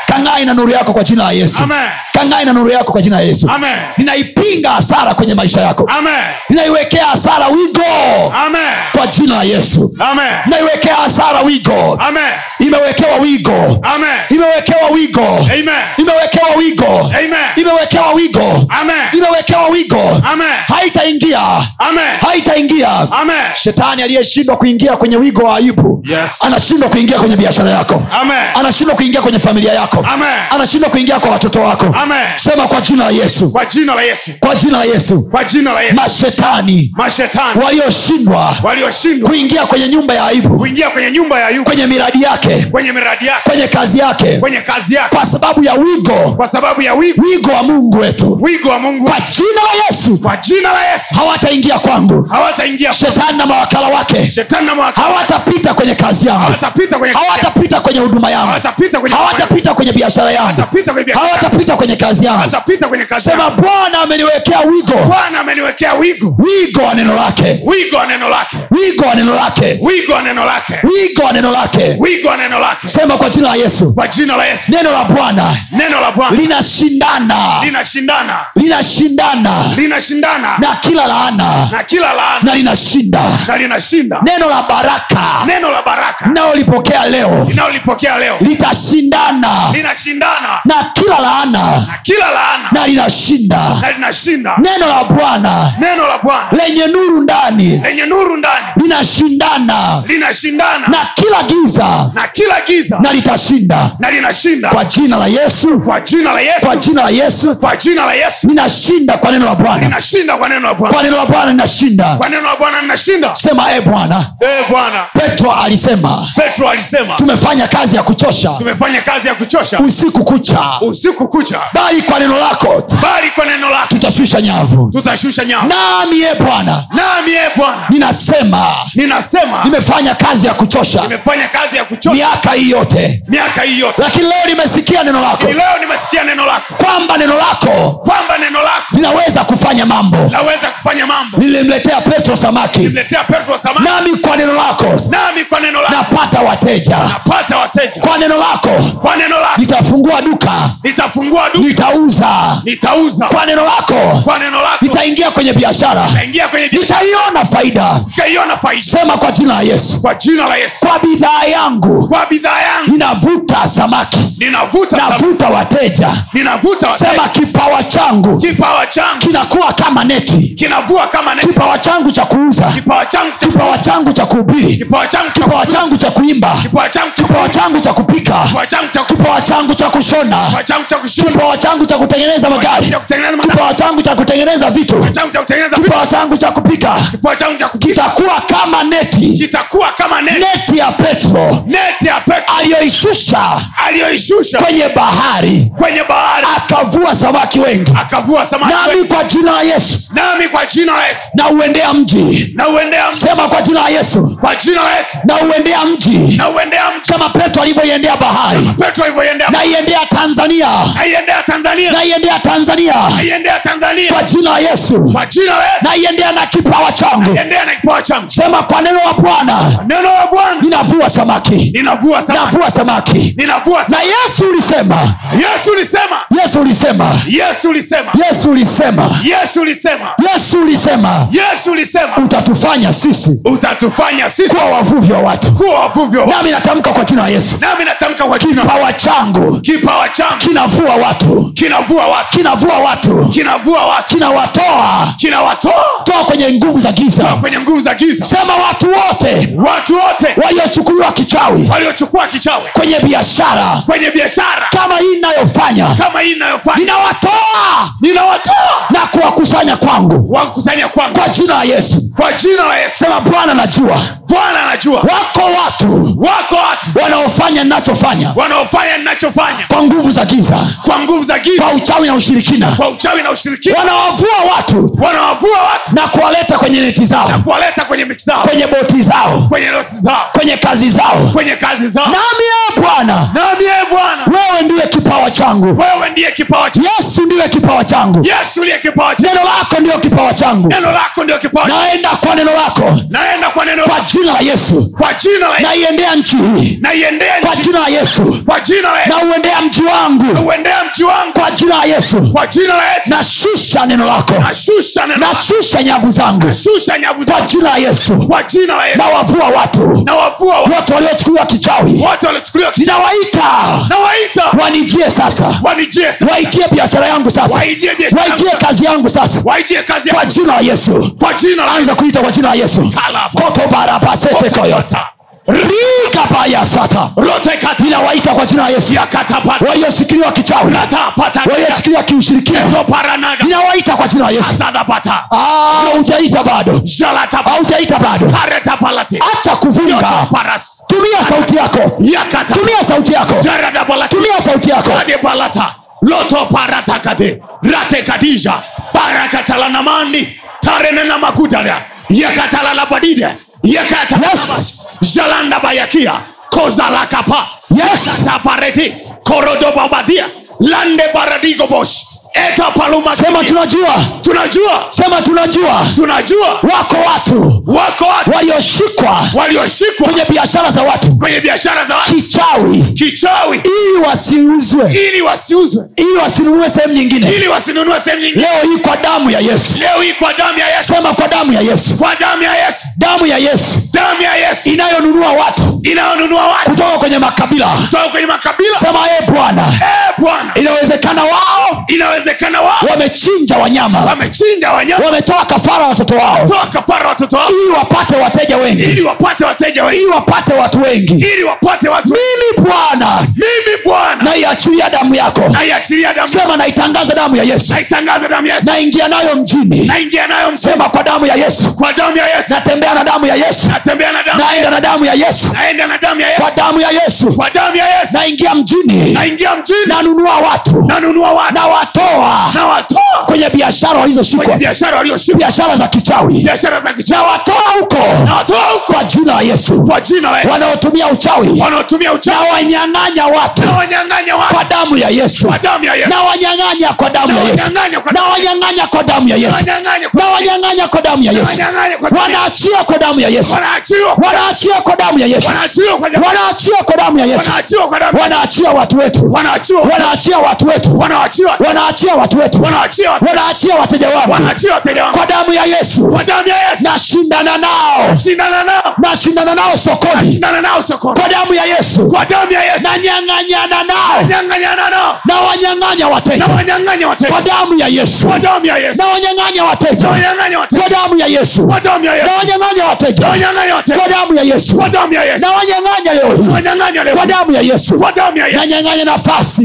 Kang'ae na nuru yako kwa jina la yesu. Amen. kang'ae na nuru yako kwa jina la yesu. Amen. ninaipinga hasara kwenye maisha yako. Amen. Ninaiwekea hasara wigo. Amen. Kwa jina la yesu. Amen. Ninaiwekea hasara wigo. Amen. Imewekewa wigo. Amen. Imewekewa wigo. Amen. Imewekewa wigo. Amen. Imewekewa wigo. Amen. Imewekewa wigo. Haitaingia. Haitaingia. Shetani aliyeshindwa kuingia kwenye wigo wa aibu Yes. anashindwa kuingia kwenye biashara yako. Anashindwa kuingia kwenye familia yako. Anashindwa kuingia kwa watoto wako. Amen. sema kwa jina la yesu. Kwa jina la yesu. Kwa jina la yesu. Kwa jina la yesu. Mashetani mashetani. walioshindwa walioshindwa kuingia kwenye nyumba ya aibu kuingia kwenye nyumba ya ayubu kwenye miradi yake. kwenye miradi yake kwenye kazi yake. kwenye kazi yake. Kwa sababu ya wigo. Kwa sababu ya wigo. Wigo wa mungu wetu. Wigo wa mungu kwa jina la yesu. Kwa jina la yesu. Hawataingia kwangu. Hawataingia shetani na mawakala wake. Shetani na mawakala hawatapita kwenye kazi yangu. Hawatapita kwenye hawatapita kwenye huduma yangu. Hawatapita kwenye hawatapita kwenye biashara yangu. Hawatapita kwenye biashara hawatapita kwenye kazi yangu. Hawatapita kwenye kazi sema bwana ameniwekea wigo. Bwana ameniwekea wigo. Wigo wa neno lake. Wigo wa neno lake. Wigo wa neno lake. Wigo wa neno lake wigo wa neno lake. Sema kwa jina la yesu. La neno la bwana. Neno la bwana. Linashindana. Linashindana. Na kila laana. Na na linashinda. Neno la baraka. Neno linalolipokea leo. Litashindana. Na kila laana. Na na linashinda. Neno la bwana. Lenye nuru ndani. Linashindana linashindana na kila giza na kila giza na litashinda. na linashinda. Kwa jina la yesu. Kwa jina la yesu. Kwa jina la yesu. Kwa jina la yesu. Ninashinda kwa neno la bwana. Ninashinda kwa neno la bwana. Kwa neno la bwana ninashinda. Kwa neno la bwana ninashinda. Sema e bwana. E bwana. Petro alisema petro alisema tumefanya kazi ya kuchosha. Tumefanya kazi ya kuchosha. Usiku kucha. Usiku kucha. Bali kwa neno lako. Bali kwa neno lako. Tutashusha nyavu. Tutashusha nyavu. Nami e bwana nami e bwana. ninasema ninasema nimefanya kazi ya kuchosha. Nimefanya kazi ya kuchosha. Miaka hii yote. Miaka hii yote. Lakini leo nimesikia neno lako. Leo nimesikia neno lako. Kwamba neno lako kwamba neno lako linaweza kufanya mambo. kufanya mambo. Nilimletea petro samaki. Mletea petro samaki. Nami kwa neno lako nami kwa neno lako. napata wateja. Napata wateja. Kwa neno lako kwa neno lako. nitafungua duka. Nitafungua duka. Nitauza. Nitauza. Kwa neno lako kwa neno lako. nitaingia kwenye biashara. Nitaingia kwenye biashara. Nitaiona faida. Sema kwa jina la yesu. Kwa jina kwa bidhaa yangu ninavuta samaki ninavuta navuta wateja ninavuta sema kipawa changu kipawa changu kinakuwa kama neti kama neti kipawa changu cha kuuza kipawa changu cha- kipawa changu cha kuhubiri kipawa changu cha- kuimba kipawa changu cha- kupika kipawa changu cha- kushona kipawa changu cha kutengeneza magari kipawa changu cha kutengeneza vitu kipawa changu cha kupika kitakuwa kama neti neti neti ya petro petro. aliyoishusha kwenye bahari. Kwenye bahari. Akavua samaki wengi. Nami kwa jina la yesu. Kwa jina la yesu. Na uendea mji. Sema kwa jina la yesu. Kwa jina la yesu. Na uendea mji. Kama petro alivyoiendea bahari. Petro naiendea tanzania. Naiendea tanzania. Kwa jina la yesu. Kwa jina la yesu. Naiendea na kipawa changu. Naiendea na kipawa changu. Sema kwa neno la bwana la bwana. Ninavua samaki. Ninavua samaki. Navua samaki. Ninavua na yesu ulisema. Yesu ulisema. Yesu ulisema. Yesu ulisema. Yesu ulisema. Yesu ulisema. Ulisema yesu ulisema. Yesu ulisema. Utatufanya sisi utatufanya sisi kuwa wavuvi wa watu. kuwa wavuvi wa watu. nami natamka kwa jina la yesu. Nami natamka kwa jina kipawa changu kipawa changu kinavua watu. kinavua watu. Kinavua watu. Kinavua watu. Kinawatoa. Kinawatoa. Toa kwenye nguvu za giza. Kwenye nguvu za giza. Sema watu wote. Watu wote waliochukuliwa kichawi waliochukua kichawi kwenye biashara. kwenye biashara. Kama hii inayofanya kama hii inayofanya ninawatoa ninawatoa na kuwakusanya kwangu. wakusanya kwangu. Kwa jina la yesu. Kwa jina la yesu. Sema bwana najua. Bwana najua. Wako watu wako watu wanaofanya ninachofanya wanaofanya ninachofanya kwa nguvu za giza kwa nguvu za giza kwa uchawi na ushirikina. kwa uchawi na ushirikina. Wanawavua watu wanawavua watu na kuwaleta kwenye neti zao kuwaleta kwenye miti zao kwenye boti zao kwenye losi zao. kwenye kazi zao. Kwenye kazi zao. Nami ee bwana. Nami ee bwana. Wewe ndiwe kipawa changu. Wewe ndiye kipawa cha yesu ndiwe kipawa changu. Yesu ndiye kipawa cha neno lako ndiyo kipawa changu. Neno lako ndio kipawa cha naenda kwa neno lako. Naenda kwa neno kwa jina la yesu. Kwa jina la naiendea nchi hii. Naiendea kwa jina la yesu. Kwa jina la na uendea mji wangu. Uendea mji wangu. Kwa jina la yesu. Kwa jina la yesu. Nashusha neno lako. Nashusha neno lako. Nashusha nyavu zangu. Nashusha nyavu kwa jina la yesu. Kwa jina la yesu. Na watu na wote waliochukuliwa kichawi. Ninawaita. Wanijie sasa. Waitie biashara yangu sasa. Waitie kazi yangu sasa. Kwa jina la yesu. Anza kuita kwa jina la yesu. Kala. koto barabasete koyota rikabaya sata. Rote kata. Ninawaita kwa jina la yesu. Walioshikiliwa kichawi. Kwa jina la yesu. Ah, hujaita bado. Haujaita bado. Acha kuvunga. Tumia sauti yako. Tumia sauti yako. Tumia sauti yako. Loto paratakate ratekadija parakatalanamandi tarenena makutara yakatalalabadide yakatalabash jalanda bayakia kozalakapa Yes. tapareti korodobabadia lande baradigobosh sema tunajua. Tunajua. Sema tunajua. Tunajua. Wako watu. Wako watu. Walioshikwa. Walioshikwa. Kwenye biashara za watu. Kwenye biashara za watu. Kichawi. Kichawi. Ili wasiuzwe. Ili wasiuzwe. Ili wasinunue sehemu nyingine. Ili wasinunue sehemu nyingine. Leo hii kwa damu ya yesu. Leo hii kwa damu ya yesu. Sema kwa damu ya yesu. Kwa damu ya yesu. Damu ya yesu. Damu ya yesu. Inayonunua watu. Inayonunua watu. Kutoka kwenye makabila. Kutoka kwenye makabila. Sema e bwana Eh, bwana inawezekana wao inawezekana wao wamechinja wanyama wamechinja wanyama wametoa kafara watoto wao toa kafara watoto wao ili wapate wateja wengi ili wapate wateja wengi ili wapate watu wengi ili wapate watu mimi bwana mimi bwana naiachilia damu yako naiachilia damu sema naitangaza damu ya yesu naitangaza damu ya yesu naingia nayo mjini naingia nayo msema sema kwa damu ya yesu kwa damu ya yesu natembea na damu ya yesu natembea na damu naenda na damu ya yesu naenda na damu ya kwa yesu damu ya yesu kwa damu ya yesu naingia mjini naingia mjini nanunua watu nanunua watu na watoa kwenye biashara kwenye walizoshikwa biashara walioshika za kichawi nawatoa huko kwa jina la yesu wanaotumia uchawi nawanyang'anya watu kwa damu ya yesu nawanyang'anya kwa damu ya yesu wanyang'anya kwa damu nawanyang'anya kwa damu ya yesu wanyang'anya kwa nawanyang'anya kwa damu ya yesu wanyang'anya kwa damu wanaachia kwa damu ya yesu wanaachiwa wanaachia kwa damu ya yesu wanaachiwa kwa damu wanaachia kwa damu ya yesu wanaachiwa wanaachia watu wetu wanaachiwa wanaachia watu wetu wanaachiwa wanaachia watu wetu wanaachia wateja wangu kwa damu ya yesu nashindana nao nashindana nao sokoni kwa damu ya yesu nanyang'anyana nao na wanyang'anya wateja kwa damu ya yesu na wanyang'anya wateja kwa damu ya yesu na wanyang'anya wateja kwa damu ya yesu na wanyang'anya leo kwa damu ya yesu nanyang'anya nafasi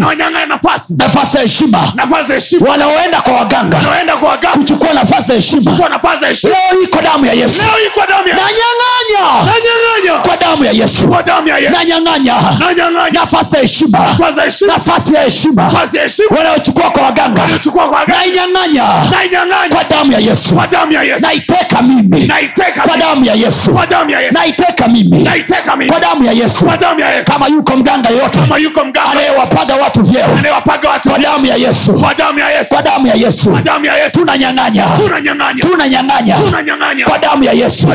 nafasi ya heshima heshima wanaoenda kwa waganga wanaenda kwa waganga kuchukua nafasi ya heshima nafasi leo hii kwa damu ya yesu leo hii kwa damu ya nanyang'anya nanyang'anya kwa damu ya yesu kwa damu ya yesu nanyang'anya nanyang'anya nafasi ya heshima nafasi ya heshima nafasi ya heshima nafasi ya heshima wanaochukua kwa waganga chukua kwa waganga nainyang'anya nainyang'anya kwa damu ya yesu kwa damu ya yesu naiteka mimi naiteka kwa damu ya yesu kwa damu ya yesu naiteka mimi naiteka mimi kwa damu ya yesu kwa damu ya yesu kama yuko mganga yote kama yuko mganga anayewapaga watu vyeo anayewapaga watu kwa damu ya yesu kwa damu ya yesu kwa damu ya yesu kwa ya yesu tunanyang'anya tunanyang'anya tunanyang'anya tunanyang'anya kwa damu ya yesu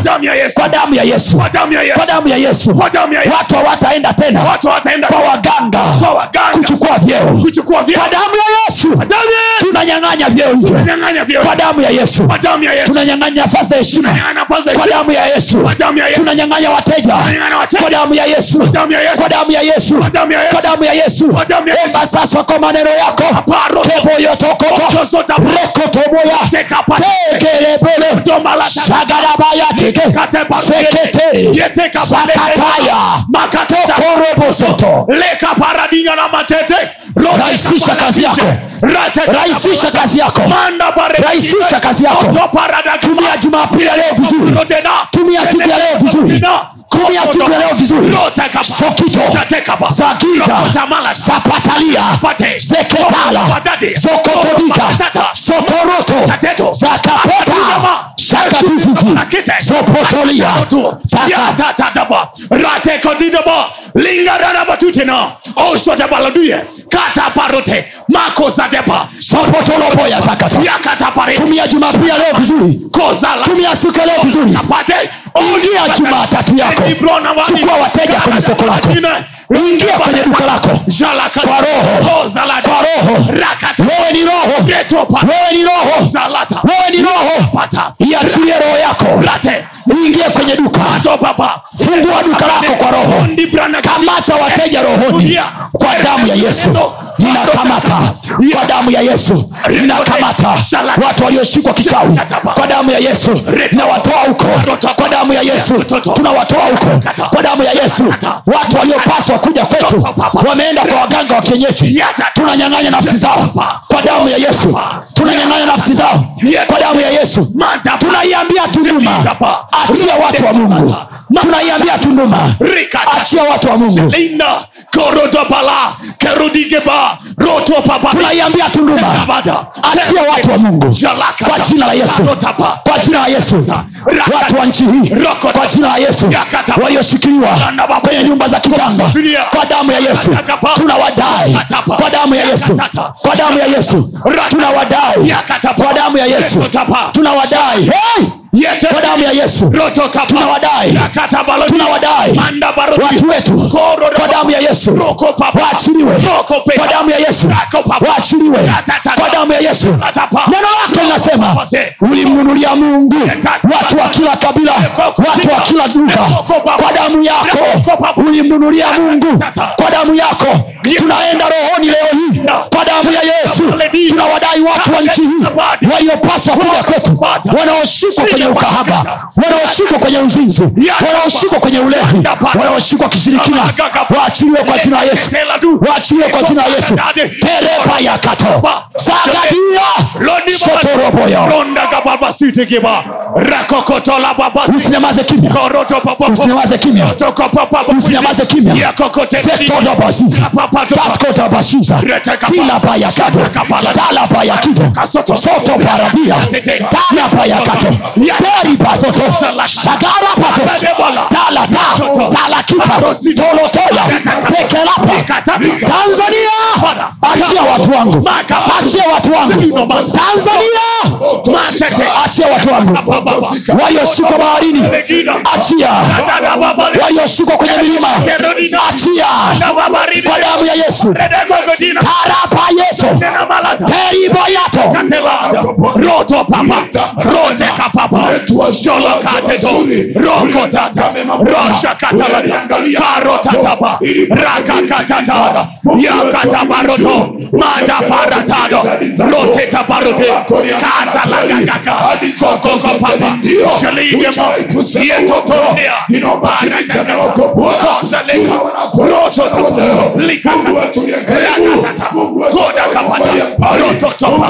kwa damu ya kwa damu ya watu hawataenda tena kwa waganga kuchukua vyeo kwa damu ya yesu tunanyang'anya vyeo hivyo kwa damu ya yesu tunanyang'anya nafasi za heshima kwa damu ya yesu tunanyang'anya wateja kwa damu ya yesu damu ya Yesu. kwa damu ya yesu Kwa damu ya Yesu. omba sasa kwa maneno yako. Keboyotokoto Ochosota. rekotoboya Teka pa- tekelebele Domalata. shagadabaya teke. Kate pa- sekete. Yeteka pa- sakataya. Tokorobosoto leka paradinya na matete. Rote Rahisisha kazi yako. rahisisha kazi yako. Rahisisha kazi yako. Tumia jumapili ya leo vizuri. Tumia siku ya leo vizuri tumia siku ya leo vizuri sokito. Zagida zapatalia. Zeketala. Zokotodika. Sotoroto Tateto. Zakapota Atidama. shakatuzizi Nakite. zopotolia Zaka- Yatatadaba. Ratekodidaba. Lingararabatutena. Osodabaladuye. Kataparote. Makozadeba. zopotoloboya zakata Yakatapare. tumia jumapili leo vizuri Kozala. tumia siku leo vizuri Kapate. ingia jumatatu yako chukua wateja kwenye soko lako ingia kwenye duka lako Kwa roho. kwa roho wewe ni roho wewe ni roho wewe ni roho Pata. iachilie roho yako. Iingie kwenye duka. Fungua duka lako kwa roho. Kamata wateja rohoni. Kwa damu ya yesu ninakamata. Kwa damu ya yesu ninakamata. Watu walioshikwa kichawi kwa damu ya yesu nawatoa huko. Kwa damu ya yesu tunawatoa huko. Kwa damu ya yesu watu waliopaswa kuja kwetu wameenda kwa waganga wa kienyeji. Tunanyang'anya nafsi zao. Kwa damu ya yesu tunanyang'anya nafsi zao. Kwa damu ya yesu tunaiambia tunduma achia watu wa mungu. Tunaiambia tunduma achia watu wa mungu. Kerudigeba. Tunaiambia tunduma achia watu wa mungu. Kwa jina la yesu. Kwa jina la yesu. Watu wa nchi hii. Kwa jina la yesu. Walioshikiliwa kwenye nyumba za kitanga kwa damu ya yesu. Tunawadai. Kwa damu ya yesu. kwa damu ya yesu. Tunawadai. Kwa damu ya yesu. Tunawadai. Hey! Kwa damu ya yesu. Tunawadai. Watu wetu. Kwa damu ya yesu. Waachiliwe. Kwa damu papa. kwa damu ya yesu. Neno lako linasema ulimnunulia mungu watu wa kila kabila watu wa kila lugha kwa damu yako. Ulimnunulia mungu kwa damu yako. Tunaenda rohoni leo hii kwa damu ya yesu. Tunawadai watu wa nchi hii waliopaswa kuja kwetu wanaoshikwa kwenye ukahaba wanaoshikwa kwenye uzinzi wanaoshikwa kwenye ulevi wanaoshikwa kishirikina. Waachiliwe kwa jina la yesu. waachiliwe kwa jina la yesu. tereba ya kato. Zagadia sotoroboyo usinyamaze kababa site kiba. Usinyamaze kimya. Koroto papa. usinyamaze kimya. Toko papa. usinyamaze kimya soto paradia. Tala payakato talabayakido soto. Paradia pato tala ta tala kita. Tolotoya pekelapa tanzania. Achia watu wangu. Achia watu wangu. Tanzania. Achia watu wangu. Walioshikwa baharini. Achia walioshikwa kwenye milima. Achia kwa damu ya yesu. Tarapa yesu. Teriboyato roto. Papa. Rote kapapa. Jolo kateto roko tata. Rosha katalata karo tapa raka katata yakatapa roto. mata paratado rote taparote kaza lagagaka koko papa. shalige mo yetotonia koza leka. Roto tapa likaka rakatata koda kapata. Roto topa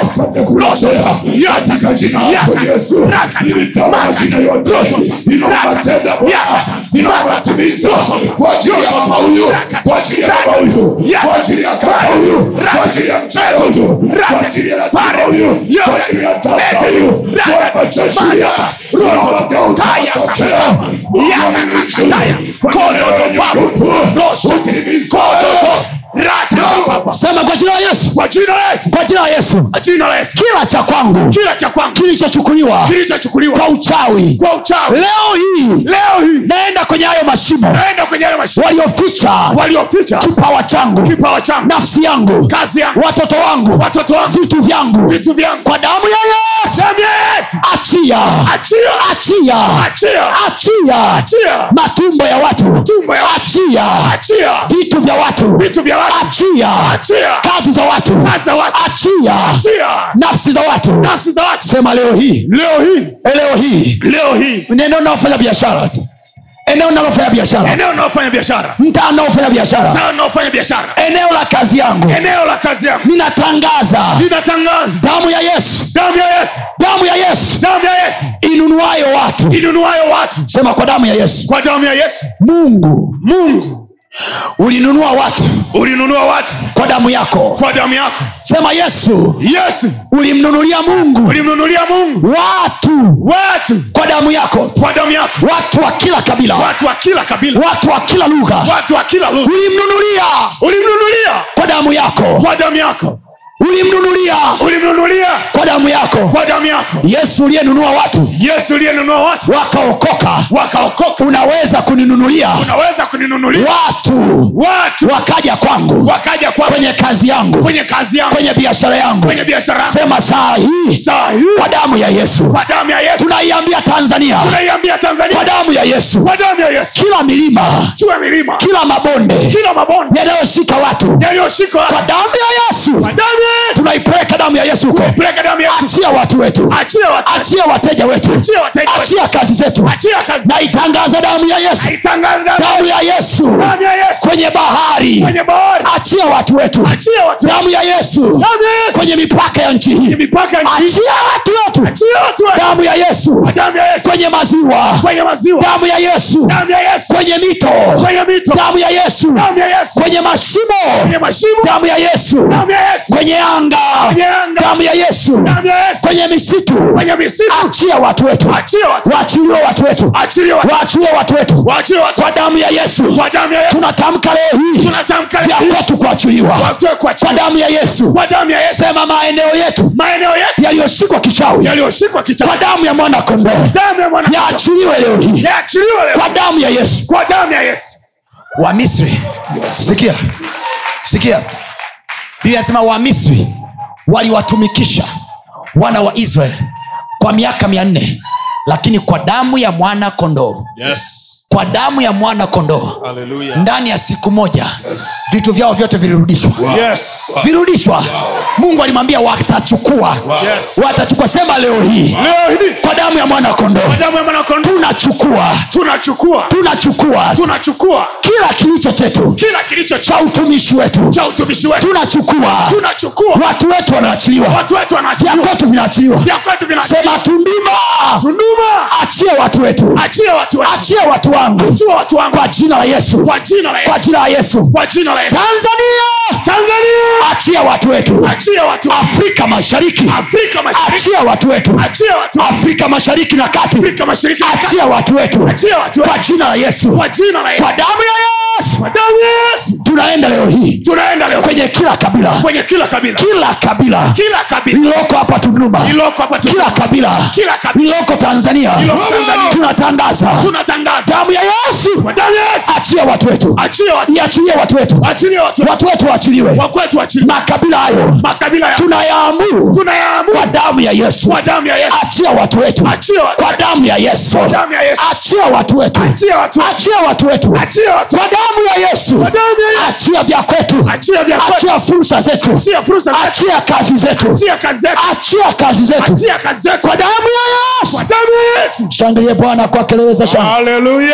yakaka edo katika jina lako yesu rakata majina yote inaomatenda Bwana inaowatimiza kwa ajili ya mama huyu kwa ajili ya baba huyu kwa ajili ya kaka huyu kwa ajili ya mchele huyu kwa ajili ya yatima huyu kwa ajili ya tata huyu Bwana machachuya roho mageuza matokeo Bwana ni mzuri kwa jina kwa utimize Rata. Sema kwa jina la yesu. Kwa jina la Yesu. Kwa jina la yesu. Jina la Yesu. Kila cha kwangu. Kila cha kwangu. Kilichochukuliwa. Kilichochukuliwa. Kwa uchawi. Kwa uchawi. Leo hii. Leo hii. Naenda kwenye hayo mashimo. Naenda kwenye yale mashimo. Walioficha. Walioficha. Kipawa changu. Kipawa changu. Nafsi yangu. Kazi yangu. Watoto wangu. Watoto wangu. Vitu vyangu. Vitu vyangu. Kwa damu ya yesu. Damu ya Yesu. Achia. Achia. Achia. Achia. Achia. Achia. Matumbo ya watu. Matumbo ya watu. achia. Achia. Vitu vya watu. Vitu vya watu achia. Kazi za watu. Achia. Nafsi za watu. Sema leo hii. Leo hii. Neno hii. Eneo unaofanya biashara eneo unaofanya biashara. Eneo unaofanya biashara. Mtaa unaofanya biashara. Mtaa unaofanya biashara. Eneo la kazi yangu. Eneo la kazi yangu. Ninatangaza. Ninatangaza. Damu ya yesu. Damu ya Yesu. Damu ya yesu. Damu ya Yesu. Inunuayo watu. Inunuayo watu. Sema kwa damu ya yesu. Kwa damu ya Yesu. Mungu. Mungu ulinunua watu ulinunua watu kwa damu yako. kwa damu yako. Sema yesu Yesu. ulimnunulia mungu ulimnunulia Mungu watu watu kwa damu yako. kwa damu yako. Watu wa kila kabila. Watu wa kila kabila. Watu wa kila lugha. Watu wa kila lugha. Ulimnunulia ulimnunulia kwa damu yako. kwa damu yako ulimnunulia. Ulimnunulia. Kwa damu yako. Kwa damu yako. Yesu uliyenunua watu. Yesu uliyenunua watu. Wakaokoka. Wakaokoka. Unaweza kuninunulia. Unaweza kuninunulia. Watu. Watu. Wakaja kwangu. Wakaja kwangu. Kwenye kazi yangu. Kwenye kazi yangu. Kwenye biashara yangu. Kwenye biashara yangu. Sema saa hii. Saa hii. Kwa damu ya yesu. Kwa damu ya Yesu. Tunaiambia tanzania. Tunaiambia kwa damu ya yesu. Kwa damu ya Yesu. Kila milima. Kila milima. Kila mabonde. Kila mabonde. Yanayoshika watu. Yanayoshika kwa damu ya yesu. Kwa damu ya Yesu tunaipeleka damu ya yesu huko achia watu wetu achia watu achia wateja wetu achia wateja wetu. kazi zetu naitangaza damu ya yesu damu ya yesu damu ya Yesu kwenye bahari kwenye bahari achia watu wetu watu damu ya yesu Yesu kwenye mipaka ya nchi hii achia watu wetu damu ya yesu kwenye maziwa damu ya yesu kwenye mito damu ya yesu kwenye mashimo damu ya yesu kwenye kwenye anga damu ya yesu. Damu ya Yesu. Kwenye misitu. Achia watu wetu. Waachiliwe watu wetu. Waachiliwe watu wetu. Kwa damu ya yesu. Kwa damu ya Yesu. Tunatamka leo hii. Tunatamka vya kwetu kuachiliwa. Kwa damu ya yesu. Kwa damu ya Yesu. Sema maeneo yetu. Yaliyoshikwa kichawi. Kwa kichwa damu ya mwana kondoo. Damu ya yaachiliwe leo hii. Kwa damu ya yesu. Kwa damu ya Yesu. Wamisri sikia. Sikia biblia inasema wamisri waliwatumikisha wana wa israeli kwa miaka mia nne lakini kwa damu ya mwana kondoo yes. Kwa damu ya mwana kondoo. Ndani ya siku moja vitu vyao vyote vilirudishwa. Yes. virudishwa mungu alimwambia watachukua. Yes. watachukua. Sema leo hii. Leo hii. Kwa damu ya mwana kondoo. Kwa damu ya mwana kondoo. Tunachukua. Tunachukua. Tunachukua. Tunachukua. Kila kilicho chetu. Kila kilicho cha utumishi wetu. Cha utumishi wetu. Tunachukua. Tunachukua. Watu wetu wanaachiliwa. Watu wetu vya wanaachiliwa kwetu vinaachiliwa. Vya kwetu vinachiliwa sema tunduma. Tunduma. Achie watu wetu. Achie watu wetu. Achie watu watu wangu. Kwa jina la yesu. Kwa jina la Yesu. Tanzania! Tanzania! Achia watu wetu. Afrika mashariki. Achia watu wetu. Afrika mashariki na kati. Achia watu wetu. Kwa jina la yesu. Kwa damu ya yesu. Yesu. Tunaenda leo hii. Tunaenda leo kwenye kila kabila. Kwenye kila kabila. Kila kabila. Kila kabila. Lililoko hapa tunduma. Liloko hapa tu kila kabila. Kila kabila. Lililoko tanzania. Tanzania. tunatangaza. Tunatangaza damu ya yesu achia watu wetu watu iachilie watu wetu watu wetu waachiliwe makabila hayo ya tunayaamuru kwa damu ya yesu achia watu wetu kwa damu ya yesu achia watu wetu achia watu wetu kwa damu ya yesu achia vya kwetu achia fursa zetu achia kazi zetu achia kazi zetu kwa damu ya yesu shangilie bwana kwa kelele za shangwe